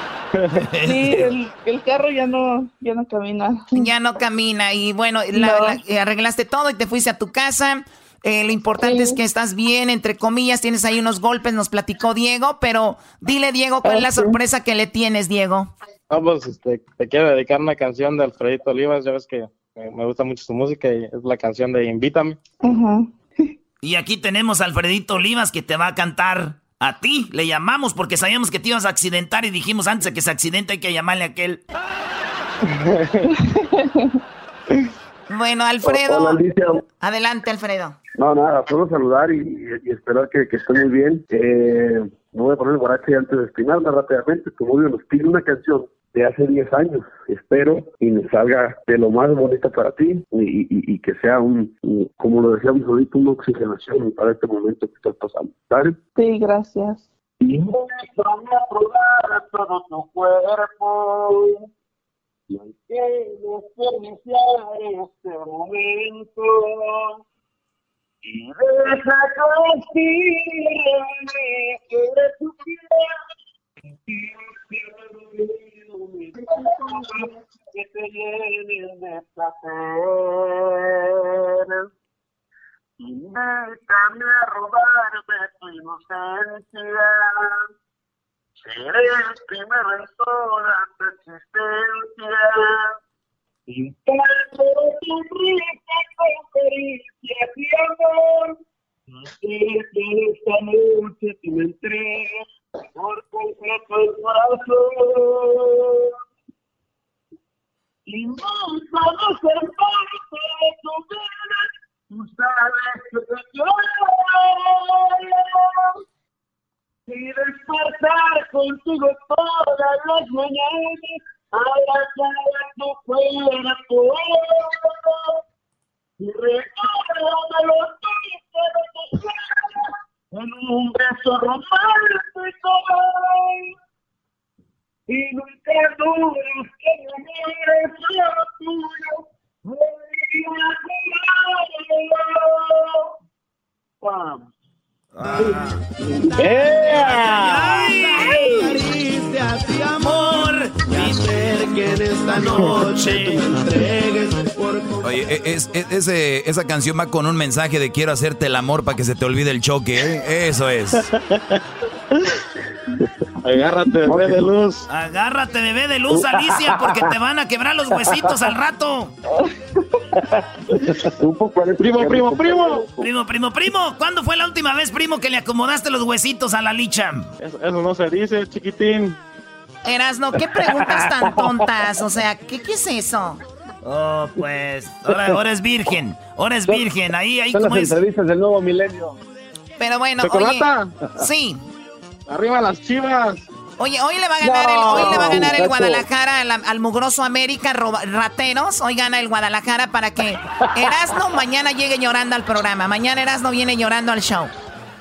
Speaker 30: Sí, el, el carro ya no, ya no camina.
Speaker 15: Ya no camina y bueno, la- la- eh, arreglaste todo y te fuiste a tu casa. Eh, lo importante es que estás bien, entre comillas, tienes ahí unos golpes, nos platicó Diego, pero dile Diego, ¿cuál es la sorpresa que le tienes, Diego?
Speaker 28: Ah, pues este, te quiero dedicar una canción de Alfredito Olivas. Ya ves que eh, me gusta mucho su música y es la canción de Invítame.
Speaker 4: Y aquí tenemos a Alfredito Olivas que te va a cantar a ti. Le llamamos porque sabíamos que te ibas a accidentar y dijimos antes de que se accidente hay que llamarle a aquel.
Speaker 15: Bueno, Alfredo,
Speaker 24: Hola,
Speaker 15: adelante, Alfredo.
Speaker 24: No, nada, solo saludar y, y esperar que, que esté muy bien. Eh, me voy a poner el guarache antes de espinarme rápidamente. Tu novio nos pide una canción de hace 10 años. Espero y me salga de lo más bonito para ti y, y- y que sea un, un- como lo decíamos ahorita, una oxigenación para este momento que estás pasando. ¿Sale?
Speaker 30: Sí, gracias.
Speaker 24: Invítame a probar todo tu cuerpo y hoy quiero desperdiciar este momento y deja que respire que tu piel que te llenen de placer Invítame a robarme tu inocencia. Seré el primero en toda tu existencia. Imparto tu rica conferencia y amor. Y que esta noche tú me entregas por completo el corazón. Invítame a ser parte de tu vida. Tú sabes que te y despertar contigo todas las mañanas, abrazar a tu cuerpo y recuérdame los días en un beso romántico
Speaker 34: y nunca dudes que mi amor es solo tuyo ¡Pam! A cuidarlo.
Speaker 3: Caricias y amor, que en esta noche tú me entregues por
Speaker 5: Oye, e- es, es- ese- esa canción va con un mensaje de quiero hacerte el amor para que se te olvide el choque. ¿eh? Eso es.
Speaker 34: Agárrate, bebé de luz.
Speaker 4: Agárrate, bebé de luz, Alicia, porque te van a quebrar los huesitos al rato.
Speaker 34: Primo, primo, primo.
Speaker 4: Primo, primo, primo. ¿Cuándo fue la última vez, primo, que le acomodaste los huesitos a la licha?
Speaker 34: Eso, eso no se dice, chiquitín.
Speaker 15: Erasno, ¿qué preguntas tan tontas? O sea, ¿qué, qué es eso?
Speaker 4: Oh, pues, ahora, ahora es virgen. Ahora es virgen. Ahí, ahí,
Speaker 24: Son
Speaker 4: ¿cómo
Speaker 24: las
Speaker 4: es?
Speaker 24: entrevistas del nuevo milenio.
Speaker 15: Pero bueno, oye. Sí.
Speaker 24: Arriba las chivas.
Speaker 15: Oye, hoy le va a ganar, el, hoy le va a ganar el. Guadalajara al, al mugroso América roba- rateros. Hoy gana el Guadalajara para que Erasno mañana llegue llorando al programa. Mañana Erasno viene llorando al show.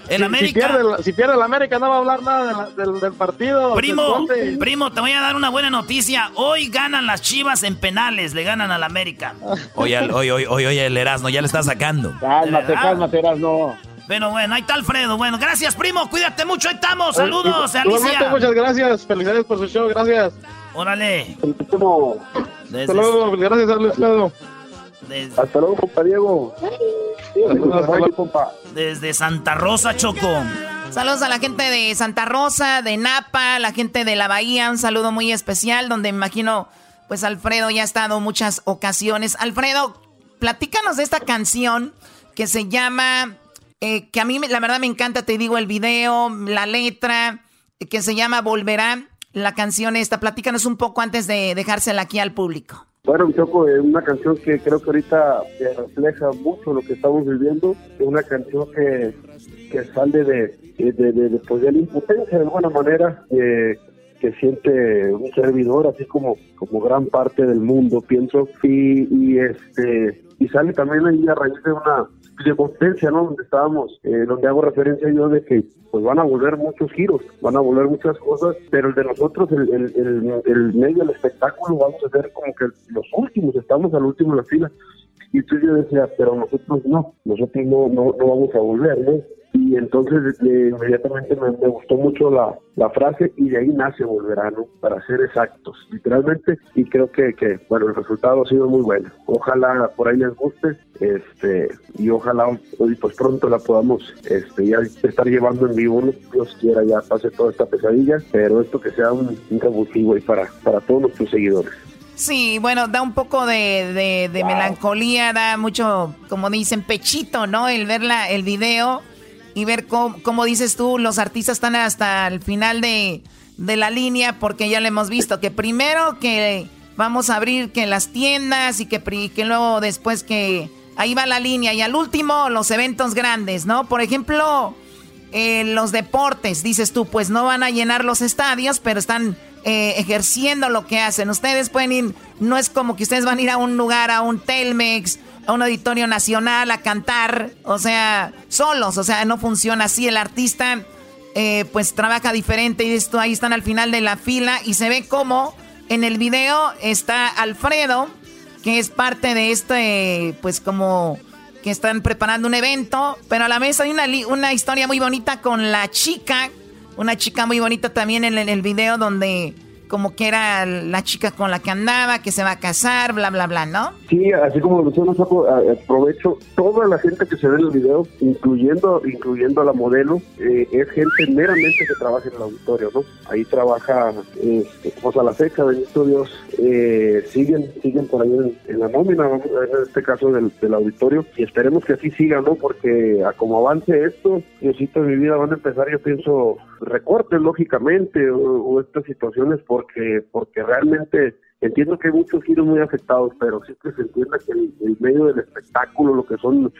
Speaker 4: El
Speaker 24: Si-
Speaker 4: América-
Speaker 24: Si pierde, la- si pierde el América no va a hablar nada de la- del, del partido.
Speaker 4: Primo, primo, te voy a dar una buena noticia. Hoy ganan las chivas en penales, le ganan al América.
Speaker 5: Oye, al- oye, oye, oye, oye, el Erasmo ya le está sacando.
Speaker 24: Cálmate, cálmate, no.
Speaker 4: Pero bueno, ahí está Alfredo. Bueno, gracias, primo. Cuídate mucho. Ahí estamos. Saludos,
Speaker 24: Igualmente,
Speaker 4: Alicia.
Speaker 24: Muchas gracias. Felicidades por su show. Gracias.
Speaker 4: Órale.
Speaker 24: Hasta luego. Gracias, Alfredo.
Speaker 4: Desde,
Speaker 24: Hasta luego, compa Diego. Saludos, compa.
Speaker 4: desde Santa Rosa, Choco.
Speaker 15: Saludos a la gente de Santa Rosa, de Napa, la gente de la Bahía. Un saludo muy especial donde me imagino, pues Alfredo ya ha estado muchas ocasiones. Alfredo, platícanos de esta canción que se llama, eh, que a mí la verdad me encanta, te digo, el video, la letra, que se llama Volverá, la canción esta. Platícanos un poco antes de dejársela aquí al público.
Speaker 24: Bueno, Choco, es una canción que creo que ahorita refleja mucho lo que estamos viviendo. Es una canción que, que sale de, de, de, de, pues, la impotencia de alguna manera que siente un servidor, así como, como gran parte del mundo, pienso. Y, y este y sale también ahí a raíz de una videoconferencia, ¿no? Donde estábamos, eh, donde hago referencia yo de que pues van a volver muchos giros, van a volver muchas cosas, pero el de nosotros, el, el, el, el medio del espectáculo, vamos a ser como que los últimos, estamos al último de la fila. Y entonces yo decía, pero nosotros no, nosotros no, no, no vamos a volver, ¿no? Y entonces eh, inmediatamente me, me gustó mucho la, la frase y de ahí nace Volverá, ¿no? Para ser exactos, literalmente. Y creo que, que, bueno, el resultado ha sido muy bueno. Ojalá por ahí les guste este y ojalá hoy pues pronto la podamos este ya estar llevando en vivo, ¿no? Dios quiera ya pase toda esta pesadilla, pero esto que sea un, un ahí para, para todos nuestros seguidores.
Speaker 15: Sí, bueno, da un poco de, de- de melancolía, da mucho, como dicen, pechito, ¿no? El ver la, el video y ver cómo, cómo dices tú, los artistas están hasta el final de, de la línea, porque ya lo hemos visto, que primero que vamos a abrir que las tiendas y que, que luego después que ahí va la línea y al último los eventos grandes, ¿no? Por ejemplo, eh, los deportes, dices tú, pues no van a llenar los estadios, pero están eh, ejerciendo lo que hacen. Ustedes pueden ir, no es como que ustedes van a ir a un lugar, a un Telmex, a un auditorio nacional a cantar, o sea, solos, o sea, no funciona así. El artista, eh, pues trabaja diferente y esto ahí están al final de la fila y se ve como en el video está Alfredo, que es parte de este, pues como que están preparando un evento, pero a la vez hay una, una historia muy bonita con la chica, una chica muy bonita también en, el video donde como que era la chica con la que andaba, que se va a casar, bla, bla, bla, ¿no?
Speaker 24: Sí, así como lo mencionas, aprovecho toda la gente que se ve en el video, incluyendo incluyendo a la modelo, eh, es gente meramente que trabaja en el auditorio, ¿no? Ahí trabaja, este, pues a la fecha, bendito Dios, eh, siguen siguen por ahí en, la nómina, en este caso del, del auditorio, y esperemos que así siga, ¿no? Porque a como avance esto, Diosito de mi vida, van a empezar, yo pienso, recortes, lógicamente, o, o estas situaciones, porque porque realmente entiendo que hay muchos giros muy afectados, pero sí que se entienda que el, medio del espectáculo, lo que son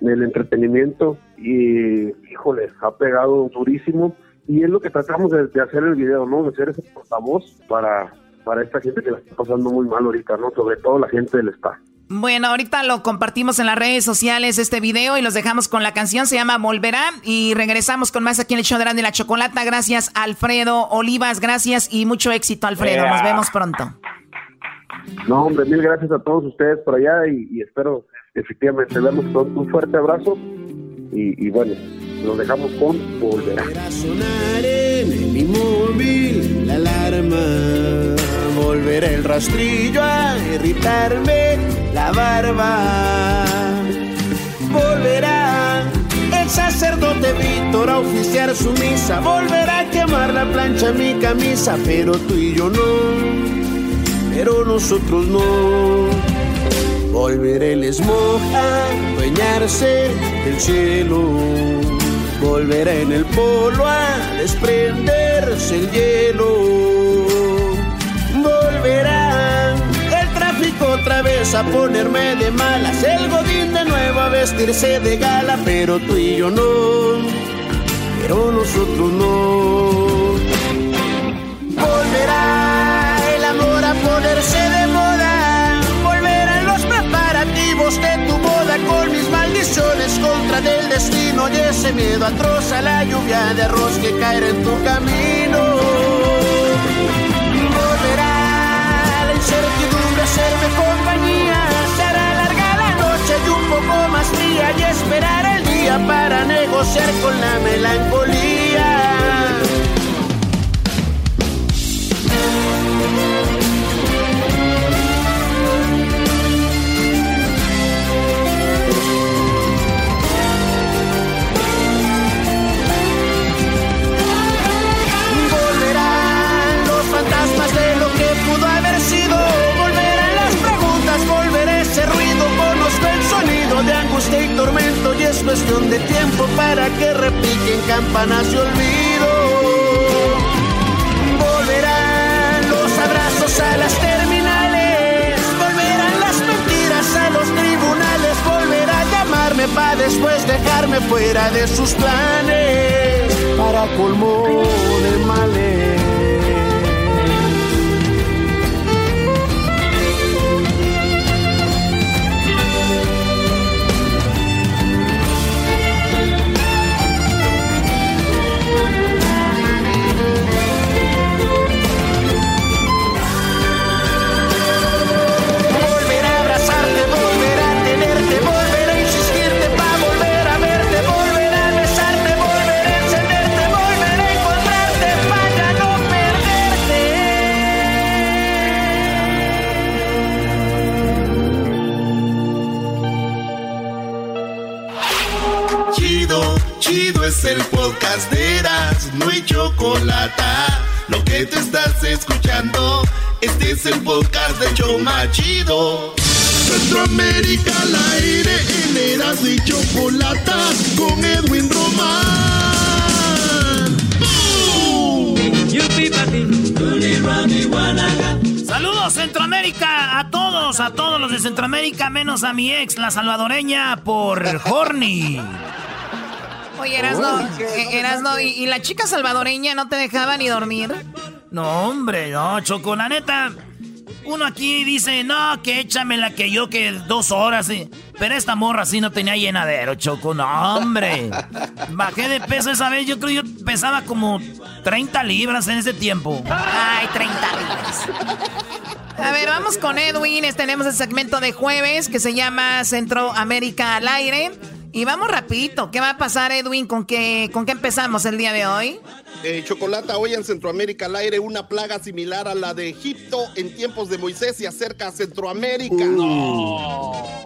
Speaker 24: el entretenimiento, y híjole, ha pegado durísimo. Y es lo que tratamos de, de hacer el video, ¿no? De ser ese portavoz para, para esta gente que la está pasando muy mal ahorita, ¿no? Sobre todo la gente del staff.
Speaker 15: Bueno, ahorita lo compartimos en las redes sociales este video y los dejamos con la canción, se llama Volverá y regresamos con más aquí en el show de y la Chocolata. Gracias Alfredo Olivas, gracias y mucho éxito Alfredo, nos vemos pronto.
Speaker 24: No, hombre, mil gracias a todos ustedes por allá y, espero efectivamente pronto. Un fuerte abrazo y, bueno, nos dejamos con Volverá.
Speaker 25: sonar en el móvil la alarma, volverá el rastrillo a irritarme la barba, volverá el sacerdote Víctor a oficiar su misa, volverá a quemar la plancha mi camisa, pero tú y yo no pero nosotros no. Volveré el smog a dueñarse del cielo. Volverá en el polo a desprenderse el hielo. Volverá vez a ponerme de malas. El godín de nuevo a vestirse de gala, pero tú y yo no. Pero nosotros no. Volverá ponerse de moda. Volverán los preparativos de tu boda con mis maldiciones contra del destino y ese miedo atroz a la lluvia de arroz que caerá en tu camino. Esperar el día para negociar con la melancolía. Angustia y tormento y es cuestión de tiempo para que repiquen campanas y olvido. Volverán los abrazos a las terminales, volverán las mentiras a los tribunales, volverá a llamarme para después dejarme fuera de sus planes para colmo de males. Chocolate. Lo que te estás escuchando, este es el podcast de Choma Chido. Centroamérica al aire en Eras y Chocolata con Edwin Román.
Speaker 4: Saludos Centroamérica a todos, a todos los de Centroamérica, menos a mi ex, la salvadoreña, por Horny.
Speaker 15: Oye, Erasno, eh, Erasno ¿y, ¿y, la chica salvadoreña no te dejaba ni dormir?
Speaker 4: No, hombre, no, Choco, la neta. Uno aquí dice, no, que échamela que yo que dos horas. Pero esta morra sí no tenía llenadero, Choco, no, hombre. Bajé de peso esa vez, yo creo que yo pesaba como 30 libras en ese tiempo.
Speaker 15: Ay, 30 libras. A ver, vamos con Edwin. Tenemos el segmento de jueves que se llama Centroamérica al aire. Y vamos rapidito, ¿qué va a pasar Edwin? ¿Con qué, ¿Con qué empezamos el día de hoy?
Speaker 36: Eh, Chocolata, hoy en Centroamérica al aire una plaga similar a la de Egipto en tiempos de Moisés y acerca a Centroamérica.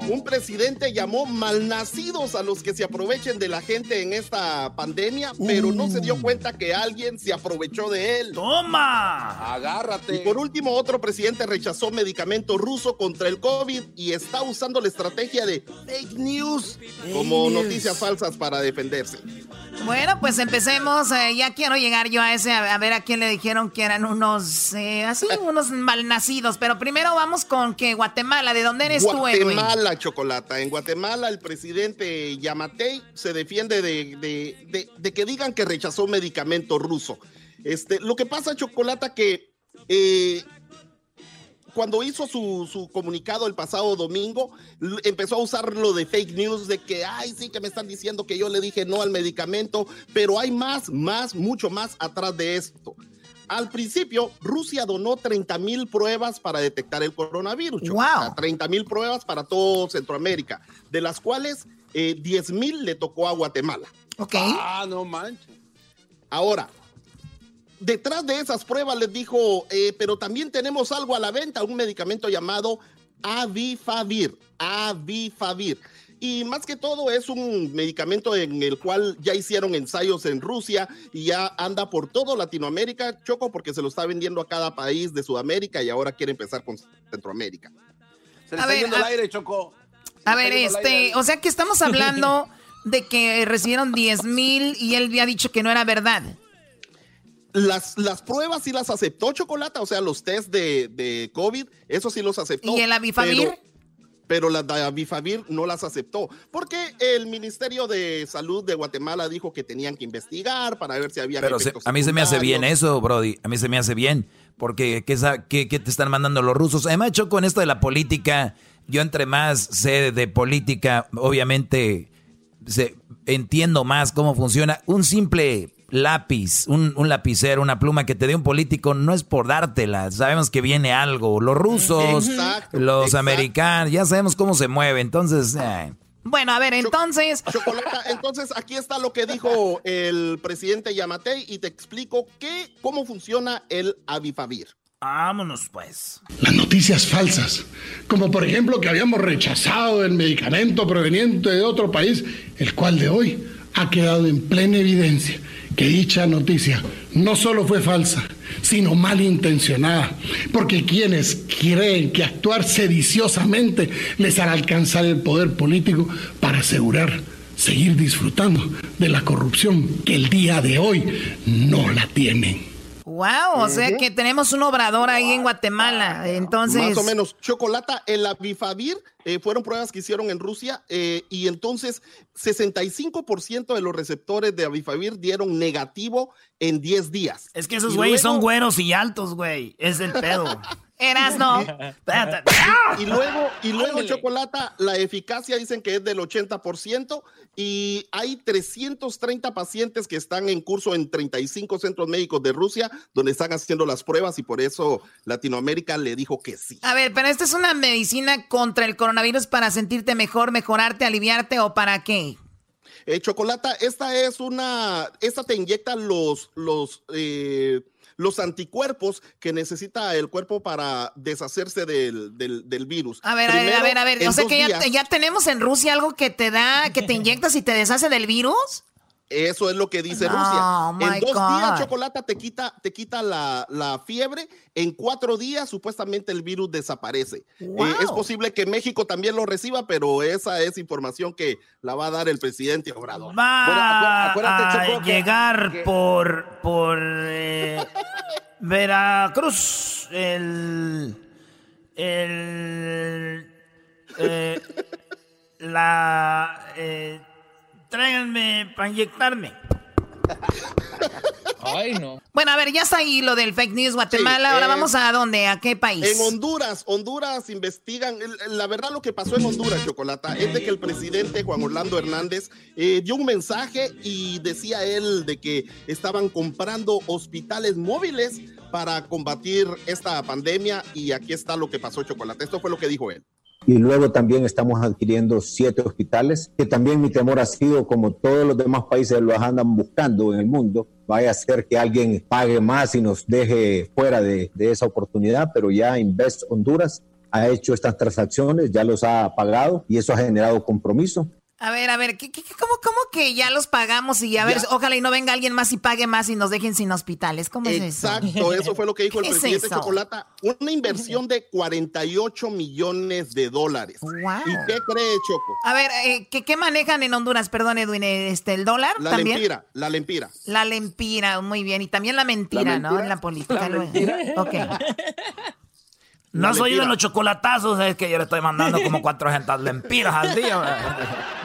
Speaker 36: Un presidente llamó malnacidos a los que se aprovechen de la gente en esta pandemia, pero no se dio cuenta que alguien se aprovechó de él.
Speaker 4: ¡Toma!
Speaker 36: Agárrate. Y por último, otro presidente rechazó medicamento ruso contra el COVID y está usando la estrategia de fake news como noticias falsas para defenderse.
Speaker 15: Bueno, pues empecemos. Eh, ya quiero llegar yo a ese, a, ver a quién le dijeron que eran unos, eh, así, unos malnacidos. Pero primero vamos con que Guatemala, ¿de dónde eres
Speaker 36: tú, Edwin? Guatemala, Chocolata. En Guatemala el presidente Yamatei se defiende de, que digan que rechazó medicamento ruso. Este, lo que pasa, Chocolata, que... Eh, cuando hizo su, su comunicado el pasado domingo, empezó a usar lo de fake news de que, ay, sí, que me están diciendo que yo le dije no al medicamento, pero hay más, más, mucho más atrás de esto. Al principio, Rusia donó 30 mil pruebas para detectar el coronavirus.
Speaker 15: Wow.
Speaker 36: O sea, 30 mil pruebas para todo Centroamérica, de las cuales eh, 10 mil le tocó a Guatemala.
Speaker 15: Ok.
Speaker 24: Ah, no manches.
Speaker 36: Ahora, detrás de esas pruebas les dijo, eh, pero también tenemos algo a la venta, un medicamento llamado Avifavir. Avifavir. Y más que todo es un medicamento en el cual ya hicieron ensayos en Rusia y ya anda por todo Latinoamérica, Choco, porque se lo está vendiendo a cada país de Sudamérica y ahora quiere empezar con Centroamérica.
Speaker 24: Se le
Speaker 15: A
Speaker 24: está
Speaker 15: ver,
Speaker 24: yendo
Speaker 15: a-
Speaker 24: el aire, Choco.
Speaker 15: A
Speaker 24: Se
Speaker 15: ver, este, o sea que estamos hablando de que recibieron 10 mil y él había dicho que no era verdad.
Speaker 36: Las, las pruebas sí las aceptó Chocolata, o sea, los test de, de COVID, eso sí los aceptó.
Speaker 15: ¿Y el Avifavir?
Speaker 36: Pero, pero las de Avifavir no las aceptó, porque el Ministerio de Salud de Guatemala dijo que tenían que investigar para ver si había
Speaker 5: Pero se- a mí se me hace bien eso, Brody. A mí se me hace bien. Porque, ¿qué, qué- qué te están mandando los rusos? Además, Choco, en esto de la política, yo entre más sé de política, obviamente se- entiendo más cómo funciona. Un simple lápiz, un, un lapicero, una pluma que te dé un político, no es por dártela. Sabemos que viene algo. Los rusos,
Speaker 36: Exacto,
Speaker 5: los
Speaker 36: exacto.
Speaker 5: americanos, ya sabemos cómo se mueve. Entonces, eh,
Speaker 15: Bueno, a ver, entonces,
Speaker 36: Chocolata, entonces aquí está lo que dijo el presidente Yamatei y te explico qué, cómo funciona el Avifavir.
Speaker 4: Vámonos, pues.
Speaker 37: Las noticias falsas, como por ejemplo que habíamos rechazado el medicamento proveniente de otro país, el cual de hoy ha quedado en plena evidencia que dicha noticia no solo fue falsa, sino malintencionada, porque quienes creen que actuar sediciosamente les hará alcanzar el poder político para asegurar seguir disfrutando de la corrupción que el día de hoy no la tienen.
Speaker 15: Wow, o sea que tenemos un obrador ahí en Guatemala. Entonces,
Speaker 36: Más o menos. Chocolata, el Avifavir eh, fueron pruebas que hicieron en Rusia eh, y entonces 65% de los receptores de Avifavir dieron negativo en 10 días.
Speaker 4: Es que esos güeyes son güeros y altos, güey. Es el pedo.
Speaker 15: eras no.
Speaker 36: Y luego, y luego Chocolata, la eficacia dicen que es del 80% y hay 330 pacientes que están en curso en 35 centros médicos de Rusia donde están haciendo las pruebas y por eso Latinoamérica le dijo que sí.
Speaker 15: A ver, pero esta es una medicina contra el coronavirus para sentirte mejor, mejorarte, aliviarte o para qué?
Speaker 36: Eh, Chocolata, esta es una, esta te inyecta los, los, eh, los anticuerpos que necesita el cuerpo para deshacerse del, del, del virus.
Speaker 15: A ver, a ver, a ver, a ver. O sea que ya,
Speaker 36: días-
Speaker 15: ya tenemos en Rusia algo que te da, que te inyectas y te deshace del virus.
Speaker 36: Eso es lo que dice
Speaker 15: No,
Speaker 36: Rusia. En dos
Speaker 15: God.
Speaker 36: días, Chocolata te quita, te quita la, la fiebre. En cuatro días, supuestamente el virus desaparece.
Speaker 15: Wow.
Speaker 36: Eh, es posible que México también lo reciba, pero esa es información que la va a dar el presidente Obrador.
Speaker 4: Va
Speaker 24: Bueno, acu- acuérdate,
Speaker 4: a
Speaker 24: Choco,
Speaker 4: llegar
Speaker 24: que-
Speaker 4: por, por eh, Veracruz el, el, eh, la, tráiganme para inyectarme.
Speaker 38: Ay, no.
Speaker 15: Bueno, a ver, ya está ahí lo del fake news Guatemala.
Speaker 36: Sí,
Speaker 15: Ahora
Speaker 36: eh,
Speaker 15: vamos a dónde, a qué país.
Speaker 36: En Honduras, Honduras investigan. La verdad, lo que pasó en Honduras, Chocolata, es de que el presidente Juan Orlando Hernández eh, dio un mensaje y decía él de que estaban comprando hospitales móviles para combatir esta pandemia. Y aquí está lo que pasó, Chocolata. Esto fue lo que dijo él.
Speaker 39: Y luego también estamos adquiriendo siete hospitales, que también mi temor ha sido, como todos los demás países los andan buscando en el mundo, vaya a ser que alguien pague más y nos deje fuera de, de esa oportunidad, pero ya Invest Honduras ha hecho estas transacciones, ya los ha pagado y eso ha generado compromiso.
Speaker 15: A ver, a ver, ¿qué, qué- qué- cómo, cómo que ya los pagamos y a ver,
Speaker 36: Ya.
Speaker 15: ojalá y no venga alguien más y pague más y nos dejen sin hospitales? ¿Cómo es eso?
Speaker 36: Exacto, eso fue lo que dijo el
Speaker 15: ¿Qué es
Speaker 36: presidente? Chocolata. Una inversión de 48 millones de dólares. ¿Y qué cree, Choco?
Speaker 15: A ver, eh, ¿qué, qué manejan en Honduras? Perdón, Edwin, eh, este, ¿el dólar
Speaker 36: La
Speaker 15: también?
Speaker 36: lempira, la lempira.
Speaker 15: La lempira, muy bien. Y también la mentira,
Speaker 36: ¿La
Speaker 15: ¿no?
Speaker 36: mentira?
Speaker 15: En la política.
Speaker 36: ¿La.
Speaker 15: Ok.
Speaker 4: No soy de los chocolatazos, es que yo le estoy mandando como 400 lempiras al día.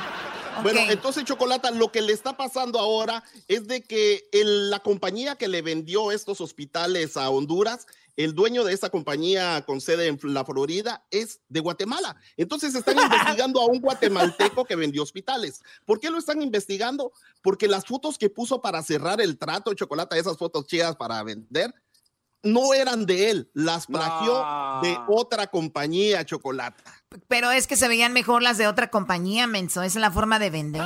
Speaker 36: Bueno, entonces, Chocolata, lo que le está pasando ahora es de que el- la compañía que le vendió estos hospitales a Honduras el dueño de esta compañía con sede en la Florida es de Guatemala. Entonces están investigando a un guatemalteco que vendió hospitales. ¿Por qué lo están investigando? Porque las fotos que puso para cerrar el trato de chocolate, esas fotos chidas para vender, no eran de él, las plagió de otra compañía chocolate.
Speaker 15: Pero es que se veían mejor las de otra compañía, menso. Esa es la forma de vender.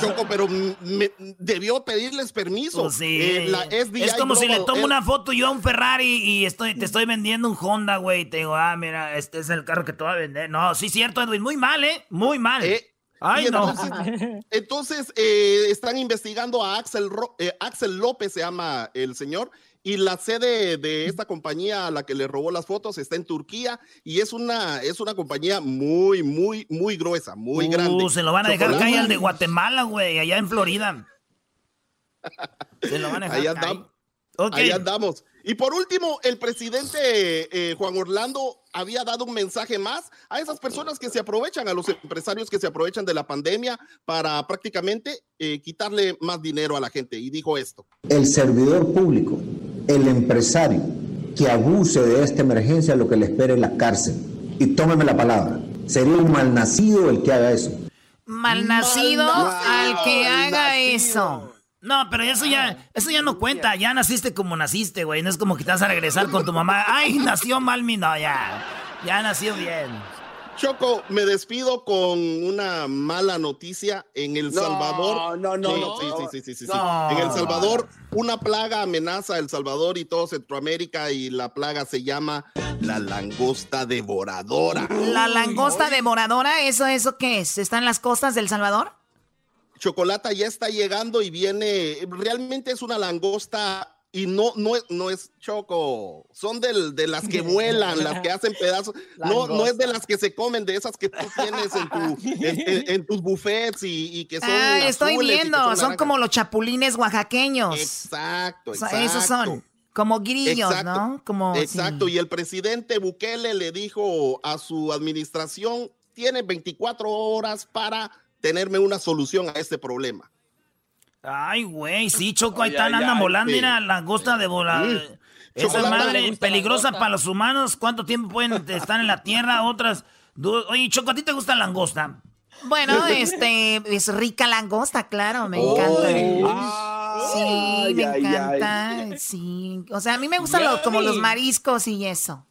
Speaker 36: Choco, pero me, debió pedirles permiso.
Speaker 4: Pues sí. Eh, es como si le tomo una foto yo a un Ferrari y estoy, te estoy vendiendo un Honda, güey. Te digo, ah, mira, este es el carro que te voy a vender. No, sí, cierto, Edwin. Muy mal, ¿eh? Muy mal.
Speaker 36: Eh, Ay, no. Entonces, eh, están investigando a Axel, Axel López, se llama el señor, y la sede de esta compañía a la que le robó las fotos está en Turquía y es una, es una compañía muy, muy, muy gruesa, muy uh, grande.
Speaker 4: Se lo van a dejar caer al de Guatemala, güey, allá en Florida. Se lo van a dejar
Speaker 36: Ahí, Ahí andamos. Y por último, el presidente eh, Juan Orlando había dado un mensaje más a esas personas que se aprovechan, a los empresarios que se aprovechan de la pandemia para prácticamente eh, quitarle más dinero a la gente. Y dijo esto.
Speaker 39: El servidor público el empresario que abuse de esta emergencia lo que le espere en la cárcel. Y tómeme la palabra, sería un malnacido el que haga eso.
Speaker 15: Malnacido, al que haga eso.
Speaker 4: No, pero eso ya, eso ya no cuenta. Ya naciste como naciste, güey. No es como que te vas a regresar con tu mamá. Ay, nació mal mi no, ya. Ya nació bien.
Speaker 36: Choco, me despido con una mala noticia. En El Salvador.
Speaker 24: No, no, no.
Speaker 36: Sí, sí, sí, sí, sí, En El Salvador, una plaga amenaza a El Salvador y todo Centroamérica y la plaga se llama la langosta devoradora.
Speaker 15: ¿La langosta devoradora? ¿Eso, eso qué es? ¿Está en las costas del Salvador?
Speaker 36: Chocolata ya está llegando y viene. Realmente es una langosta y no, no, es, no es choco, son del, de las que vuelan, las que hacen pedazos, no, no es de las que se comen, de esas que tú tienes en, tu, en, tus buffets y, que son.
Speaker 15: Ah, estoy viendo, son, como los chapulines oaxaqueños.
Speaker 36: Exacto, exacto.
Speaker 15: esos son. Como grillos, ¿no? Como,
Speaker 36: exacto, y el presidente Bukele le dijo a su administración, tiene 24 horas para tenerme una solución a este problema.
Speaker 4: Ay, güey, sí, Choco, ahí están, andan volando, mira, langosta de volar. Esa madre peligrosa para los humanos. ¿Cuánto tiempo pueden estar en la tierra? Otras. Oye, Choco, ¿a ti te gusta la langosta?
Speaker 15: Bueno, este, es rica langosta, claro, me encanta. sí, me encanta, sí. O sea, a mí me gustan como los mariscos y eso.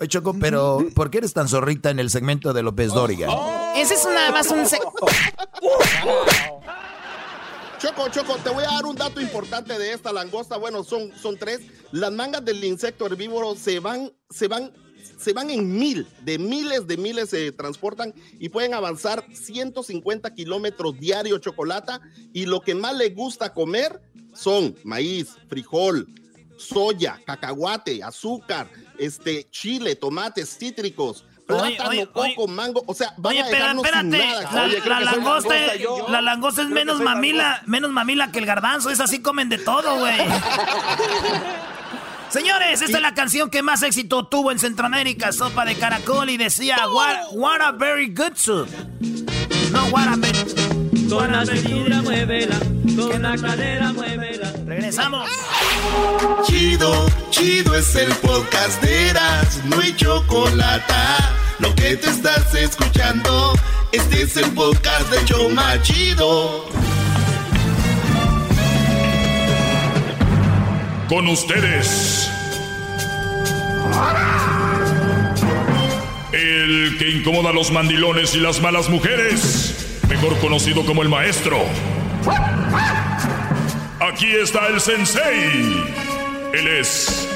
Speaker 5: Oye, Choco, pero ¿por qué eres tan zorrita en el segmento de López Dóriga?
Speaker 15: Ese es nada más un...
Speaker 36: Choco, Choco, te voy a dar un dato importante de esta langosta. Bueno, son, son tres. Las mangas del insecto herbívoro se van, se van, se van en mil, de miles de miles se transportan y pueden avanzar 150 kilómetros diario chocolate. Y lo que más le gusta comer son maíz, frijol, soya, cacahuate, azúcar, este, chile, tomates cítricos plátano, coco, mango, o sea,
Speaker 4: oye, espérate, la, langosta, la langosta es menos mamila, menos mamila que el garbanzo, es así comen de todo, güey. Señores, esta es la canción que más éxito tuvo en Centroamérica, Sopa de Caracol, y decía, what, a very good soup. No, what a very...
Speaker 25: Con la cintura muévela, con la cadera muévela.
Speaker 4: Regresamos.
Speaker 3: Chido, chido es el podcast de Eras, no hay chocolate. Lo que te estás escuchando, este es el podcast de Choma Chido.
Speaker 27: Con ustedes. El que incomoda a los mandilones y las malas mujeres, mejor conocido como el maestro. Aquí está el sensei. Él es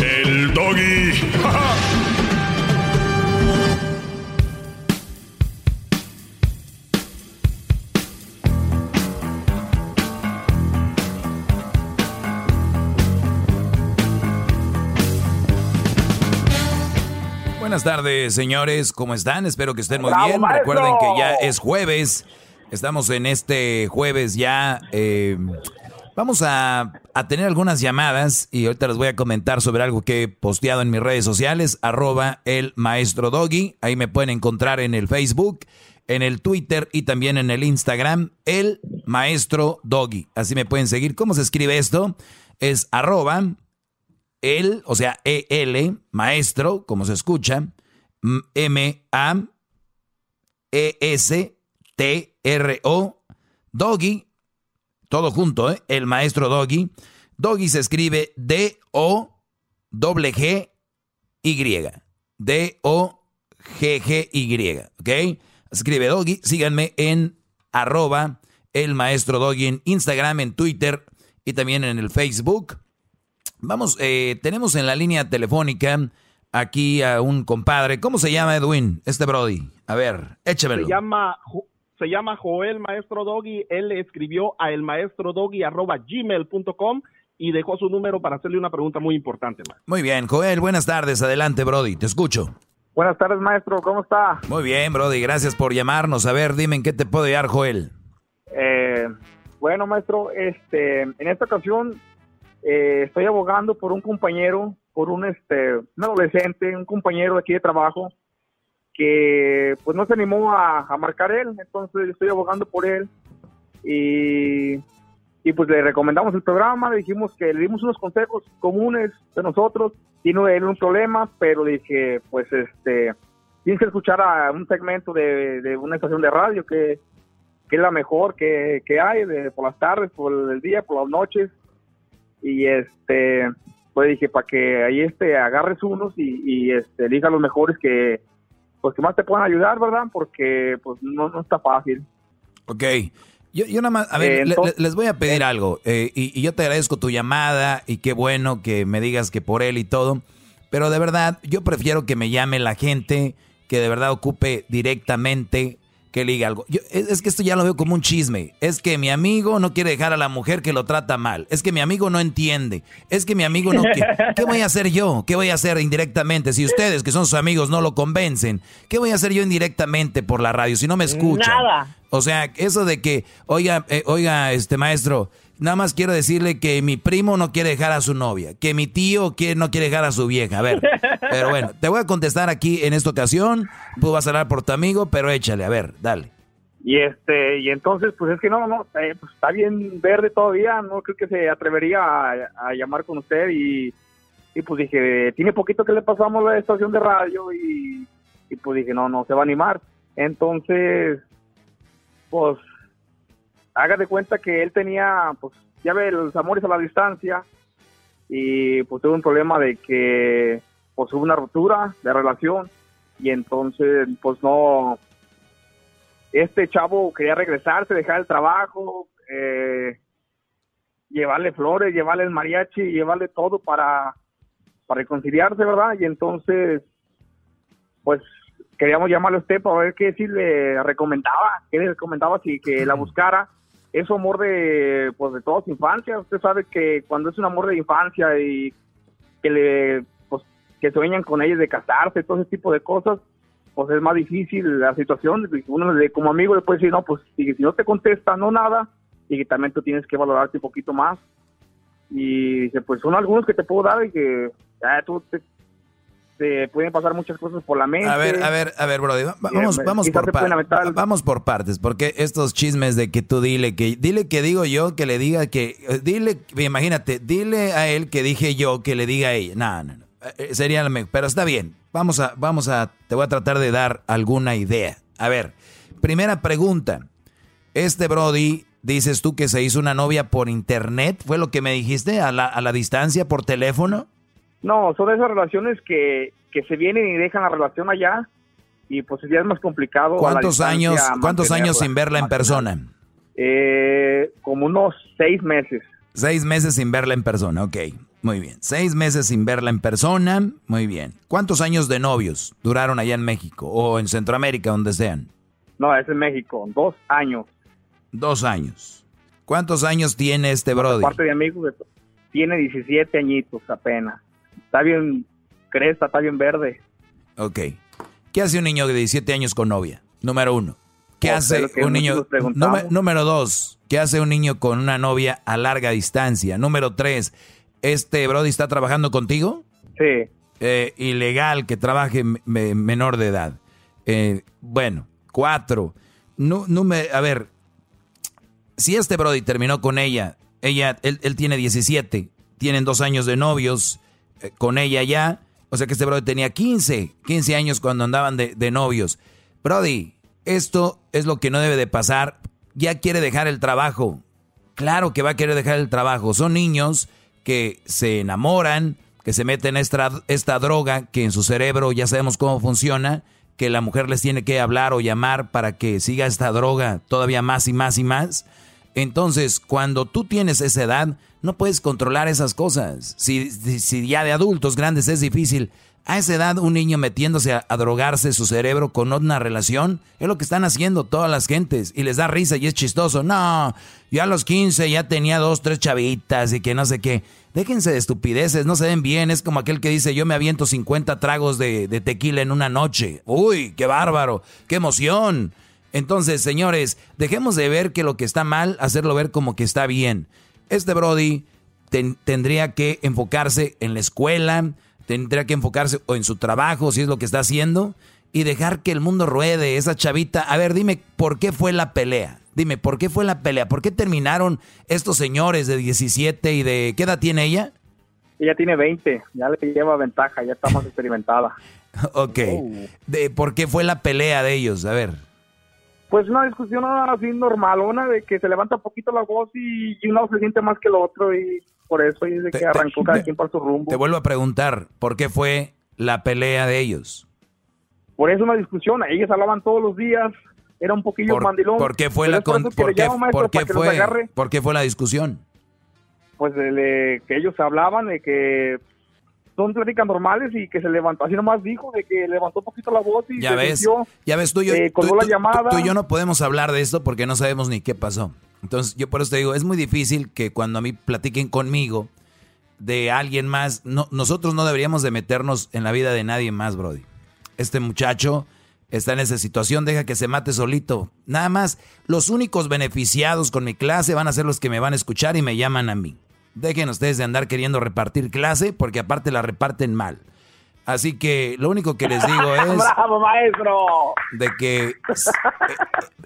Speaker 27: el doggy.
Speaker 5: Buenas tardes, señores. ¿Cómo están? Espero que estén muy bien. Recuerden que ya es jueves. Estamos en este jueves ya. Eh, Vamos a, tener algunas llamadas y ahorita les voy a comentar sobre algo que he posteado en mis redes sociales, arroba el maestro Doggy. Ahí me pueden encontrar en el Facebook, en el Twitter y también en el Instagram, el maestro Doggy. Así me pueden seguir. ¿Cómo se escribe esto? Es arroba el, o sea, E-L, maestro, como se escucha, M-A-E-S-T-R-O, Doggy, todo junto, ¿eh? el maestro Doggy. Doggy se escribe D-O-G-G-Y. D-O-G-G-Y, ¿ok? Escribe Doggy, síganme en arroba el maestro Doggy en Instagram, en Twitter y también en el Facebook. Vamos, eh, tenemos en la línea telefónica aquí a un compadre. ¿Cómo se llama Edwin? Este Brody. A ver, échemelo.
Speaker 40: Se llama, se llama Joel Maestro Doggy. Él escribió a elmaestrodoggy.gmail.com y dejó su número para hacerle una pregunta muy importante.
Speaker 5: Muy bien, Joel, buenas tardes. Adelante, Brody, te escucho.
Speaker 40: Buenas tardes, maestro. ¿Cómo está?
Speaker 5: Muy bien, Brody. Gracias por llamarnos. A ver, dime en qué te puedo ayudar, Joel.
Speaker 40: Eh, bueno, maestro, este, en esta ocasión eh, estoy abogando por un compañero, por un, este, un adolescente, un compañero de aquí de trabajo que pues no se animó a, marcar él, entonces estoy abogando por él. Y, y pues le recomendamos el programa, le dijimos que le dimos unos consejos comunes de nosotros, tiene él un problema, pero dije pues este tienes que escuchar a un segmento de, de una estación de radio que que es la mejor que, hay de, por las tardes, por el día, por las noches. Y este, pues dije, para que ahí este, agarres unos y, y este, elija los mejores que, pues que más te puedan ayudar, ¿verdad? Porque pues no, no está fácil.
Speaker 5: Ok. Yo, yo nada más, a ver, les voy a pedir eh. algo. Eh, y, y, yo te agradezco tu llamada y qué bueno que me digas que por él y todo. Pero de verdad, yo prefiero que me llame la gente que de verdad ocupe directamente que diga algo. es, que esto ya lo veo como un chisme. Es que mi amigo no quiere dejar a la mujer que lo trata mal. Es que mi amigo no entiende. Es que mi amigo no quiere. ¿Qué voy a hacer yo? ¿Qué voy a hacer indirectamente? Si ustedes, que son sus amigos, no lo convencen, ¿qué voy a hacer yo indirectamente por la radio si no me escuchan?
Speaker 40: Nada.
Speaker 5: O sea, eso de que, oiga, eh, oiga, este maestro, Nada más quiero decirle que mi primo no quiere dejar a su novia, que mi tío no quiere dejar a su vieja. A ver, pero bueno, te voy a contestar aquí en esta ocasión. Tú vas a hablar por tu amigo, pero échale, a ver, dale.
Speaker 40: Y este, y entonces, pues es que no, no, eh, pues está bien verde todavía, no creo que se atrevería a, llamar con usted y, y, pues dije, tiene poquito que le pasamos la estación de radio y, y pues dije, no, no se va a animar. Entonces, pues haga de cuenta que él tenía, pues, ya ve, los amores a la distancia y pues tuvo un problema de que pues hubo una ruptura de relación y entonces pues no, este chavo quería regresarse, dejar el trabajo, eh, llevarle flores, llevarle el mariachi, llevarle todo para, para reconciliarse, ¿verdad? Y entonces, pues queríamos llamarle a usted para ver qué si le recomendaba, qué le recomendaba si que la buscara es amor de, pues, de toda infancia. Usted sabe que cuando es un amor de infancia y que le, pues, que sueñan con ellos de casarse, todo ese tipo de cosas, pues es más difícil la situación. Uno como amigo le puede decir, no, pues si, si no te contesta, no nada, y que también tú tienes que valorarte un poquito más. Y dice, pues son algunos que te puedo dar y que ah, tú te, pueden pasar muchas cosas por la mente.
Speaker 5: A ver, a ver, a ver, Brody, vamos, vamos, por vamos por partes, porque estos chismes de que tú dile que, dile que digo yo, que le diga que, eh, dile, imagínate, dile a él que dije yo, que le diga a ella. No, no, no, eh, sería mejor, pero está bien, vamos a, vamos a, te voy a tratar de dar alguna idea. A ver, primera pregunta, este Brody dices tú que se hizo una novia por internet, ¿fue lo que me dijiste? ¿A la, a la distancia, por teléfono?
Speaker 40: No, son esas relaciones que, que se vienen y dejan la relación allá y pues ya es más complicado.
Speaker 5: ¿Cuántos años, cuántos años sin verla en persona?
Speaker 40: Eh, como unos seis meses.
Speaker 5: Seis meses sin verla en persona, ok. Muy bien. Seis meses sin verla en persona, muy bien. ¿Cuántos años de novios duraron allá en México o en Centroamérica, donde sean?
Speaker 40: No, es en México, dos años.
Speaker 5: Dos años. ¿Cuántos años tiene este brother?
Speaker 40: Parte de amigos, tiene 17 añitos apenas está bien cresta, está bien verde.
Speaker 5: Ok. ¿Qué hace un niño de 17 años con novia? Número uno. ¿Qué hace un niño? Número, dos. ¿Qué hace un niño con una novia a larga distancia? Número tres. ¿Este Brody está trabajando contigo?
Speaker 40: Sí.
Speaker 5: Eh, ilegal que trabaje menor de edad. Eh, bueno, cuatro. No, no me, a ver, si este Brody terminó con ella, ella, él, él tiene 17, tienen dos años de novios, con ella ya. O sea que este Brody tenía 15, 15 años cuando andaban de, de novios. Brody, esto es lo que no debe de pasar. Ya quiere dejar el trabajo. Claro que va a querer dejar el trabajo. Son niños que se enamoran, que se meten esta, esta droga que en su cerebro ya sabemos cómo funciona, que la mujer les tiene que hablar o llamar para que siga esta droga todavía más y más y más. Entonces, cuando tú tienes esa edad, no puedes controlar esas cosas. Si, si, ya de adultos grandes es difícil, a esa edad, un niño metiéndose a, drogarse su cerebro con una relación, es lo que están haciendo todas las gentes y les da risa y es chistoso. No, yo a los 15 ya tenía dos, tres chavitas y que no sé qué. Déjense de estupideces, no se ven bien. Es como aquel que dice, yo me aviento 50 tragos de, de tequila en una noche. Uy, qué bárbaro, qué emoción. Entonces, señores, dejemos de ver que lo que está mal, hacerlo ver como que está bien. Este Brody ten, tendría que enfocarse en la escuela, tendría que enfocarse o en su trabajo, si es lo que está haciendo, y dejar que el mundo ruede. Esa chavita, a ver, dime, ¿por qué fue la pelea? Dime, ¿por qué fue la pelea? ¿Por qué terminaron estos señores de 17 y de... ¿Qué edad tiene ella?
Speaker 40: Ella tiene 20, ya le lleva ventaja, ya está más experimentada.
Speaker 5: ok. De, ¿Por qué fue la pelea de ellos? A ver.
Speaker 40: Pues una discusión así normalona de que se levanta un poquito la voz y, y uno se siente más que el otro y por eso dice que arrancó te, cada te, quien por su rumbo.
Speaker 5: Te vuelvo a preguntar, ¿por qué fue la pelea de ellos?
Speaker 40: Por eso una discusión, ellos hablaban todos los días, era un poquillo
Speaker 5: por,
Speaker 40: mandilón.
Speaker 5: ¿Por qué fue la con, por, qué, por, qué fue, ¿Por qué fue la discusión?
Speaker 40: Pues de, de, que ellos hablaban de que son pláticas normales y que se levantó, así nomás dijo, de que levantó un poquito la voz y
Speaker 5: ya
Speaker 40: se
Speaker 5: ves, ya ves, tú y, yo,
Speaker 40: eh,
Speaker 5: tú,
Speaker 40: la llamada.
Speaker 5: Tú, tú y yo no podemos hablar de esto porque no sabemos ni qué pasó. Entonces, yo por eso te digo, es muy difícil que cuando a mí platiquen conmigo de alguien más, no, nosotros no deberíamos de meternos en la vida de nadie más, Brody. Este muchacho está en esa situación, deja que se mate solito. Nada más, los únicos beneficiados con mi clase van a ser los que me van a escuchar y me llaman a mí. Dejen ustedes de andar queriendo repartir clase porque aparte la reparten mal. Así que lo único que les digo es...
Speaker 40: ¡Bravo, maestro!
Speaker 5: De que...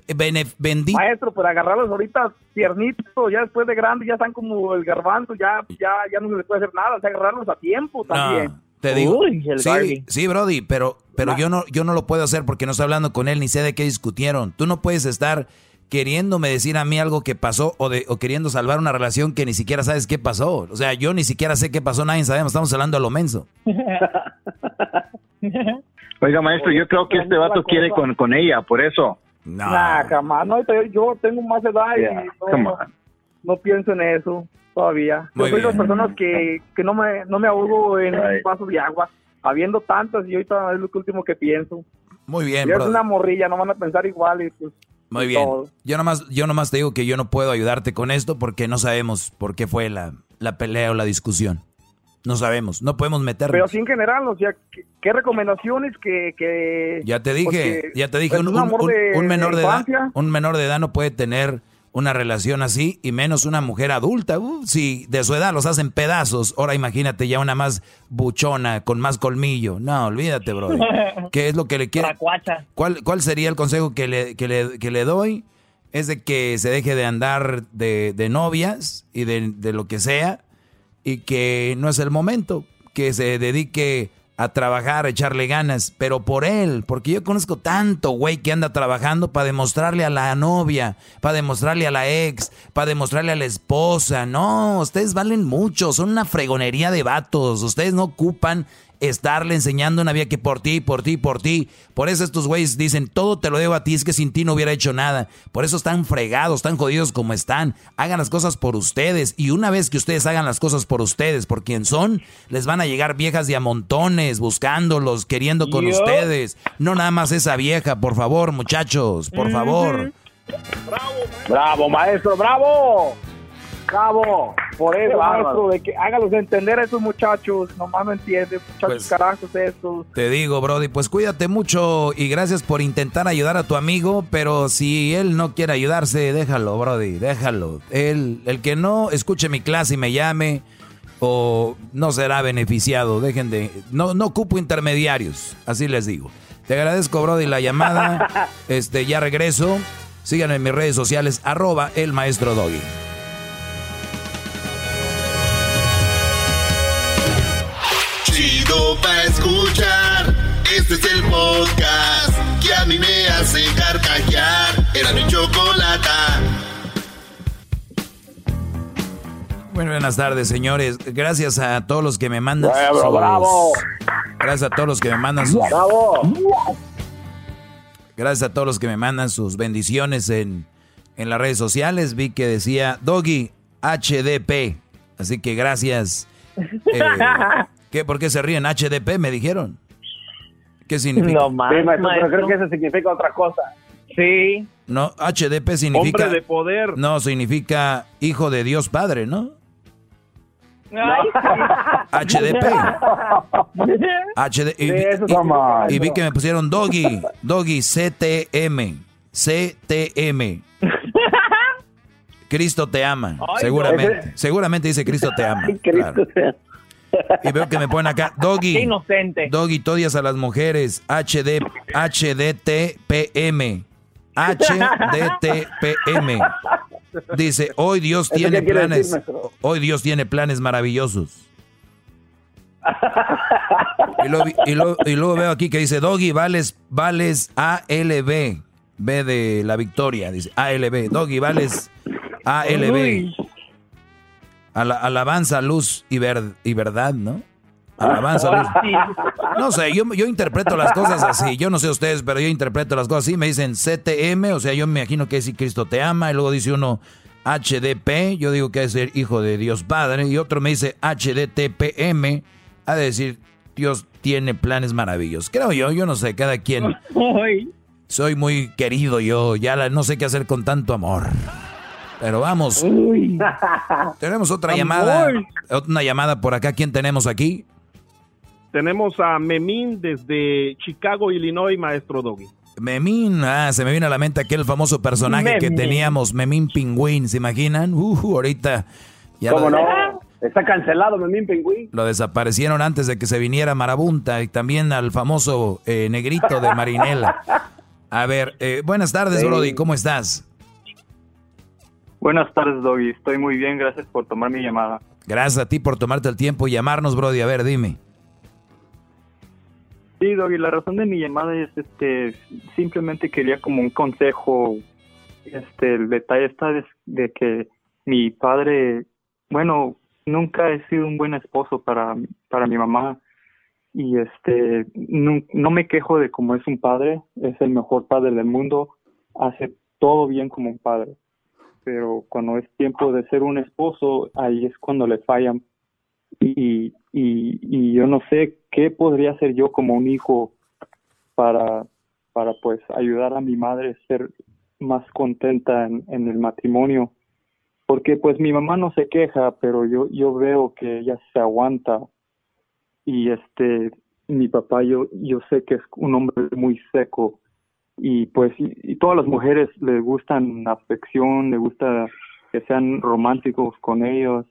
Speaker 5: Eh, bendito...
Speaker 40: Maestro, pues agarrarlos ahorita tiernitos, ya después de grande, ya están como el garbanzo, ya, ya, ya no se les puede hacer nada, o sea, agarrarlos a tiempo también.
Speaker 5: No, te digo, Uy, sí, sí, Brody, pero, pero nah. yo, no, yo no lo puedo hacer porque no estoy hablando con él ni sé de qué discutieron. Tú no puedes estar queriéndome decir a mí algo que pasó o, de, o queriendo salvar una relación que ni siquiera sabes qué pasó. O sea, yo ni siquiera sé qué pasó, nadie sabemos, estamos hablando a lo menso.
Speaker 41: Oiga, maestro, yo creo que este vato quiere con, con ella, por eso.
Speaker 40: No. Nah, jamás. No, yo tengo más edad yeah, y no, no, pienso en eso todavía. Muy yo soy de las personas que, que no me no me ahogo en right. un vaso de agua. Habiendo tantas, y ahorita es lo último que pienso.
Speaker 5: Muy bien,
Speaker 40: es una morrilla, no van a pensar igual y pues...
Speaker 5: Muy bien. Todo. Yo nomás, yo nomás te digo que yo no puedo ayudarte con esto porque no sabemos por qué fue la, la pelea o la discusión. No sabemos, no podemos meternos.
Speaker 40: Pero sí en general, o sea, ¿qué, qué recomendaciones que, que,
Speaker 5: Ya te dije, porque, ya te dije, pues un, un, un, de, un, menor de, de edad, un menor de edad no puede tener una relación así y menos una mujer adulta. Uh, si de su edad los hacen pedazos, ahora imagínate ya una más buchona, con más colmillo. No, olvídate, bro. ¿Qué es lo que le quiere? ¿Cuál, ¿Cuál sería el consejo que le, que le, que le doy? Es de que se deje de andar de, de novias y de, de lo que sea y que no es el momento, que se dedique a trabajar, a echarle ganas, pero por él, porque yo conozco tanto güey que anda trabajando para demostrarle a la novia, para demostrarle a la ex, para demostrarle a la esposa. No, ustedes valen mucho, son una fregonería de vatos, ustedes no ocupan estarle enseñando una vida que por ti, por ti, por ti. Por eso estos güeyes dicen, todo te lo debo a ti, es que sin ti no hubiera hecho nada. Por eso están fregados, están jodidos como están. Hagan las cosas por ustedes. Y una vez que ustedes hagan las cosas por ustedes, por quien son, les van a llegar viejas de a montones, buscándolos, queriendo con Yo. ustedes. No nada más esa vieja, por favor, muchachos, por favor.
Speaker 40: Bravo, bravo, maestro, bravo. Bravo, por eso, maestro, de que hágalos entender a esos muchachos, nomás no entienden, muchachos pues, carajos estos.
Speaker 5: Te digo, Brody, pues cuídate mucho y gracias por intentar ayudar a tu amigo, pero si él no quiere ayudarse, déjalo, Brody, déjalo. Él, el que no escuche mi clase y me llame o no será beneficiado, dejen de, no, no ocupo intermediarios, así les digo. Te agradezco, Brody, la llamada, este, ya regreso, síganme en mis redes sociales, arroba el maestro Doggy.
Speaker 3: Chido pa' escuchar. Este es el podcast que a mí me hace carcajear. Era mi chocolata.
Speaker 5: Bueno, buenas tardes, señores. Gracias a todos los que me mandan sus-
Speaker 24: bravo.
Speaker 5: Gracias a todos los que me mandan sus...
Speaker 24: Bravo.
Speaker 5: Gracias a todos los que me mandan sus bendiciones en, en las redes sociales. Vi que decía Doggy HDP. Así que gracias. Eh, ¿qué, ¿Por qué se ríen? HDP me dijeron. ¿Qué significa?
Speaker 24: No más. Sí, maestro, pero creo que eso significa otra cosa. Sí.
Speaker 5: No, HDP significa...
Speaker 24: Hombre de poder.
Speaker 5: No, significa hijo de Dios Padre, ¿no? HDP. HD, y, y- y vi que me pusieron Doggy, Doggy CTM, CTM. Cristo te ama,
Speaker 24: Ay,
Speaker 5: seguramente.
Speaker 24: no.
Speaker 5: Seguramente dice Cristo te ama. claro. Y veo que me ponen acá, Doggy.
Speaker 24: Qué inocente.
Speaker 5: Doggy, todias a las mujeres, HD, HDTPM. HDTPM. Dice, hoy Dios
Speaker 24: ¿Eso
Speaker 5: tiene
Speaker 24: decir,
Speaker 5: planes. hoy Dios tiene planes maravillosos. Y luego, y luego- y luego veo aquí que dice, Doggy, vales, vales ALB. B de la victoria, dice ALB. Doggy, vales ALB.
Speaker 24: Uy.
Speaker 5: Ala- alabanza, luz y, ver- y verdad, ¿no? Alabanza, luz. No sé, yo, yo interpreto las cosas así. Yo no sé ustedes, pero yo interpreto las cosas así. Me dicen CTM, o sea, yo me imagino que es si Cristo te ama. Y luego dice uno HDP, yo digo que es el Hijo de Dios Padre. Y otro me dice HDTPM, de decir Dios tiene planes maravillosos. Creo yo, yo no sé, cada quien. Soy muy querido yo, ya la- no sé qué hacer con tanto amor. Pero vamos. Tenemos otra
Speaker 42: Amor.
Speaker 5: llamada. Una llamada por acá. ¿Quién tenemos aquí?
Speaker 42: Tenemos a Memín desde Chicago, Illinois, maestro Doggy.
Speaker 5: Memín, ah, se me viene a la mente aquel famoso personaje que teníamos, Memín Pingüín, ¿se imaginan? Uh, ahorita ya
Speaker 24: ¿Cómo
Speaker 5: lo,
Speaker 24: no? Está cancelado, Memín Pingüín.
Speaker 5: lo desaparecieron antes de que se viniera Marabunta y también al famoso eh, negrito de Marinela. A ver, eh, buenas tardes,
Speaker 43: Sí.
Speaker 5: Brody, ¿cómo estás?
Speaker 43: Buenas tardes, Doggy. Estoy muy bien, gracias por tomar mi llamada.
Speaker 5: Gracias a ti por tomarte el tiempo y llamarnos, Brody. A ver, dime.
Speaker 43: Sí, Doggy, la razón de mi llamada es este simplemente quería como un consejo. Este, el detalle está de, de que mi padre, bueno, nunca he sido un buen esposo para, para mi mamá y este no, no me quejo de cómo es un padre, es el mejor padre del mundo, hace todo bien como un padre. Pero cuando es tiempo de ser un esposo, ahí es cuando le fallan. Y, y, yo no sé qué podría hacer yo como un hijo para, para pues ayudar a mi madre a ser más contenta en, en el matrimonio. Porque pues mi mamá no se queja pero yo yo veo que ella se aguanta. Y este mi papá yo yo sé que es un hombre muy seco y pues y, y todas las mujeres le gustan afección le gusta que sean románticos con ellos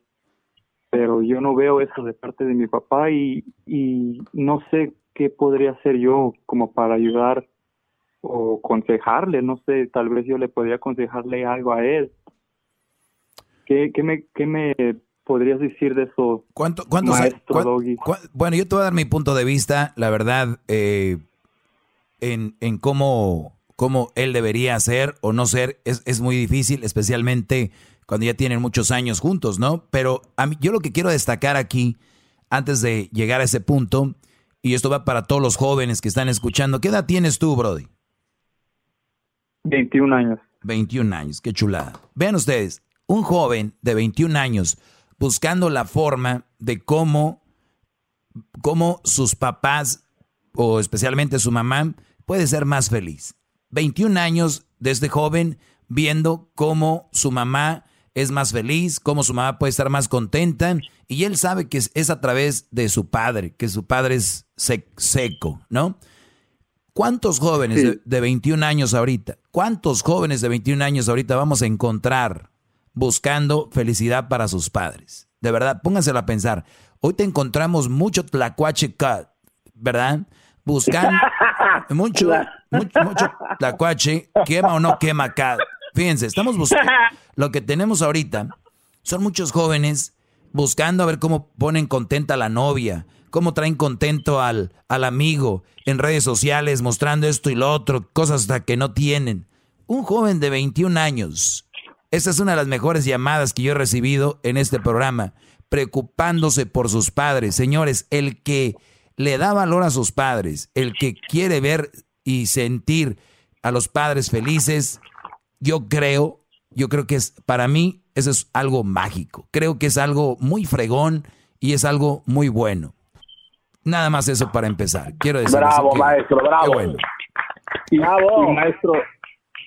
Speaker 43: pero yo no veo eso de parte de mi papá y, y no sé qué podría hacer yo como para ayudar o aconsejarle, no sé, tal vez yo le podría aconsejarle algo a él. ¿Qué, qué, me, qué me podrías decir de eso,
Speaker 5: ¿Cuánto, cuántos-
Speaker 43: maestro Doggy?
Speaker 5: bueno, yo te voy a dar mi punto de vista, la verdad, eh, en, en cómo, cómo él debería ser o no ser, es, es muy difícil, especialmente cuando ya tienen muchos años juntos, ¿no? Pero a mí, yo lo que quiero destacar aquí, antes de llegar a ese punto, y esto va para todos los jóvenes que están escuchando, ¿qué edad tienes tú, Brody?
Speaker 43: 21 años.
Speaker 5: 21 años, qué chulada. Vean ustedes, un joven de 21 años buscando la forma de cómo, cómo sus papás, o especialmente su mamá, puede ser más feliz. 21 años de este joven viendo cómo su mamá es más feliz, cómo su mamá puede estar más contenta, y él sabe que es, a través de su padre, que su padre es sec- seco, ¿no? ¿Cuántos jóvenes de, de 21 años ahorita, cuántos jóvenes de 21 años ahorita vamos a encontrar buscando felicidad para sus padres? De verdad, pónganselo a pensar. Hoy te encontramos mucho tlacuache cut, ¿verdad? Buscando mucho, mucho, mucho tlacuache, quema o no quema cut. Fíjense, estamos buscando. Lo que tenemos ahorita son muchos jóvenes buscando a ver cómo ponen contenta a la novia, cómo traen contento al, al amigo en redes sociales, mostrando esto y lo otro, cosas hasta que no tienen. Un joven de 21 años, esa es una de las mejores llamadas que yo he recibido en este programa, preocupándose por sus padres. Señores, el que le da valor a sus padres, el que quiere ver y sentir a los padres felices, yo creo, yo creo que es, para mí, eso es algo mágico. Creo que es algo muy fregón y es algo muy bueno. Nada más eso para empezar. Quiero decir
Speaker 43: Bravo,
Speaker 5: que-
Speaker 43: maestro, bravo.
Speaker 5: bueno.
Speaker 43: Y, y, maestro,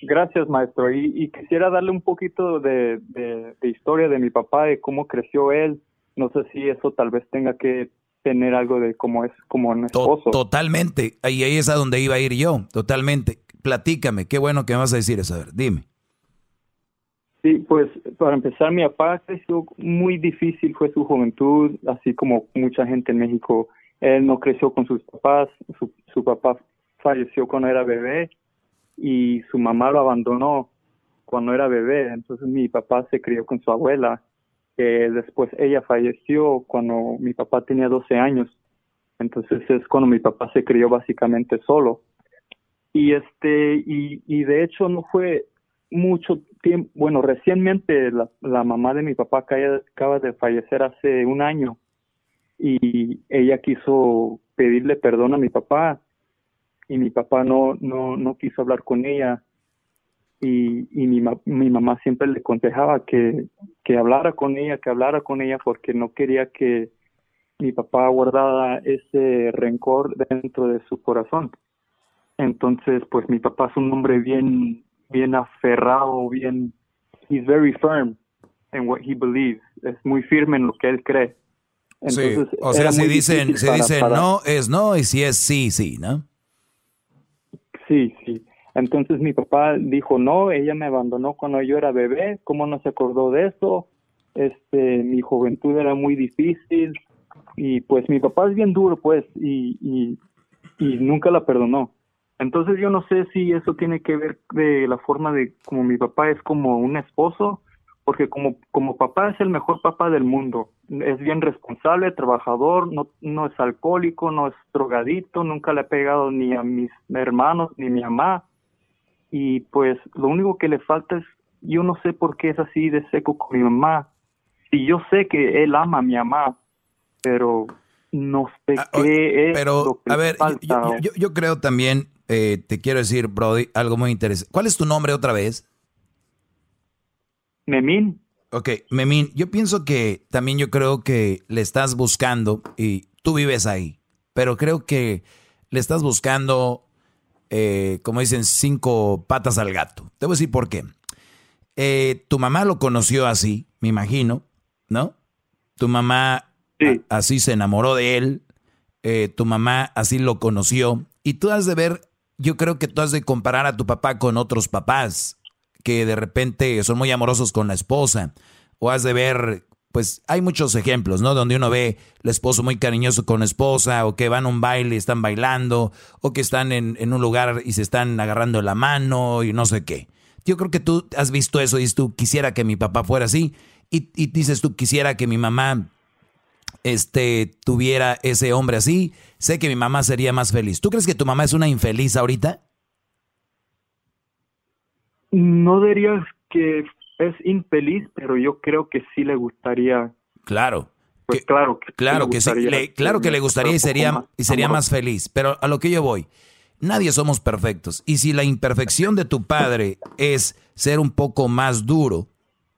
Speaker 43: gracias maestro. Y, y quisiera darle un poquito de, de- de historia de mi papá, de cómo creció él. No sé si eso tal vez tenga que tener algo de cómo es como un esposo.
Speaker 5: totalmente. Ahí, ahí es a donde iba a ir yo. Totalmente. Platícame. Qué bueno que me vas a decir eso. A ver, dime.
Speaker 43: Sí, pues para empezar, mi papá creció muy difícil, fue su juventud, así como mucha gente en México. Él no creció con sus papás, su, su papá falleció cuando era bebé y su mamá lo abandonó cuando era bebé. Entonces mi papá se crió con su abuela, que después ella falleció cuando mi papá tenía 12 años. Entonces es cuando mi papá se crió básicamente solo. Y este, y, y de hecho no fue mucho tiempo, bueno, recientemente la, la mamá de mi papá acaba, de fallecer hace un año y ella quiso pedirle perdón a mi papá y mi papá no, no, no quiso hablar con ella y, y mi, ma- mi mamá siempre le aconsejaba que, que hablara con ella, que hablara con ella porque no quería que mi papá guardara ese rencor dentro de su corazón. Entonces, pues mi papá es un hombre bien, bien aferrado, bien, he's very firm in what he believes. Es muy firme en lo que él cree.
Speaker 5: Sí,
Speaker 43: Entonces,
Speaker 5: o sea, si dicen, si
Speaker 43: para-
Speaker 5: dicen
Speaker 43: para-
Speaker 5: no, es no, y si es sí, sí, ¿no?
Speaker 43: Sí, sí. Entonces mi papá dijo, no, ella me abandonó cuando yo era bebé, ¿cómo no se acordó de eso? Este, mi juventud era muy difícil y pues mi papá es bien duro, pues, y, y, y nunca la perdonó. Entonces yo no sé si eso tiene que ver de la forma de como mi papá es como un esposo, porque como, como papá es el mejor papá del mundo. Es bien responsable, trabajador, no, no es alcohólico, no es drogadito, nunca le ha pegado ni a mis hermanos ni a mi mamá. Y pues lo único que le falta es, yo no sé por qué es así de seco con mi mamá. Y yo sé que él ama a mi mamá, pero no sé qué es
Speaker 5: Ah, Pero,
Speaker 43: lo que
Speaker 5: a ver, yo,
Speaker 43: falta.
Speaker 5: yo- yo- yo creo también, eh, te quiero decir, Brody, algo muy interesante. ¿Cuál es tu nombre otra vez?
Speaker 43: Memín.
Speaker 5: Ok, Memín, yo pienso que también yo creo que le estás buscando y tú vives ahí, pero creo que le estás buscando, eh, como dicen, cinco patas al gato. Te voy a decir por qué. Eh, tu mamá lo conoció así, me imagino, ¿no? Tu mamá a- así se enamoró de él, eh, tu mamá así lo conoció, y tú has de ver, yo creo que tú has de comparar a tu papá con otros papás que de repente son muy amorosos con la esposa, o has de ver, pues hay muchos ejemplos, ¿no? Donde uno ve el esposo muy cariñoso con la esposa, o que van a un baile y están bailando, o que están en, en un lugar y se están agarrando la mano y no sé qué. Yo creo que tú has visto eso y dices tú, quisiera que mi papá fuera así, y, y dices tú, quisiera que mi mamá este, tuviera ese hombre así, sé que mi mamá sería más feliz. ¿Tú crees que tu mamá es una infeliz ahorita?
Speaker 43: No diría que es infeliz, pero yo creo que sí le gustaría.
Speaker 5: Claro.
Speaker 43: Pues claro que
Speaker 5: Claro que sí, le- claro que le gustaría y sería,
Speaker 43: más
Speaker 5: y sería más feliz. Pero a lo que yo voy, nadie somos perfectos. Y si la imperfección de tu padre es ser un poco más duro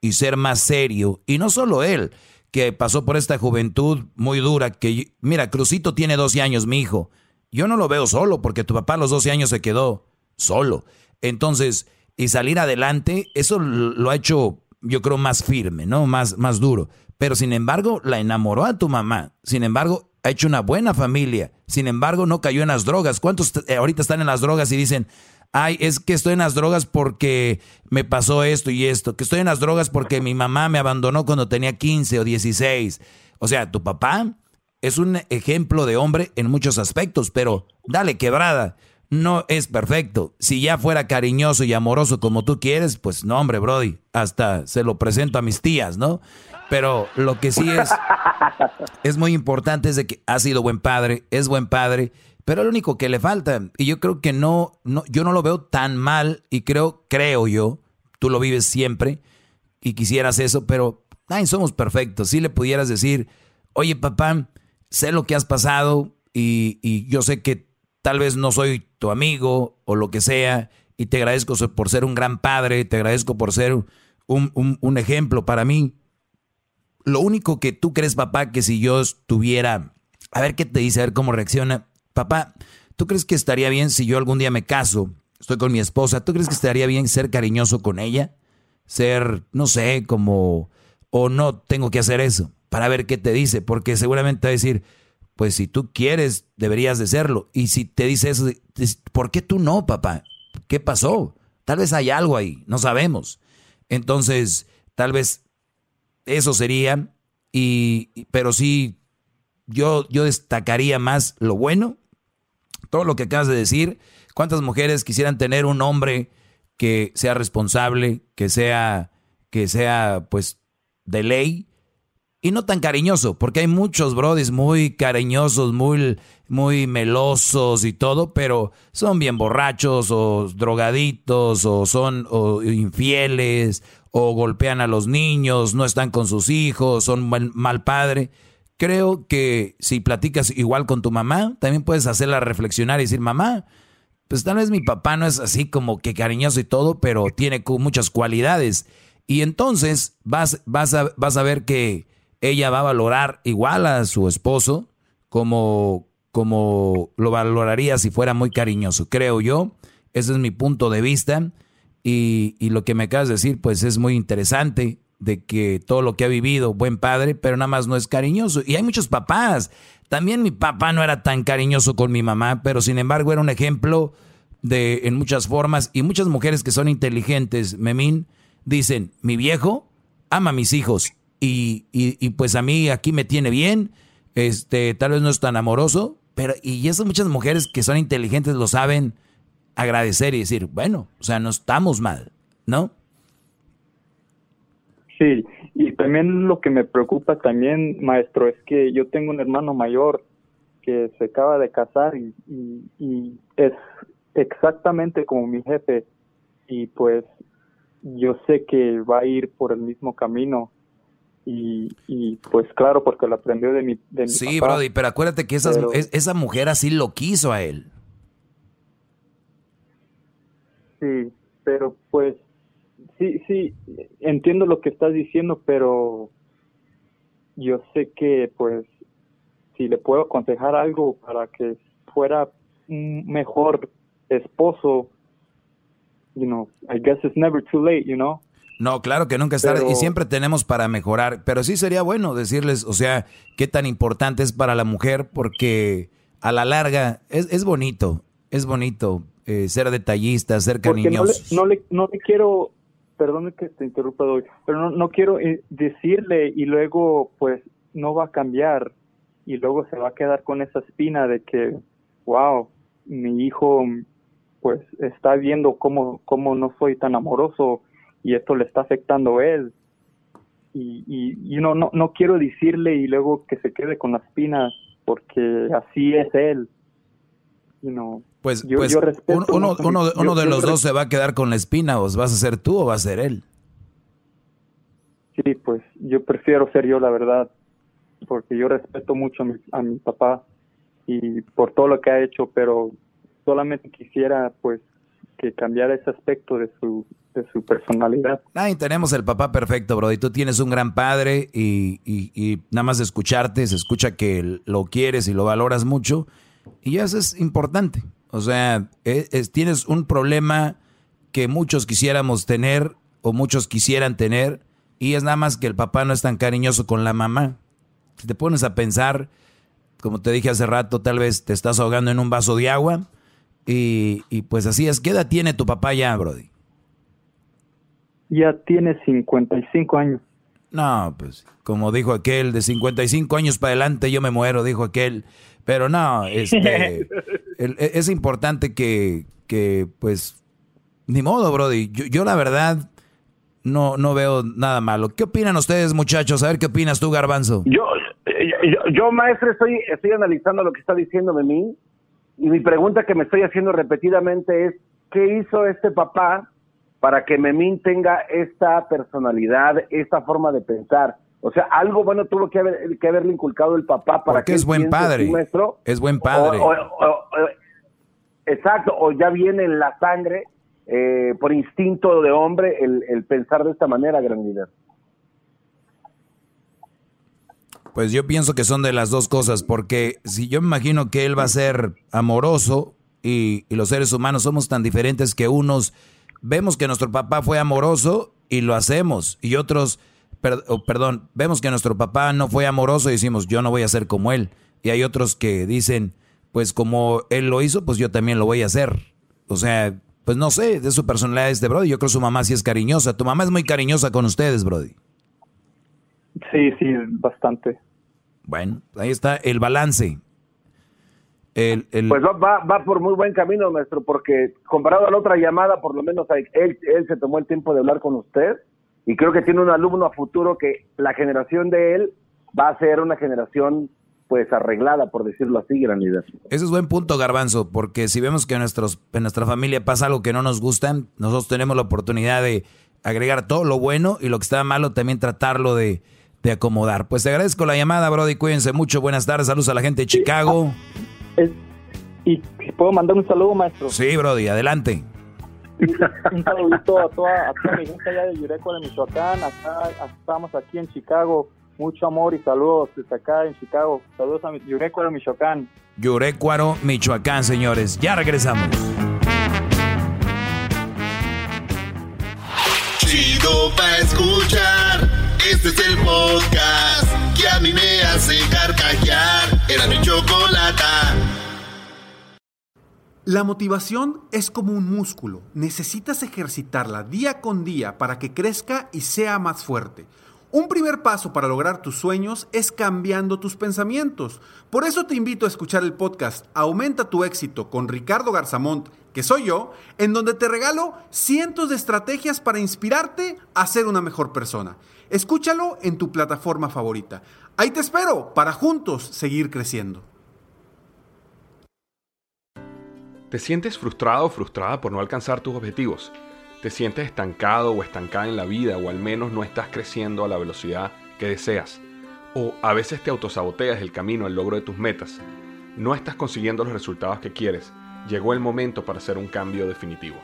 Speaker 5: y ser más serio, y no solo él, que pasó por esta juventud muy dura, que mira, Crucito tiene 12 años, mi hijo. Yo no lo veo solo, porque tu papá a los 12 años se quedó solo. Entonces, y salir adelante, eso lo ha hecho, yo creo, más firme, ¿no? Más, más duro. Pero sin embargo, la enamoró a tu mamá. Sin embargo, ha hecho una buena familia. Sin embargo, no cayó en las drogas. ¿Cuántos eh, ahorita están en las drogas y dicen, ay, es que estoy en las drogas porque me pasó esto y esto? Que estoy en las drogas porque mi mamá me abandonó cuando tenía 15 o 16. O sea, tu papá es un ejemplo de hombre en muchos aspectos, pero dale quebrada. No es perfecto. Si ya fuera cariñoso y amoroso como tú quieres, pues no, hombre, Brody. hasta se lo presento a mis tías, ¿no? Pero lo que sí es, es muy importante es de que ha sido buen padre, es buen padre, pero lo único que le falta, y yo creo que no, no, yo no lo veo tan mal, y creo, creo yo, tú lo vives siempre, y quisieras eso, pero ay, somos perfectos. Si le pudieras decir, oye papá, sé lo que has pasado, y, y yo sé que tal vez no soy tu amigo o lo que sea, y te agradezco por ser un gran padre, te agradezco por ser un, un, ejemplo para mí. Lo único que tú crees, papá, que si yo estuviera, a ver qué te dice, a ver cómo reacciona. Papá, ¿tú crees que estaría bien si yo algún día me caso, estoy con mi esposa, ¿tú crees que estaría bien ser cariñoso con ella? Ser, no sé, como, o no tengo que hacer eso, para ver qué te dice, porque seguramente va a decir, pues si tú quieres, deberías de serlo. Y si te dice eso, ¿por qué tú no, papá? ¿Qué pasó? Tal vez hay algo ahí, no sabemos. Entonces, tal vez eso sería, y, pero sí, yo, yo destacaría más lo bueno, todo lo que acabas de decir. ¿Cuántas mujeres quisieran tener un hombre que sea responsable, que sea, que sea, pues, de ley? Y no tan cariñoso, porque hay muchos brodis muy cariñosos, muy, muy melosos y todo, pero son bien borrachos o drogaditos o son infieles o golpean a los niños, no están con sus hijos, son mal, mal padre. Creo que si platicas igual con tu mamá, también puedes hacerla reflexionar y decir, mamá, pues tal vez mi papá no es así como que cariñoso y todo, pero tiene muchas cualidades. Y entonces vas, vas, a, vas a ver que ella va a valorar igual a su esposo como, como lo valoraría si fuera muy cariñoso, creo yo. Ese es mi punto de vista. Y, y, lo que me acabas de decir, pues es muy interesante de que todo lo que ha vivido, buen padre, pero nada más no es cariñoso. Y hay muchos papás. También mi papá no era tan cariñoso con mi mamá, pero sin embargo era un ejemplo de en muchas formas. Y muchas mujeres que son inteligentes, Memín, dicen, mi viejo ama a mis hijos y, y, pues a mí aquí me tiene bien, este, tal vez no es tan amoroso, pero y esas muchas mujeres que son inteligentes lo saben agradecer y decir, bueno, o sea, no estamos mal, ¿no?
Speaker 43: Sí, y también lo que me preocupa también, maestro, es que yo tengo un hermano mayor que se acaba de casar y, y, y es exactamente como mi jefe y pues yo sé que va a ir por el mismo camino y, y, pues claro, porque lo aprendió de mi, de
Speaker 5: Sí, Brody, pero acuérdate que esas, esa mujer así lo quiso a él.
Speaker 43: Sí, pero pues sí, sí, entiendo lo que estás diciendo, pero yo sé que pues si le puedo aconsejar algo para que fuera un mejor esposo, you know, I guess it's never too late, you know.
Speaker 5: No, claro que nunca es tarde y siempre tenemos para mejorar, pero sí sería bueno decirles, o sea, qué tan importante es para la mujer porque a la larga es, es bonito, es bonito eh, ser detallista, ser cariñoso.
Speaker 43: No le, no le, quiero, perdón que te interrumpa, hoy, pero no, no quiero eh, decirle y luego pues no va a cambiar y luego se va a quedar con esa espina de que, wow, mi hijo pues está viendo cómo, cómo no soy tan amoroso y esto le está afectando a él. Y, y, no, no, no quiero decirle y luego que se quede con la espina porque así es él. You
Speaker 5: pues, yo, pues uno, uno, uno, de los dos se va a quedar con la espina, vas a ser tú o va a ser él.
Speaker 43: Sí, pues yo prefiero ser yo, la verdad, porque yo respeto mucho a mi, a mi papá y por todo lo que ha hecho, pero solamente quisiera pues que cambiara ese aspecto de su, de su personalidad.
Speaker 5: Ay, tenemos el papá perfecto, bro. Y tú tienes un gran padre y, y, nada más de escucharte, se escucha que lo quieres y lo valoras mucho. Y eso es importante. O sea, e, es, tienes un problema que muchos quisiéramos tener o muchos quisieran tener y es nada más que el papá no es tan cariñoso con la mamá. Si te pones a pensar, como te dije hace rato, tal vez te estás ahogando en un vaso de agua y, y pues así es. ¿Qué edad tiene tu papá ya, Brody?
Speaker 43: Ya tiene 55 años.
Speaker 5: No, pues como dijo aquel, de 55 años para adelante yo me muero, dijo aquel. Pero no, este, e, es importante que, que, pues, ni modo, Brody. Yo, yo la verdad, no, no veo nada malo. ¿Qué opinan ustedes, muchachos? A ver qué opinas tú, Garbanzo.
Speaker 6: Yo, yo, yo, maestro, estoy, estoy analizando lo que está diciendo Memín y mi pregunta que me estoy haciendo repetidamente es, ¿qué hizo este papá para que Memín tenga esta personalidad, esta forma de pensar? O sea, algo bueno tuvo que, haber, que haberle inculcado el papá para
Speaker 5: Porque
Speaker 6: que
Speaker 5: es buen padre.
Speaker 6: Maestro,
Speaker 5: es buen padre.
Speaker 6: O, o, o, exacto, o ya viene en la sangre, eh, por instinto de hombre, el, el, pensar de esta manera, gran líder.
Speaker 5: Pues yo pienso que son de las dos cosas, porque si yo me imagino que él va a ser amoroso y, y los seres humanos somos tan diferentes que unos vemos que nuestro papá fue amoroso y lo hacemos, y otros per, oh, perdón, vemos que nuestro papá no fue amoroso y decimos, yo no voy a ser como él. Y hay otros que dicen, pues como él lo hizo, pues yo también lo voy a hacer. O sea, pues no sé, de su personalidad este Brody. Yo creo que su mamá sí es cariñosa. Tu mamá es muy cariñosa con ustedes, Brody.
Speaker 43: Sí, sí, bastante.
Speaker 5: Bueno, ahí está el balance. El, el...
Speaker 6: Pues va, va, va, por muy buen camino, maestro, porque comparado a la otra llamada, por lo menos él, él se tomó el tiempo de hablar con usted y creo que tiene un alumno a futuro que la generación de él va a ser una generación pues arreglada, por decirlo así, gran líder.
Speaker 5: Ese es buen punto, Garbanzo, porque si vemos que en, nuestros, en nuestra familia pasa algo que no nos gusta, nosotros tenemos la oportunidad de agregar todo lo bueno y lo que está malo también tratarlo de, de acomodar. Pues te agradezco la llamada, Brody, cuídense mucho, buenas tardes, saludos a la gente de Chicago.
Speaker 43: ¿Y puedo mandar un saludo, maestro?
Speaker 5: Sí, Brody, adelante
Speaker 43: un saludito a toda, a toda mi gente allá de Yurecuaro, Michoacán. Acá, estamos aquí en Chicago. Mucho amor y saludos desde acá en Chicago. Saludos a Yurecuaro, Michoacán.
Speaker 5: Yurecuaro, Michoacán, señores. Ya regresamos.
Speaker 3: Chido pa' escuchar. Este es el podcast a mí me hace. Era mi.
Speaker 44: La motivación es como un músculo. Necesitas ejercitarla día con día para que crezca y sea más fuerte. Un primer paso para lograr tus sueños es cambiando tus pensamientos. Por eso te invito a escuchar el podcast Aumenta tu éxito con Ricardo Garzamont, que soy yo, en donde te regalo cientos de estrategias para inspirarte a ser una mejor persona. Escúchalo en tu plataforma favorita. Ahí te espero para juntos seguir creciendo.
Speaker 45: ¿Te sientes frustrado o frustrada por no alcanzar tus objetivos? ¿Te sientes estancado o estancada en la vida o al menos no estás creciendo a la velocidad que deseas? ¿O a veces te autosaboteas el camino al logro de tus metas? ¿No estás consiguiendo los resultados que quieres? Llegó el momento para hacer un cambio definitivo.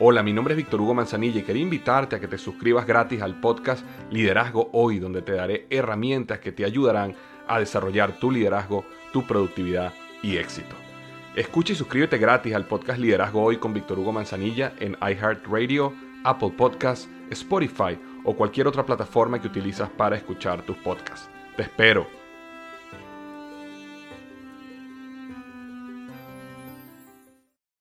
Speaker 45: Hola, mi nombre es Víctor Hugo Manzanilla y quería invitarte a que te suscribas gratis al podcast Liderazgo Hoy, donde te daré herramientas que te ayudarán a desarrollar tu liderazgo, tu productividad y éxito. Escucha y suscríbete gratis al podcast Liderazgo Hoy con Víctor Hugo Manzanilla en iHeartRadio, Apple Podcasts, Spotify o cualquier otra plataforma que utilizas para escuchar tus podcasts. Te espero.